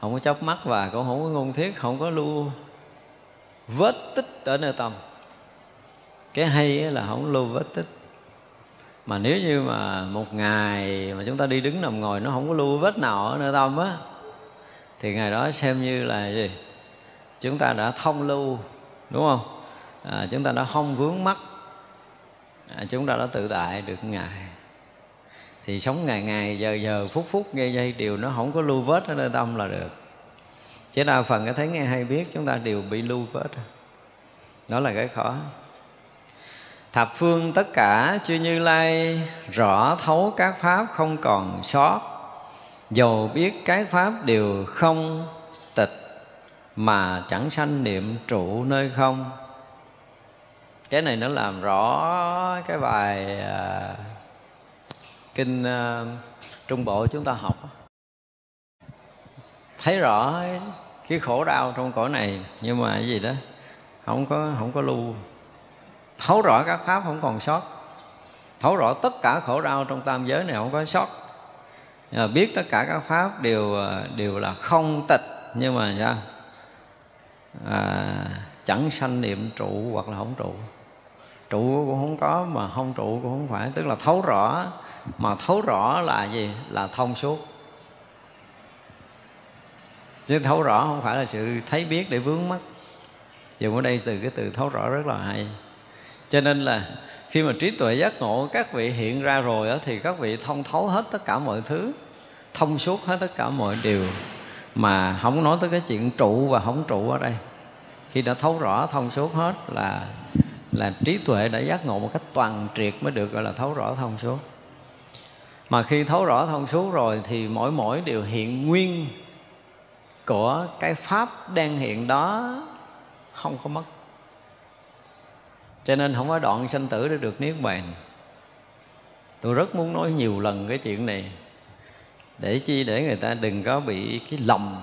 Không có chớp mắt và cũng không có ngôn thiết không có lưu vết tích ở nơi tâm. Cái hay là không lưu vết tích mà nếu như mà một ngày mà chúng ta đi đứng nằm ngồi nó không có lưu vết nào ở nơi tâm á thì ngày đó xem như là gì? Chúng ta đã thông lưu đúng không? À, chúng ta đã không vướng mắt à, chúng ta đã tự tại được ngày thì sống ngày ngày giờ giờ phút phút giây giây điều nó không có lưu vết ở nơi tâm là được. Chứ đa phần cái thấy nghe hay biết chúng ta đều bị lưu vết. Đó là cái khó thập phương tất cả chư như lai, rõ thấu các pháp không còn sót. Dầu biết cái pháp đều không tịch, mà chẳng sanh niệm trụ nơi không. Cái này nó làm rõ cái bài à, kinh à, trung bộ chúng ta học thấy rõ cái khổ đau trong cõi này, nhưng mà cái gì đó không có không có lưu thấu rõ các pháp không còn sót. Thấu rõ tất cả khổ đau trong tam giới này không có sót. Nhưng mà biết tất cả các pháp đều à, đều là không tịch nhưng mà sao? À, chẳng sanh niệm trụ hoặc là không trụ. Trụ cũng không có mà không trụ cũng không phải. Tức là thấu rõ mà thấu rõ là gì? Là thông suốt. Chứ thấu rõ không phải là sự thấy biết để vướng mắt dùng ở đây từ cái từ thấu rõ rất là hay cho nên là khi mà trí tuệ giác ngộ các vị hiện ra rồi đó, thì các vị thông thấu hết tất cả mọi thứ thông suốt hết tất cả mọi điều mà không nói tới cái chuyện trụ và không trụ ở đây. Khi đã thấu rõ thông suốt hết là là trí tuệ đã giác ngộ một cách toàn triệt mới được gọi là thấu rõ thông suốt. Mà khi thấu rõ thông suốt rồi thì mỗi mỗi điều hiện nguyên của cái pháp đang hiện đó không có mất cho nên không có đoạn sanh tử để được niết bàn. Tôi rất muốn nói nhiều lần cái chuyện này. Để chi? Để người ta đừng có bị cái lầm.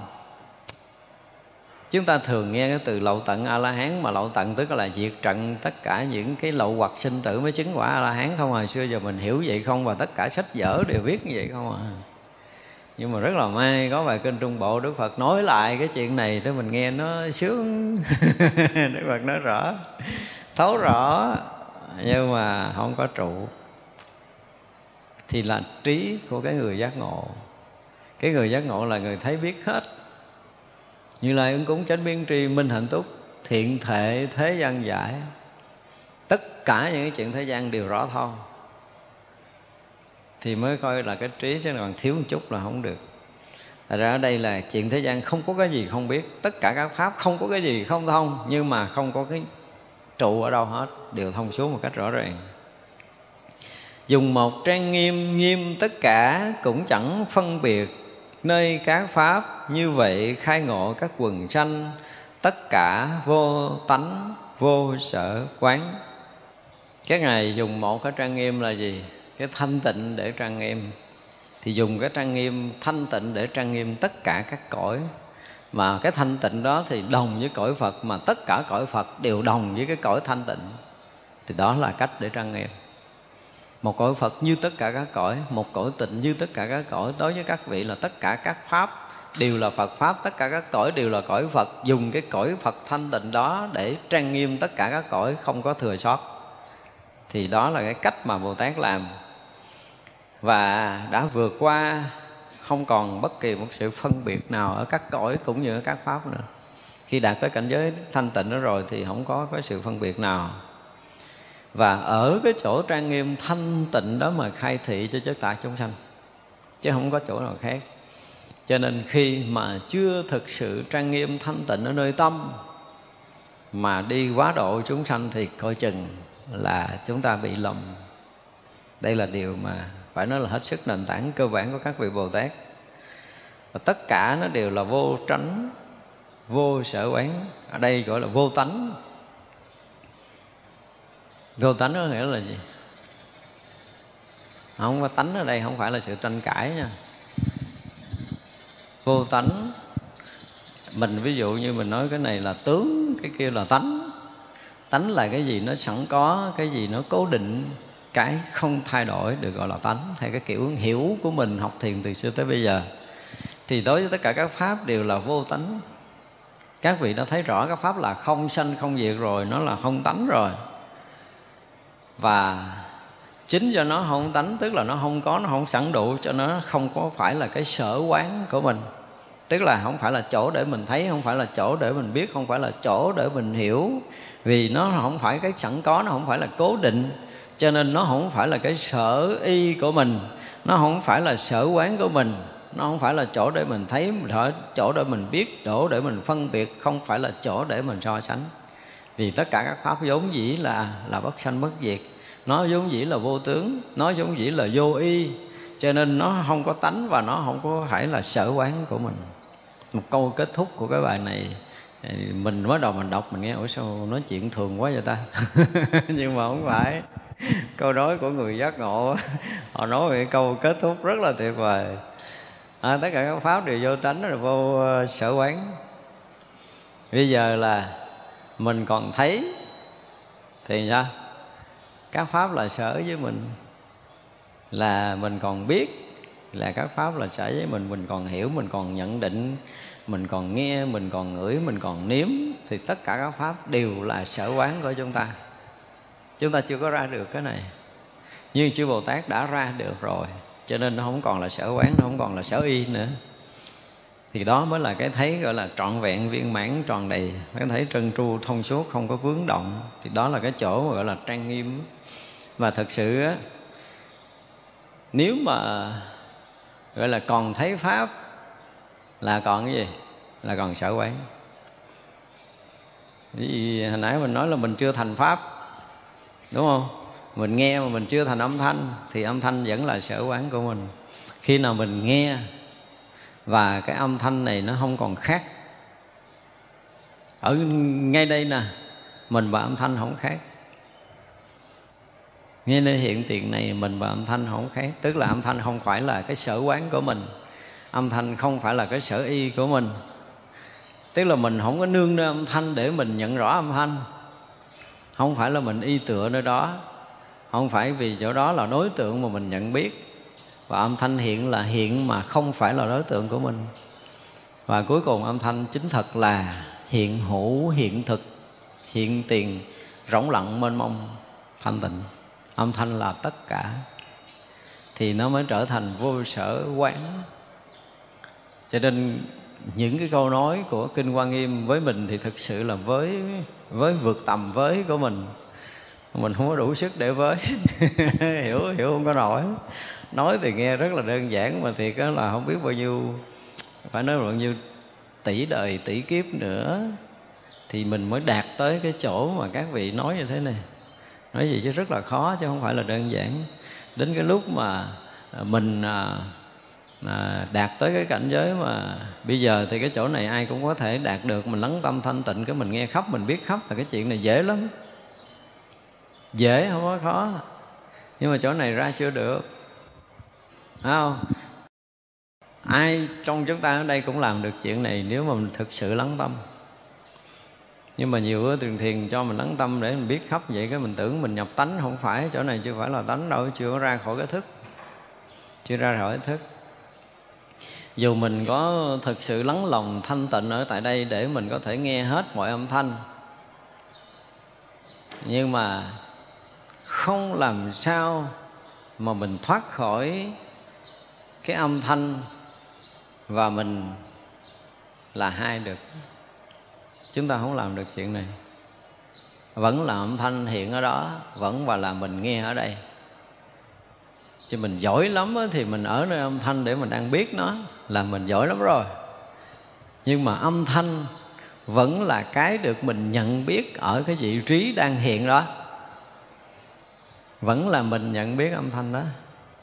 chúng ta thường nghe cái từ lậu tận a la hán mà lậu tận tức là diệt trận tất cả những cái lậu hoặc sinh tử mới chứng quả a la hán không hồi xưa giờ mình hiểu vậy không, và tất cả sách vở đều viết như vậy không à. Nhưng mà rất là may, có bài kinh trung bộ đức phật nói lại cái chuyện này để mình nghe nó sướng. Đức phật nói rõ thấu rõ, nhưng mà không có trụ. Thì là trí của cái người giác ngộ. Cái người giác ngộ là người thấy biết hết. Như lai ứng cúng chánh biên tri, minh hạnh túc, thiện thể thế gian giải. Tất cả những cái chuyện thế gian đều rõ thông thì mới coi là cái trí, chứ còn thiếu một chút là không được. Thật ra ở đây là chuyện thế gian không có cái gì không biết. Tất cả các pháp không có cái gì không thông, Nhưng mà không có cái trụ ở đâu hết, Đều thông suốt một cách rõ ràng. Dùng một trang nghiêm nghiêm tất cả Cũng chẳng phân biệt Nơi các pháp. Như vậy khai ngộ các quần sanh, Tất cả vô tánh, vô sở quán. Cái ngày dùng một cái trang nghiêm là gì? cái thanh tịnh để trang nghiêm. Thì dùng cái trang nghiêm thanh tịnh để trang nghiêm tất cả các cõi mà cái thanh tịnh đó thì đồng với cõi Phật, mà tất cả cõi Phật đều đồng với cái cõi thanh tịnh. Thì đó là cách để trang nghiêm. Một cõi Phật như tất cả các cõi, một cõi tịnh như tất cả các cõi, đối với các vị là tất cả các pháp đều là Phật pháp, tất cả các cõi đều là cõi Phật, dùng cái cõi Phật thanh tịnh đó để trang nghiêm tất cả các cõi, không có thừa sót. Thì đó là cái cách mà Bồ Tát làm. Và đã vượt qua không còn bất kỳ một sự phân biệt nào ở các cõi cũng như ở các pháp nữa. Khi đạt tới cảnh giới thanh tịnh đó rồi thì không có cái sự phân biệt nào. Và ở cái chỗ trang nghiêm thanh tịnh đó mà khai thị cho chất tại chúng sanh, chứ không có chỗ nào khác. Cho nên khi mà chưa thực sự trang nghiêm thanh tịnh ở nơi tâm mà đi quá độ chúng sanh thì coi chừng là chúng ta bị lầm. Đây là điều mà phải nói là hết sức nền tảng cơ bản của các vị Bồ Tát. Và tất cả nó đều là vô tránh, vô sở quán. Ở đây gọi là vô tánh. Vô tánh có nghĩa là gì? Không có tánh ở đây không phải là sự tranh cãi nha. Vô tánh, mình ví dụ như mình nói cái này là tướng, cái kia là tánh. Tánh là cái gì nó sẵn có, cái gì nó cố định cái không thay đổi được gọi là tánh hay cái kiểu hiểu của mình học thiền từ xưa tới bây giờ. Thì đối với tất cả các pháp đều là vô tánh. Các vị đã thấy rõ các pháp là không sanh, không diệt rồi, nó là không tánh rồi. Và chính do nó không tánh, tức là nó không có, nó không sẵn đủ, cho nó không có phải là cái sở quán của mình. Tức là không phải là chỗ để mình thấy, không phải là chỗ để mình biết, không phải là chỗ để mình hiểu. Vì nó không phải cái sẵn có, nó không phải là cố định cho nên nó không phải là cái sở y của mình, nó không phải là sở quán của mình, nó không phải là chỗ để mình thấy chỗ để mình biết, chỗ để mình phân biệt, không phải là chỗ để mình so sánh. Vì tất cả các pháp vốn dĩ là là bất sanh bất diệt. Nó vốn dĩ là vô tướng, nó vốn dĩ là vô y. Cho nên nó không có tánh và nó không có phải là sở quán của mình. Một câu kết thúc của cái bài này, mình mới đầu mình đọc, mình nghe, ủa sao nói chuyện thường quá vậy ta? Nhưng mà không phải. câu nói của người giác ngộ họ nói về câu kết thúc rất là tuyệt vời. À, tất cả các pháp đều vô tránh rồi vô ờ, sở quán. Bây giờ là mình còn thấy thì sao? Các pháp là sở với mình. Là mình còn biết là các pháp là sở với mình mình còn hiểu mình còn nhận định mình còn nghe mình còn ngửi mình còn nếm thì tất cả các pháp đều là sở quán của chúng ta chúng ta chưa có ra được cái này. Nhưng chư bồ tát đã ra được rồi, cho nên nó không còn là sở quán, nó không còn là sở y nữa. Thì đó mới là cái thấy gọi là trọn vẹn, viên mãn, tròn đầy. Cái thấy trân tru, thông suốt, không có vướng động. Thì đó là cái chỗ mà gọi là trang nghiêm. Và thật sự á, nếu mà gọi là còn thấy pháp, là còn cái gì? Là còn sở quán. Vì hồi nãy mình nói là mình chưa thành pháp đúng không? Mình nghe mà mình chưa thành âm thanh, thì âm thanh vẫn là sở quán của mình. Khi nào mình nghe, và cái âm thanh này nó không còn khác. Ở ngay đây nè, mình và âm thanh không khác. Nghe nơi hiện tiền này, mình và âm thanh không khác. Tức là âm thanh không phải là cái sở quán của mình. Âm thanh không phải là cái sở y của mình. Tức là mình không có nương nơi âm thanh để mình nhận rõ âm thanh không phải là mình y tựa nơi đó. Không phải vì chỗ đó là đối tượng mà mình nhận biết. Và âm thanh hiện là hiện mà không phải là đối tượng của mình. Và cuối cùng âm thanh chính thật là hiện hữu, hiện thực, hiện tiền, rỗng lặng mênh mông, thanh tịnh. Âm thanh là tất cả. Thì nó mới trở thành vô sở quán. Cho nên những cái câu nói của kinh quan nghiêm với mình thì thực sự là với với vượt tầm với của mình. Mình không có đủ sức để với. Hiểu hiểu không có nổi. Nói thì nghe rất là đơn giản mà thiệt đó là không biết bao nhiêu, phải nói bao nhiêu tỷ đời, tỷ kiếp nữa thì mình mới đạt tới cái chỗ mà các vị nói như thế này. Nói gì chứ rất là khó chứ không phải là đơn giản. Đến cái lúc mà à, mình à, à, đạt tới cái cảnh giới mà bây giờ thì cái chỗ này ai cũng có thể đạt được. Mình lắng tâm thanh tịnh cái mình nghe khóc mình biết khóc là cái chuyện này dễ lắm. Dễ không có khó. Nhưng mà chỗ này ra chưa được. Thấy không? Ai trong chúng ta ở đây cũng làm được chuyện này nếu mà mình thực sự lắng tâm. Nhưng mà nhiều thiền thiền cho mình lắng tâm để mình biết khóc vậy cái mình tưởng mình nhập tánh. Không phải chỗ này chưa phải là tánh đâu chưa có ra khỏi cái thức. Chưa ra khỏi cái thức dù mình có thực sự lắng lòng, thanh tịnh ở tại đây để mình có thể nghe hết mọi âm thanh. Nhưng mà không làm sao mà mình thoát khỏi cái âm thanh và mình là hai được. Chúng ta không làm được chuyện này. Vẫn là âm thanh hiện ở đó, vẫn và là mình nghe ở đây. Chứ mình giỏi lắm thì mình ở nơi âm thanh để mình đang biết nó là mình giỏi lắm rồi. Nhưng mà âm thanh vẫn là cái được mình nhận biết ở cái vị trí đang hiện đó. Vẫn là mình nhận biết âm thanh đó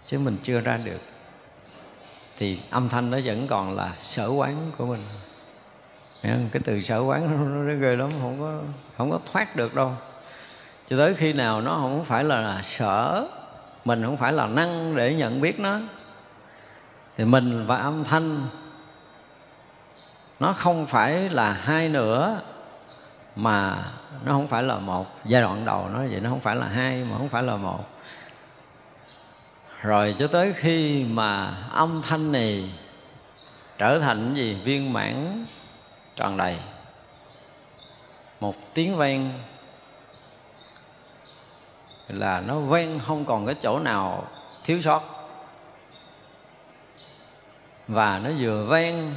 chứ mình chưa ra được. Thì âm thanh đó vẫn còn là sở quán của mình. Cái từ sở quán nó, nó ghê lắm không có không có thoát được đâu. Cho tới khi nào nó không phải là sở mình không phải là năng để nhận biết nó thì mình và âm thanh, nó không phải là hai nữa mà nó không phải là một. Giai đoạn đầu nó vậy, nó không phải là hai, mà không phải là một. Rồi cho tới khi mà âm thanh này trở thành gì? Viên mãn tròn đầy. Một tiếng vang là nó vang, không còn cái chỗ nào thiếu sót và nó vừa vang,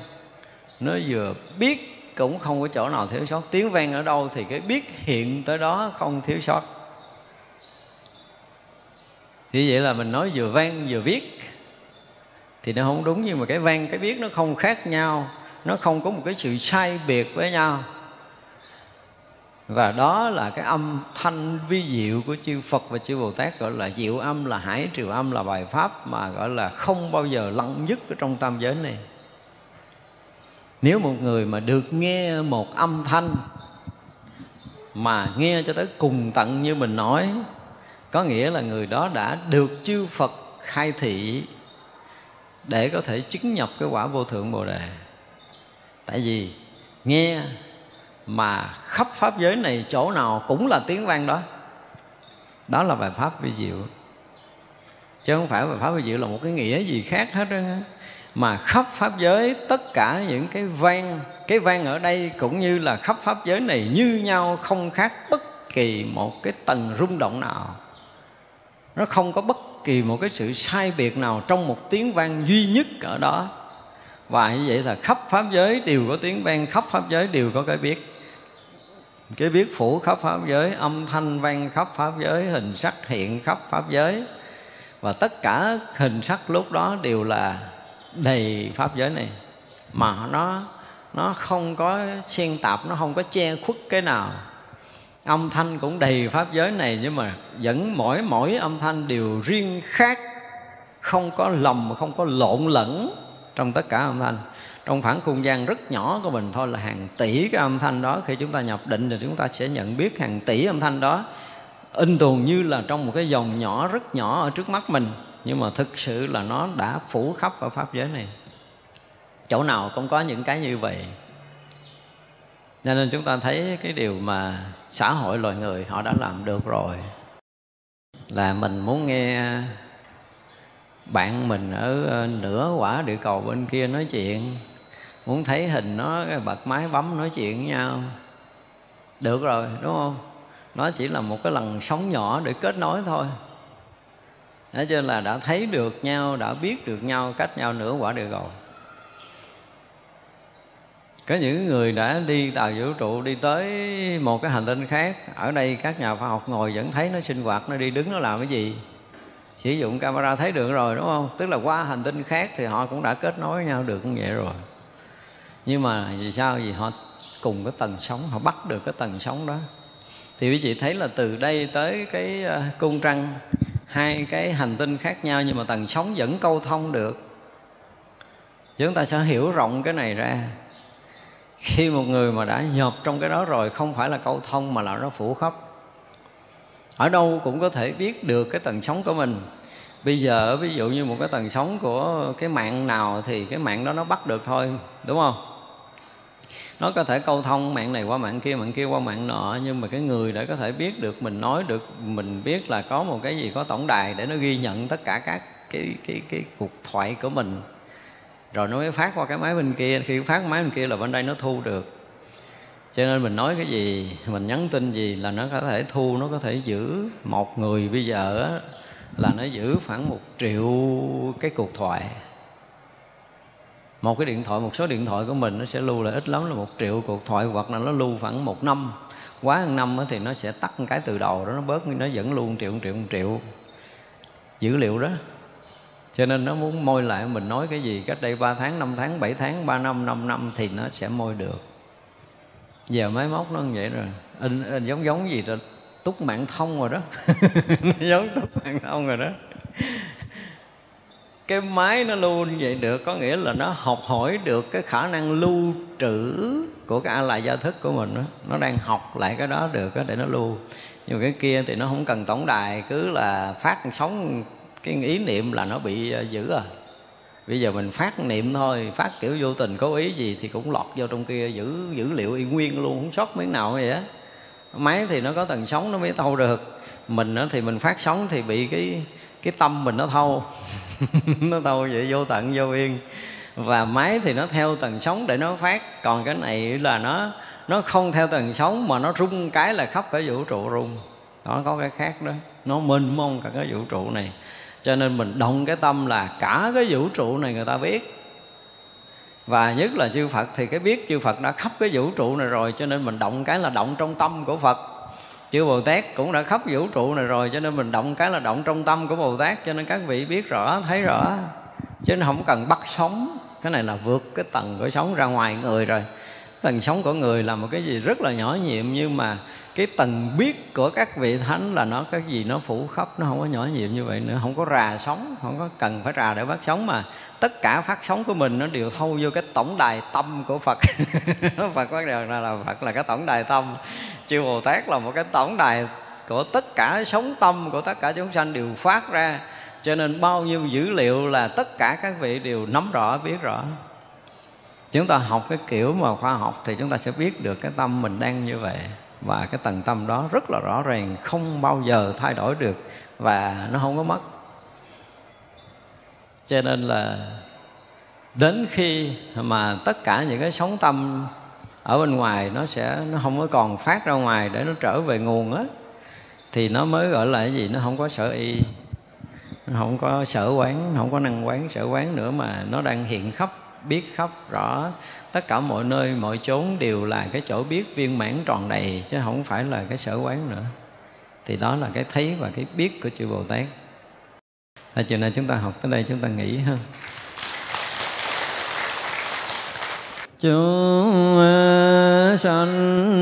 nó vừa biết, cũng không có chỗ nào thiếu sót. Tiếng vang ở đâu thì cái biết hiện tới đó không thiếu sót. Thì vậy là mình nói vừa vang vừa biết, thì nó không đúng. Nhưng mà cái vang, cái biết nó không khác nhau, nó không có một cái sự sai biệt với nhau và đó là cái âm thanh vi diệu của chư Phật và chư Bồ Tát, gọi là diệu âm, là hải triều âm, là bài pháp mà gọi là không bao giờ lặng nhất ở trong tam giới này nếu một người mà được nghe một âm thanh mà nghe cho tới cùng tận như mình nói, có nghĩa là người đó đã được chư Phật khai thị để có thể chứng nhập cái quả vô thượng Bồ đề. Tại vì nghe mà khắp pháp giới này chỗ nào cũng là tiếng vang đó. Đó là bài pháp vi diệu. Chứ không phải bài pháp vi diệu là một cái nghĩa gì khác hết đó mà khắp pháp giới, tất cả những cái vang cái vang ở đây cũng như là khắp pháp giới này như nhau, không khác bất kỳ một cái tầng rung động nào nó không có bất kỳ một cái sự sai biệt nào trong một tiếng vang duy nhất ở đó và như vậy là khắp pháp giới đều có tiếng vang, khắp pháp giới đều có cái biết cái biết phủ khắp pháp giới, âm thanh vang khắp pháp giới, hình sắc hiện khắp pháp giới. Và tất cả hình sắc lúc đó đều là đầy pháp giới này. Mà nó nó không có xen tạp, nó không có che khuất cái nào. Âm thanh cũng đầy pháp giới này, nhưng mà vẫn mỗi mỗi âm thanh đều riêng khác. Không có lầm, không có lộn lẫn trong tất cả âm thanh trong khoảng không gian rất nhỏ của mình thôi là hàng tỷ cái âm thanh đó, khi chúng ta nhập định thì chúng ta sẽ nhận biết hàng tỷ âm thanh đó. In tuồn như là trong một cái dòng nhỏ rất nhỏ ở trước mắt mình, nhưng mà thực sự là nó đã phủ khắp ở pháp giới này. Chỗ nào cũng có những cái như vậy. Cho nên chúng ta thấy cái điều mà xã hội loài người họ đã làm được rồi, là mình muốn nghe bạn mình ở ờ, nửa quả địa cầu bên kia nói chuyện muốn thấy hình nó bật máy bấm nói chuyện với nhau. Được rồi đúng không? Nó chỉ là một cái lần sóng nhỏ để kết nối thôi. Thế cho nên là đã thấy được nhau, đã biết được nhau cách nhau nửa quả địa cầu. Có những người đã đi tàu vũ trụ đi tới một cái hành tinh khác. Ở đây các nhà khoa học ngồi vẫn thấy nó sinh hoạt nó đi đứng nó làm cái gì? Sử dụng camera thấy được rồi đúng không? Tức là qua hành tinh khác thì họ cũng đã kết nối với nhau được như vậy rồi nhưng mà vì sao? Vì họ cùng cái tầng sóng, họ bắt được cái tầng sóng đó. Thì quý vị thấy là từ đây tới cái ờ, cung trăng, hai cái hành tinh khác nhau nhưng mà tầng sóng vẫn câu thông được. Chúng ta sẽ hiểu rộng cái này ra. Khi một người mà đã nhập trong cái đó rồi, không phải là câu thông mà là nó phủ khắp. Ở đâu cũng có thể biết được cái tầng sóng của mình. Bây giờ, ví dụ như một cái tầng sóng của cái mạng nào thì cái mạng đó nó bắt được thôi, đúng không? Nó có thể câu thông, mạng này qua mạng kia mạng kia qua mạng nọ, nhưng mà cái người để có thể biết được, mình nói được, mình biết là có một cái gì, có tổng đài để nó ghi nhận tất cả các cái cái cái cuộc thoại của mình. Rồi nó mới phát qua cái máy bên kia, khi phát máy bên kia là bên đây nó thu được. Cho nên mình nói cái gì, mình nhắn tin gì là nó có thể thu, nó có thể giữ. Một người bây giờ là nó giữ khoảng một triệu cái cuộc thoại một cái điện thoại một số điện thoại của mình nó sẽ lưu là ít lắm là một triệu. Cuộc thoại hoặc là nó lưu khoảng một năm. Quá một năm thì nó sẽ tắt một cái từ đầu đó nó bớt nó vẫn luôn triệu một triệu một triệu. Dữ liệu đó. Cho nên nó muốn môi lại mình nói cái gì cách đây 3 tháng 5 tháng 7 tháng 3 năm 5 năm thì nó sẽ môi được. Giờ máy móc nó như vậy rồi. In, in giống giống gì rồi túc mạng thông rồi đó. Giống túc mạng thông rồi đó cái máy nó lưu như vậy được, có nghĩa là nó học hỏi được cái khả năng lưu trữ của cái a la gia thức của mình đó. nó đang học lại cái đó được đó để nó lưu. Nhưng mà cái kia thì nó không cần tổng đài, cứ là phát sóng cái ý niệm là nó bị ờ, giữ à. Bây giờ mình phát niệm thôi, phát kiểu vô tình có ý gì thì cũng lọt vô trong kia, giữ dữ liệu y nguyên luôn, không sót miếng nào vậy á. Máy thì nó có tần sóng nó mới thâu được. Mình đó thì mình phát sóng thì bị cái cái tâm mình nó thâu. Nó thâu vậy, vô tận, vô yên. Và máy thì nó theo tần sóng để nó phát. Còn cái này là nó nó không theo tần sóng mà nó rung cái là khắp cả vũ trụ rung. Nó có cái khác đó. Nó mênh mông cả cái vũ trụ này. Cho nên mình động cái tâm là cả cái vũ trụ này người ta biết. Và nhất là chư Phật, thì cái biết chư Phật đã khắp cái vũ trụ này rồi, cho nên mình động cái là động trong tâm của Phật chư Bồ Tát cũng đã khắp vũ trụ này rồi, cho nên mình động cái là động trong tâm của Bồ Tát, cho nên các vị biết rõ, thấy rõ. Chứ không cần bắt sống. Cái này là vượt cái tầng của sống ra ngoài người rồi. Tầng sống của người là một cái gì rất là nhỏ nhiệm, nhưng mà cái tầng biết của các vị thánh là nó cái gì nó phủ khắp, nó không có nhỏ nhiệm như vậy nữa. Không có rà sống, không có cần phải rà để phát sống mà tất cả phát sống của mình nó đều thâu vô cái tổng đài tâm của phật. Phật bắt đầu là phật là cái tổng đài tâm. Chư bồ tát là một cái tổng đài của tất cả sống tâm, của tất cả chúng sanh đều phát ra. Cho nên bao nhiêu dữ liệu là tất cả các vị đều nắm rõ, biết rõ. Chúng ta học cái kiểu mà khoa học thì chúng ta sẽ biết được cái tâm mình đang như vậy và cái tầng tâm đó rất là rõ ràng, không bao giờ thay đổi được và nó không có mất. Cho nên là đến khi mà tất cả những cái sóng tâm ở bên ngoài nó sẽ, nó không có còn phát ra ngoài để nó trở về nguồn á, thì nó mới gọi là cái gì? Nó không có sở y, nó không có sở quán không có năng quán, sở quán nữa mà nó đang hiện khắp biết khắp rõ. Tất cả mọi nơi, mọi chốn đều là cái chỗ biết viên mãn tròn đầy, chứ không phải là cái sở quán nữa. Thì đó là cái thấy và cái biết của chư bồ tát. Là chiều nay chúng ta học tới đây, chúng ta nghỉ ha. Chúng sanh